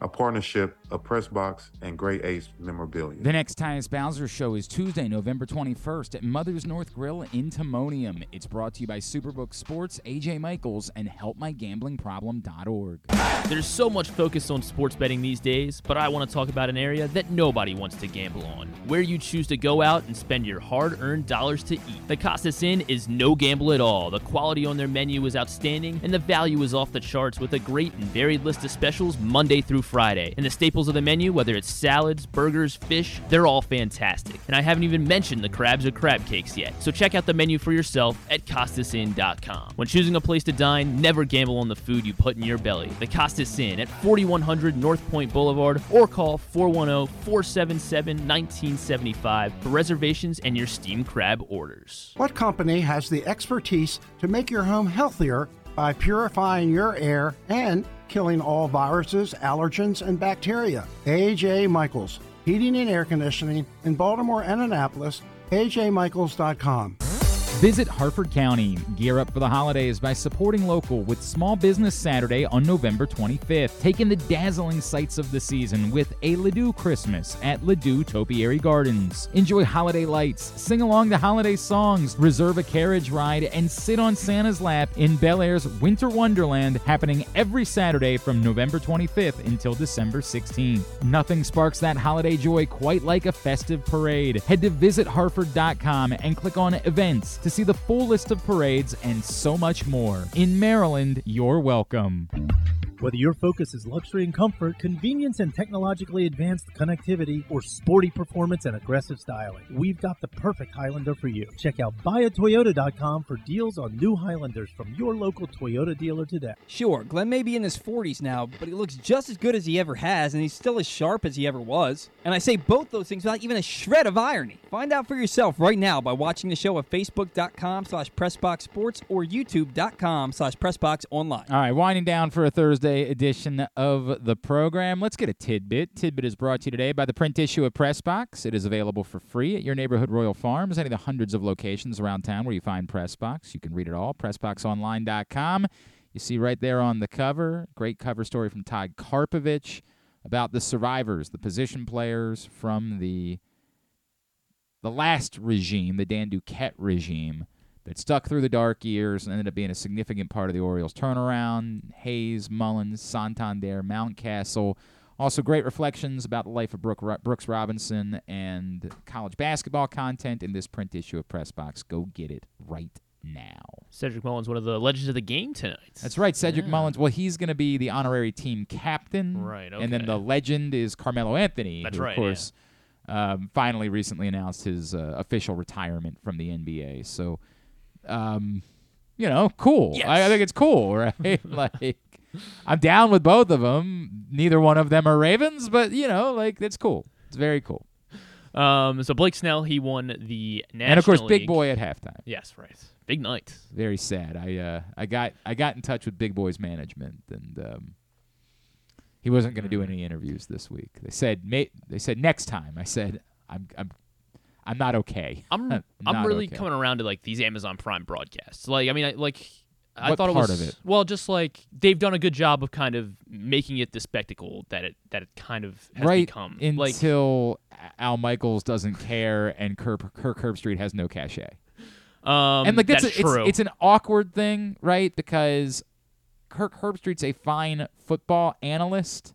a partnership of Pressbox and Great Ace Memorabilia. The next Tyus Bowser show is Tuesday, November 21st at Mother's North Grill in Timonium. It's brought to you by Superbook Sports, AJ Michaels, and HelpMyGamblingProblem.org. There's so much focus on sports betting these days, but I want to talk about an area that nobody wants to gamble on, where you choose to go out and spend your hard-earned dollars to eat. The Costas Inn is no gamble at all. The quality on their menu is outstanding, and the value is off the charts with a great and varied list of specials Monday through Friday. And the staples of the menu, whether it's salads, burgers, fish, they're all fantastic. And I haven't even mentioned the crabs or crab cakes yet. So check out the menu for yourself at CostasInn.com. When choosing a place to dine, never gamble on the food you put in your belly. The Costas Inn at 4100 North Point Boulevard or call 410-477-1975 for reservations and your steamed crab orders. What company has the expertise to make your home healthier by purifying your air and killing all viruses, allergens, and bacteria? AJ Michaels, Heating and Air Conditioning in Baltimore and Annapolis, ajmichaels.com. Visit Harford County. Gear up for the holidays by supporting local with Small Business Saturday on November 25th. Take in the dazzling sights of the season with a Ladew Christmas at Ladew Topiary Gardens. Enjoy holiday lights, sing along the holiday songs, reserve a carriage ride, and sit on Santa's lap in Bel Air's Winter Wonderland happening every Saturday from November 25th until December 16th. Nothing sparks that holiday joy quite like a festive parade. Head to visitharford.com and click on events to see the full list of parades and so much more. In Maryland, you're welcome. Whether your focus is luxury and comfort, convenience and technologically advanced connectivity, or sporty performance and aggressive styling, we've got the perfect Highlander for you. Check out buyatoyota.com for deals on new Highlanders from your local Toyota dealer today. Sure, Glenn may be in his 40s now, but he looks just as good as he ever has, and he's still as sharp as he ever was. And I say both those things without even a shred of irony. Find out for yourself right now by watching the show at facebook.com slash pressboxsports or youtube.com slash pressboxonline. All right, winding down for a Thursday edition of the program. Let's get a tidbit. Tidbit is brought to you today by the print issue of Pressbox. It is available for free at your neighborhood Royal Farms, any of the hundreds of locations around town where you find Pressbox. You can read it all, pressboxonline.com. You see right there on the cover, great cover story from Todd Karpovich about the survivors, the position players from the the last regime, the Dan Duquette regime, that stuck through the dark years and ended up being a significant part of the Orioles' turnaround. Hays, Mullins, Santander, Mountcastle. Also, great reflections about the life of Brooke, Brooks Robinson and college basketball content in this print issue of Pressbox. Go get it right now. Cedric Mullins, one of the legends of the game tonight. That's right, Cedric Yeah. Mullins. Well, he's going to be the honorary team captain. Right, And then the legend is Carmelo Anthony. That's who, right, Of course, um, finally recently announced his uh, official retirement from the NBA. So, um, you know, cool. I, I think it's cool, right? like, I'm down with both of them. Neither one of them are Ravens, but you know, like it's cool. It's very cool. Um, so Blake Snell, he won the National and of course, Big Boy at halftime. Yes, right. Big night. Very sad. I uh, I got I got in touch with Big Boy's management, and um, he wasn't going to do any interviews this week. They said may, they said next time. I said I'm I'm I'm not okay. I'm I'm not really okay. coming around to like these Amazon Prime broadcasts. Like, I mean, I, like I What thought it was of it? well, just like they've done a good job of kind of making it the spectacle that it that it kind of has right become. like, until Al Michaels doesn't care and Kirk Kirk Herbstreit has no cachet. um, and like that's, that's a, true. It's, it's an awkward thing, right? Because Kirk Herbstreit's a fine football analyst,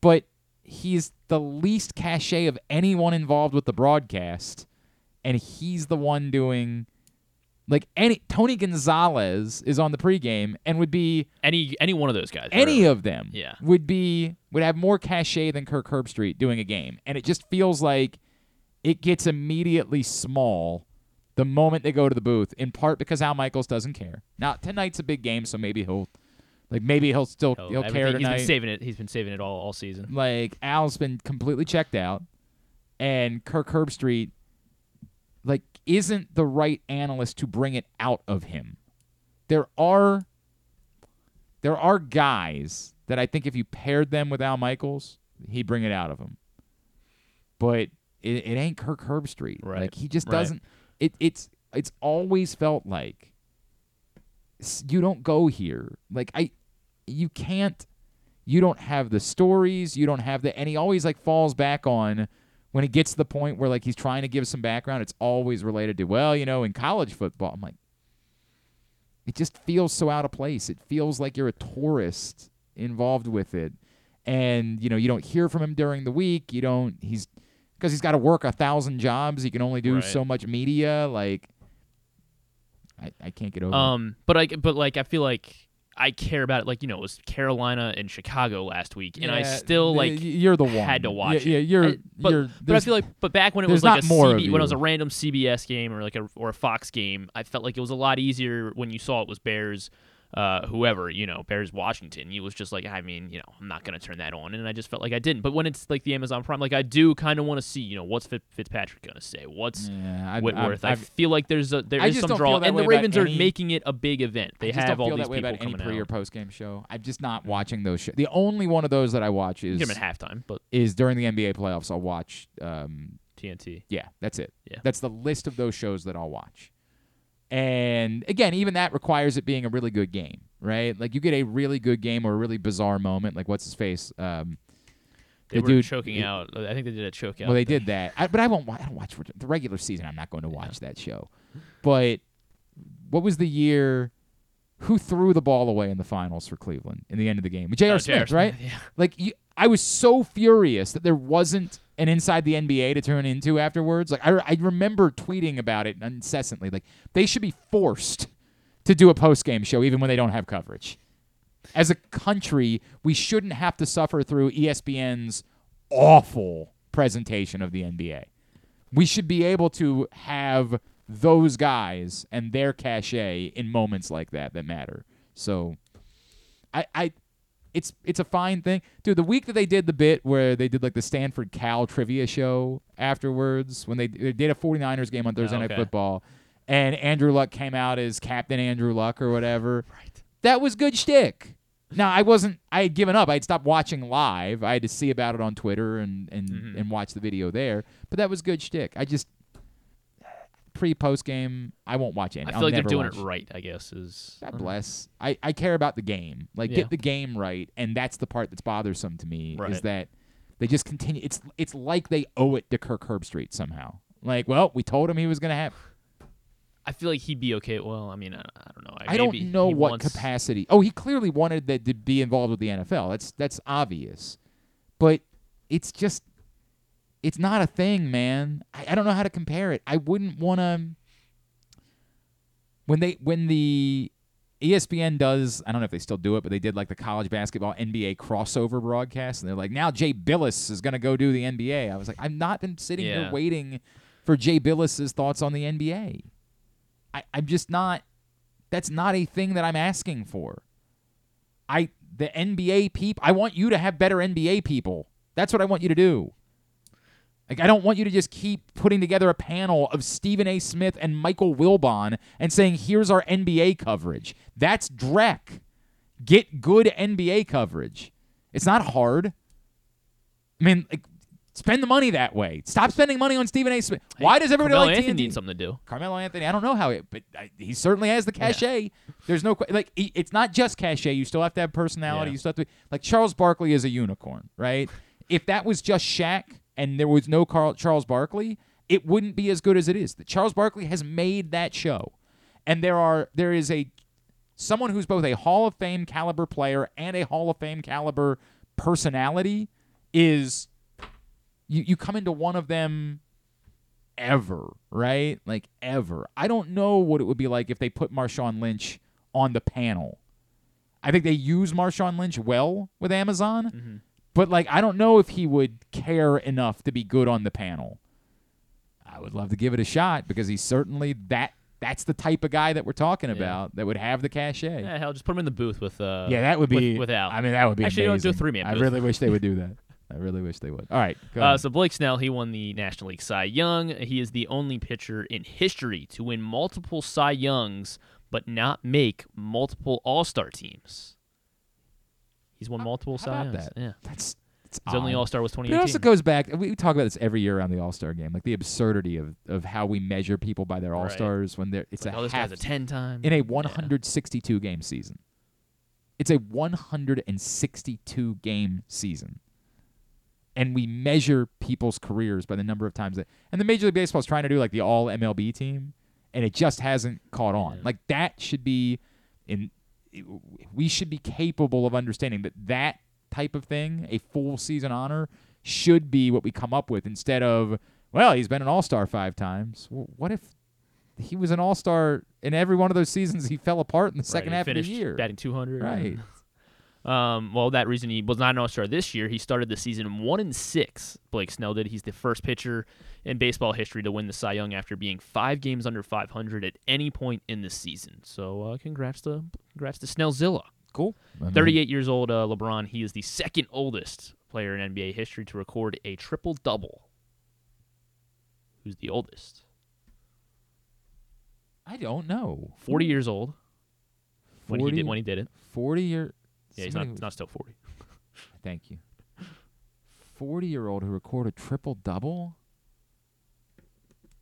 but he's the least cachet of anyone involved with the broadcast, and he's the one doing like any Tony Gonzalez is on the pregame and would be any any one of those guys. any really. of them Yeah. would be would have more cachet than Kirk Herbstreit doing a game, and it just feels like it gets immediately small the moment they go to the booth. In part because Al Michaels doesn't care. Now tonight's a big game, so maybe he'll like maybe he'll still So he'll care everything- He's tonight. been saving it. He's been saving it all all season. like Al's been completely checked out, and Kirk Herbstreit like isn't the right analyst to bring it out of him. There are there are guys that I think if you paired them with Al Michaels, he'd bring it out of him. But it, it ain't Kirk Herbstreit. Right. Like he just Right. doesn't. It it's it's always felt like you don't go here. Like I, you can't. You don't have the stories. You don't have the, and he always like falls back on when it gets to the point where like he's trying to give some background. It's always related to well, you know, in college football. I'm like, it just feels so out of place. It feels like you're a tourist involved with it, and you know you don't hear from him during the week. You don't. He's because he's got to work a thousand jobs. He can only do Right. so much media. Like, I, I can't get over. it. Um, but I but like I feel like I care about it. Like you know, it was Carolina and Chicago last week, and I still like you're the one had to watch Yeah, it. yeah, you're- I- but, you're- but I feel like but back when it was like a more CB, when it was a random CBS game or like a or a Fox game, I felt like it was a lot easier when you saw it was Bears. Uh, whoever you know, Bears Washington, it was just like I mean, you know, I'm not gonna turn that on, and I just felt like I didn't. But when it's like the Amazon Prime, like I do kind of want to see, you know, what's Fit- Fitzpatrick gonna say, what's Yeah, I- Whitworth. I've- I feel like there's a there I is some draw, and the Ravens are any- making it a big event. They I have all feel these people about any coming pre or post game show. I'm just not watching those shows. The only one of those that I watch is Give at halftime, but- is during the NBA playoffs. I'll watch um, TNT. Yeah, that's it. Yeah. that's the list of those shows that I'll watch. And again, even that requires it being a really good game, right? Like you get a really good game or a really bizarre moment, like what's his face? Um, They the were dude choking it- out. I think they did a choke out. Well, they thing. did that, I, but I won't. I don't watch the regular season. I'm not going to watch that show. But what was the year? Who threw the ball away in the finals for Cleveland in the end of the game? J.R. Uh, Smith, J.R. right? Yeah. Like you, I was so furious that there wasn't an inside the NBA to turn into afterwards. Like I, I remember tweeting about it incessantly. Like they should be forced to do a post game show even when they don't have coverage. As a country, we shouldn't have to suffer through ESPN's awful presentation of the NBA. We should be able to have those guys and their cachet in moments like that that matter. So I I it's it's a fine thing. Dude, the week that they did the bit where they did like the Stanford Cal trivia show afterwards when they, they did a 49ers game on Thursday Oh, Night. Football and Andrew Luck came out as Captain Andrew Luck or whatever. Right. That was good shtick. Now I wasn't I had given up. I had stopped watching live. I had to see about it on Twitter and and, Mm-hmm. and watch the video there. But that was good shtick. I just pre post game I won't watch any. I I'll feel like they're doing watch. it right. I guess is God bless. I, I care about the game. Like Yeah. get the game right, and that's the part that's bothersome to me is that they just continue. It's it's like they owe it to Kirk Herbstreit somehow. Like, well, we told him he was gonna have. I feel like he'd be okay. Well, I mean, I, I don't know. I don't know what wants- capacity. Oh, he clearly wanted that to be involved with the NFL. That's that's obvious, but it's just it's not a thing, man. I, I don't know how to compare it. I wouldn't want to. when they when the ESPN does, I don't know if they still do it, but they did like the college basketball NBA crossover broadcast, and they're like, now Jay Bilas is gonna go do the NBA. I was like, I've not been sitting Yeah. here waiting for Jay Bilas's thoughts on the NBA. I, I'm just not. That's not a thing that I'm asking for. I the NBA people. I want you to have better NBA people. That's what I want you to do. Like I don't want you to just keep putting together a panel of Stephen A. Smith and Michael Wilbon and saying, "Here's our NBA coverage." That's dreck. Get good NBA coverage. It's not hard. I mean, like, spend the money that way. Stop spending money on Stephen A. Smith. Why does everybody Carmelo like Anthony needs something to do. Carmelo Anthony. I don't know how it, but I, he certainly has the cachet. There's no like. It's not just cachet. You still have to have personality. Yeah. You still have to like Charles Barkley is a unicorn, right? if that was just Shaq and there was no Carl, Charles Barkley, it wouldn't be as good as it is. The Charles Barkley has made that show, and there are there is a someone who's both a Hall of Fame caliber player and a Hall of Fame caliber personality is you you come into one of them ever, right? Like ever. I don't know what it would be like if they put Marshawn Lynch on the panel. I think they use Marshawn Lynch well with Amazon, mm-hmm. But like I don't know if he would care enough to be good on the panel. I would love to give it a shot because he's certainly that that's the type of guy that we're talking about that would have the cachet. Yeah, hell, just put him in the booth with. Uh, Yeah, that would with- be without. I mean, that would be actually amazing. don't do a three man. I really wish they would do that. I really wish they would. All right, go Uh, so Blake Snell, he won the National League Cy Young. He is the only pitcher in history to win multiple Cy Youngs, but not make multiple All Star teams. He's won multiple How about that? Yeah, That's it's his only. All Star was But 2018. It also goes back. We talk about this every year around the All Star game, like the absurdity of, of how we measure people by their All Stars when they're it's Like, a oh, this half guy's a 10 time. in a Yeah. 162 game season. It's a 162 game season, and we measure people's careers by the number of times that. And the Major League Baseball is trying to do like the All MLB team, and it just hasn't caught on. Like that should be in. We should be capable of understanding that that type of thing, a full season honor, should be what we come up with instead of well, he's been an All Star five times. Well, what if he was an All Star in every one of those seasons? He fell apart in the second Right, he half of the year, batting 200. Right. Um, well, that reason he was not an All Star this year. He started the season one and six. Blake Snell did. He's the first pitcher in baseball history to win the Cy Young after being five games under 500 at any point in the season. So, uh, congrats to congrats to Snellzilla. Cool. I mean- 38 years old, uh, LeBron. He is the second oldest player in NBA history to record a triple double. Who's the oldest? I don't know. 40 years old. When he did when he did it. Forty year. Yeah, he's not who- not still 40. Thank you. Forty year old who recorded a triple double.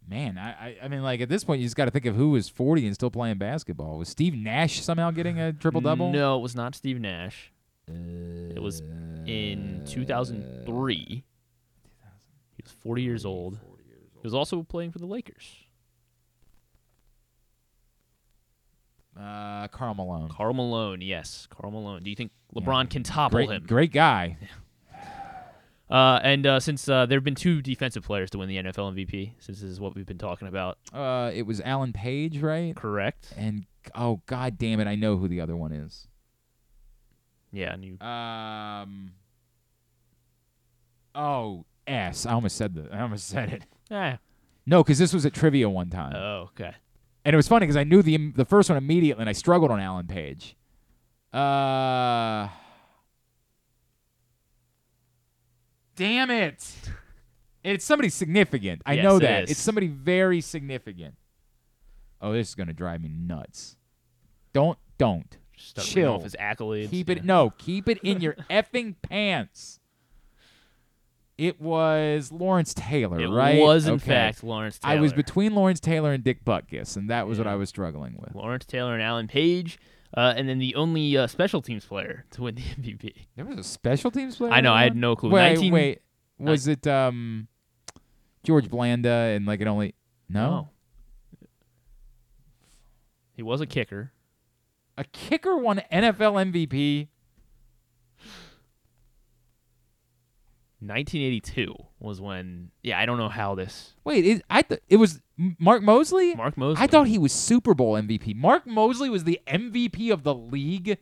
Man, I, I I mean, like at this point, you just got to think of who was forty and still playing basketball. Was Steve Nash somehow getting a triple double? No, it was not Steve Nash. it was in uh, 2003. He was 40 years old. He was also playing for the Lakers. Uh, Karl Malone. Karl Malone, yes, Karl Malone. Do you think LeBron can topple Great, him? great guy. Uh, and uh, since uh, there have been two defensive players to win the NFL MVP, since this is what we've been talking about, Uh, it was Alan Page, right? correct? And oh god damn it, I know who the other one is. Yeah, and you Um. Oh, S. I almost said that. I almost said it. Ah. No, because this was a trivia one time. Oh, okay. And it was funny because I knew the the first one immediately, and I struggled on Alan Page. Uh. Damn it! It's somebody significant. I Yes, know it It's somebody very significant. Oh, this is gonna drive me nuts. Don't don't Start chill. off his accolades, Keep it no. Keep it in your effing pants. It was Lawrence Taylor, It right? It was, in Okay. fact, Lawrence Taylor. I was between Lawrence Taylor and Dick Butkus, and that was what I was struggling with. Lawrence Taylor and Alan Page, uh, and then the only uh, special teams player to win the MVP. There was a special teams player. I know. I had no clue. Wait, 19 wait. Was it um George Blanda and like it only no? He was a kicker. A kicker won NFL MVP. 1982 was when. Yeah, I don't know how this. Wait, it, I th- it was Mark Moseley. Mark Moseley. I thought he was Super Bowl MVP. Mark Moseley was the MVP of the league.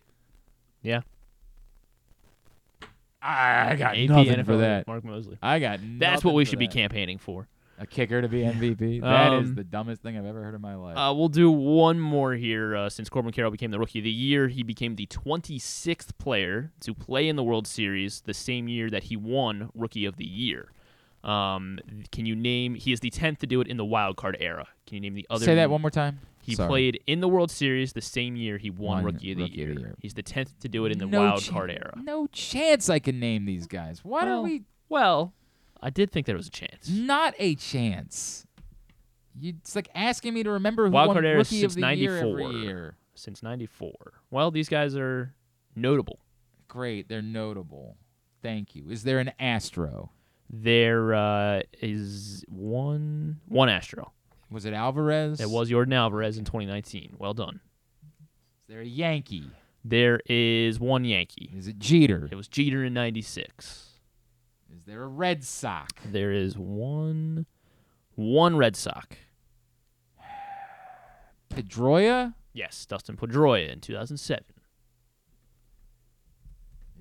Yeah. I got AP nothing NFL for that. Mark Moseley. I got. That's what we should be campaigning for. A kicker to be MVP. That is Um, the dumbest thing I've ever heard in my life. Uh, we'll do one more here. Uh, since Corbin Carroll became the Rookie of the Year, he became the 26th player to play in the World Series the same year that he won Rookie of the Year. Um, can you name? He is the 10th to do it in the wild card era. Can you name the other? Say that one more time. He Sorry. played in the World Series the same year he won Won Rookie, of the, Rookie year. of the Year. He's the 10th to do it in the No wild chan- card era. No chance I can name these guys. Why well, don't we? Well, I did think there was a chance. Not a chance. You, it's like asking me to remember who Wild won card era Rookie since of the Year '94. every year. Since '94. Well, these guys are notable. Great, they're notable. Thank you. Is there an Astro? There uh, is one one Astro. Was it Alvarez? It was Jordan Alvarez in 2019. Well done. Is there a Yankee? There is one Yankee. Is it Jeter? It was Jeter in '96. Is there a Red Sox? There is one one Red Sox. Pedroia? Yes, Dustin Pedroia in 2007.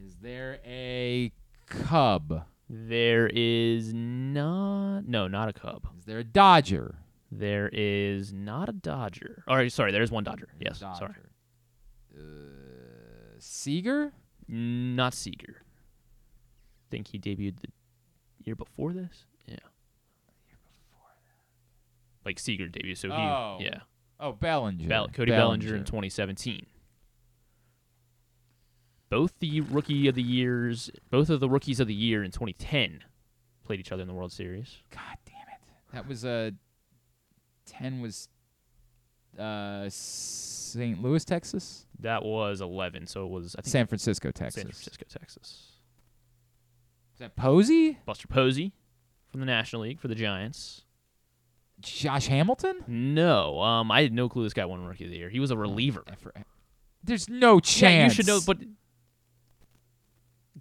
Is there a Cub? There is not no, not a Cub. Is there a Dodger? There is not a Dodger. Or sorry, there is one Dodger. Yes, sorry. Uh, Seager? Not Seager. Think he debuted the year before this? Yeah. Like Seager debuted, so he Oh. yeah. Oh, Bellinger. Bell- Cody Bellinger. in 2017. Both the rookie of the years, both of the rookies of the year in 2010 played each other in the World Series. God damn it. That was uh, 10 was uh, St. Louis, Texas? That was 11, so it was I think San Francisco, Texas. San Francisco, Texas. Is that Posey? Buster Posey from the National League for the Giants. Josh Hamilton? No, um, I had no clue this guy won Rookie of the Year. He was a reliever. There's no chance. Yeah, you should know, but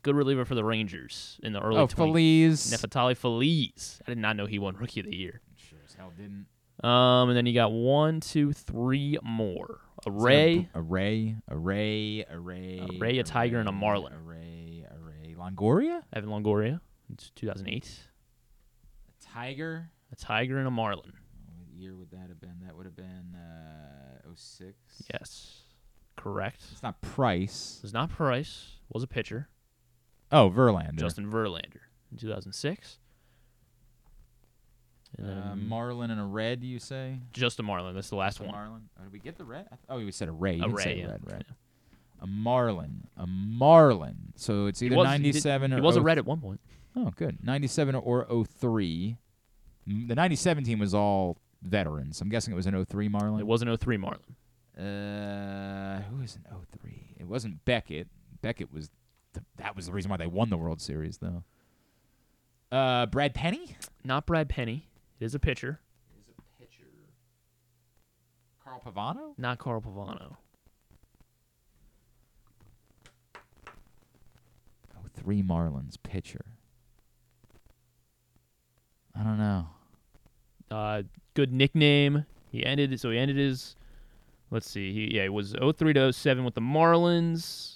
good reliever for the Rangers in the early. Oh, 20 Feliz. Neftali Feliz. I did not know he won Rookie of the Year. Sure as hell didn't. Um, and then you got one, two, three more. A Ray, A, Ray, a Ray, a Ray. a Ray, a Tiger, and a Marlin. A Ray. Longoria? Evan Longoria, in 2008. A Tiger? A Tiger and a Marlin. What year would that have been? That would have been uh, 06. Yes, correct. It's not Price. It's not Price. Was a pitcher. Oh, Verlander. Justin Verlander in 2006. And Uh, Marlin and a red, you say? just a Marlin. That's the last Just one. Marlin. Oh, did we get the red? Th- Oh, we said a ray. You A Ray, say yeah. red, red. A Marlin. A Marlin. So it's He either was- he did- 97 or He was a red at one point. Oh, good. 97 or 03. Mm, The 97 team was all veterans. I'm guessing it was an 03 Marlin. It was an 03 Marlin. Uh, who was an 03? It wasn't Beckett. Beckett was the, that was the reason why they won the World Series though. Uh, Brad Penny? Not Brad Penny. It is a pitcher. Is a pitcher. Carl Pavano? Not Carl Pavano. Three Marlins pitcher. I don't know. Uh, good nickname. He ended so he ended his. Let's see. He yeah, it was 03 to 07 with the Marlins.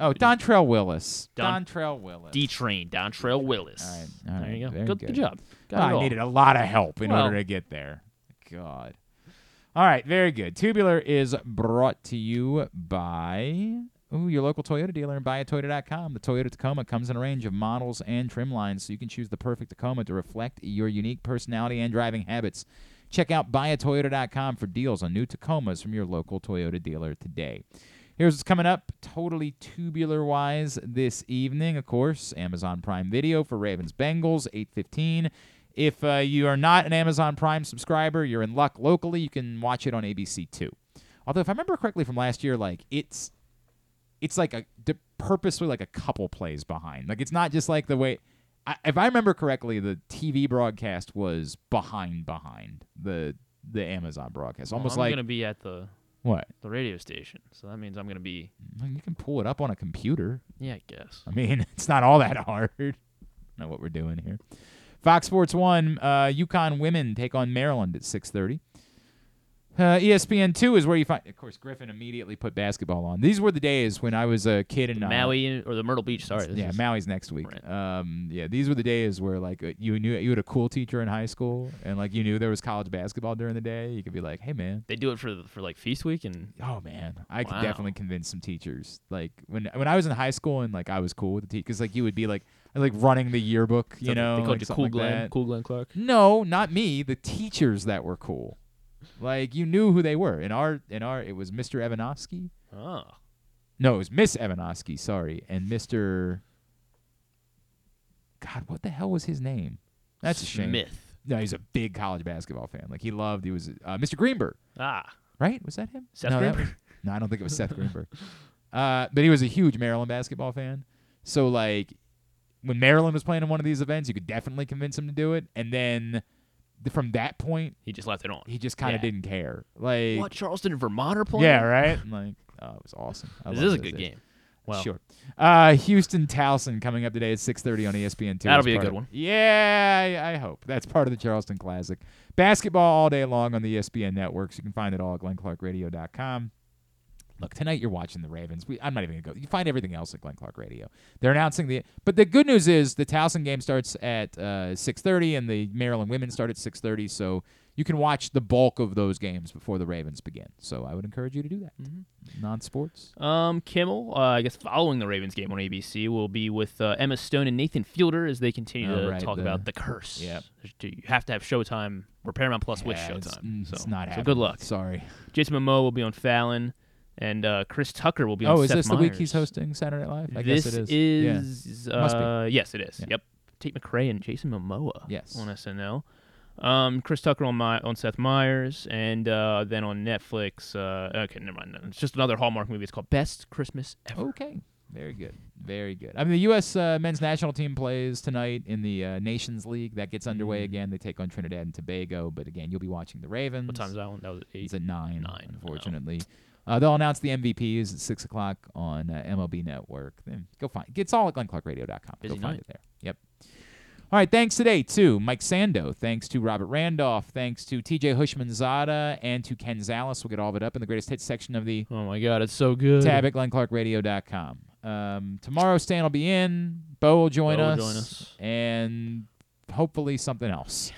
Oh, Dontrelle Willis. Don- Dontrelle Willis. D Train, Dontrelle Willis. All right, all there you go. Good, good. good job. Got Well, I all. needed a lot of help in Well- order to get there. God. All right, very good. Tubular is brought to you by ooh, your local Toyota dealer and buyatoyota.com. The Toyota Tacoma comes in a range of models and trim lines, so you can choose the perfect Tacoma to reflect your unique personality and driving habits. Check out buyatoyota.com for deals on new Tacomas from your local Toyota dealer today. Here's what's coming up totally tubular wise this evening. Of course, Amazon Prime Video for Ravens Bengals, 815. If uh, you are not an Amazon Prime subscriber, you're in luck locally. You can watch it on ABC2. Although, if I remember correctly from last year, like it's it's like a d- purposely like a couple plays behind. Like it's not just like the way. I, if I remember correctly, the TV broadcast was behind behind the the Amazon broadcast, Well, almost I'm like gonna be at the what the radio station, so that means I'm gonna be. you can pull it up on a computer. Yeah, I guess. I mean, it's not all that hard. know what we're doing here. Fox Sports One, uh, UConn women take on Maryland at six thirty. Uh, ESPN two is where you find. Of course, Griffin immediately put basketball on. These were the days when I was a kid in uh, Maui or the Myrtle Beach. Sorry. yeah, is- Maui's next week. Um, yeah, these were the days where like uh, you knew you had a cool teacher in high school, and like you knew there was college basketball during the day. You could be like, "Hey, man." They do it for for like feast week and. Oh man, I could definitely convince some teachers. Like when when I was in high school and like I was cool with the teacher, because like you would be like like running the yearbook, you So know, they called like you Cool like Glenn, that. Cool Glenn Clark. No, not me. The teachers that were cool. Like you knew who they were. In our in our it was Mr. Evanovsky. Oh. No, it was Miss Evanovsky, sorry, and Mr. God, what the hell was his name? That's a shame. Smith. No, he's a big college basketball fan. Like he loved. He was uh, Mr. Greenberg. Ah. Right? Was that him? Seth no, Greenberg? was- no, I don't think it was Seth Greenberg. Uh, but he was a huge Maryland basketball fan. So like when Maryland was playing in one of these events, you could definitely convince him to do it. And then th- from that point, he just left it on. He just kind of Yeah. didn't care. Like What Charleston and Vermont are playing? yeah, right. Like, oh, it was awesome. I This is a those good game. Well. sure. Uh, Houston Towson coming up today at 6:30 on ESPN two. That'll as be a part good of- one. Yeah, I, I hope that's part of the Charleston Classic. Basketball all day long on the ESPN networks. You can find it all at GlennClarkRadio.com. Look, tonight you're watching the Ravens. We, I'm not even gonna go. You find everything else at Glenn Clark Radio. They're announcing the, but the good news is the Towson game starts at uh, 6:30, and the Maryland women start at 6:30. So you can watch the bulk of those games before the Ravens begin. So I would encourage you to do that. Mm-hmm. Non-sports. Um, Kimmel, uh, I guess following the Ravens game on ABC, will be with uh, Emma Stone and Nathan Fielder as they continue Oh, to right, talk the- about the curse. Yep. You have to have Showtime or Paramount Plus with Yeah, it's- Showtime. mm, so, it's not so happening. good luck. Sorry. Jason Momoa will be on Fallon, and uh, Chris Tucker will be on Oh, is Seth this the week Meyers. he's hosting Saturday Night Live? I this guess it is. is, Yeah. Must be. uh, yes, it is. Yeah. Yep. Tate McRae and Jason Momoa. Yes. On SNL. Um, Chris Tucker on my on Seth Meyers, and uh, then on Netflix. Uh, okay, never mind. It's just another Hallmark movie. It's called Best Christmas Ever. Okay. Very good. Very good. I mean, the U.S. Uh, men's national team plays tonight in the uh, Nations League. That gets underway Mm. again. They take on Trinidad and Tobago. But again, you'll be watching the Ravens. What time is that one? That was eight. It's at nine. Nine. Unfortunately, uh, they'll announce the MVPs at six o'clock on uh, MLB Network. Then go find. it. It's all at GlennClarkRadio.com. Busy go find night. it there. Yep. All right. Thanks today to Mike Sando. Thanks to Robert Randolph. Thanks to TJ Houshmandzadeh and to Ken Zalis. We'll get all of it up in the greatest hits section of the Oh my God, it's so good. tab at GlennClarkRadio.com. Um, tomorrow, Stan will be in. Bo will join, Bo will us, join us. and hopefully something else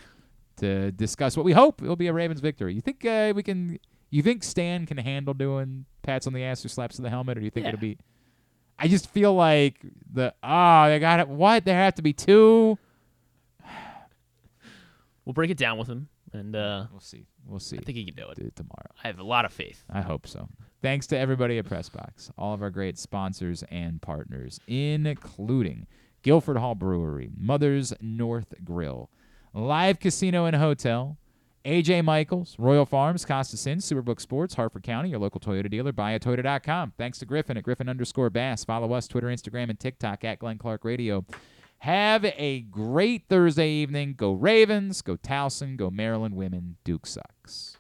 to discuss. What we hope will be a Ravens victory. You think uh, we can? You think Stan can handle doing pats on the ass or slaps to the helmet, or do you think Yeah. it'll be? I just feel like the oh they got it. What there have to be two. We'll break it down with him, and uh, we'll see. We'll see. I think he can do it. Do it tomorrow. I have a lot of faith. I hope so. Thanks to everybody at Pressbox, all of our great sponsors and partners, including Guilford Hall Brewery, Mother's North Grill, Live Casino and Hotel, AJ Michaels, Royal Farms, Costas Inn, Superbook Sports, Harford County, your local Toyota dealer, buyatoyota.com. Thanks to Griffin at Griffin underscore Bass. Follow us, Twitter, Instagram, and TikTok at Glenn Clark Radio. Have a great Thursday evening. Go Ravens, go Towson, go Maryland women. Duke sucks.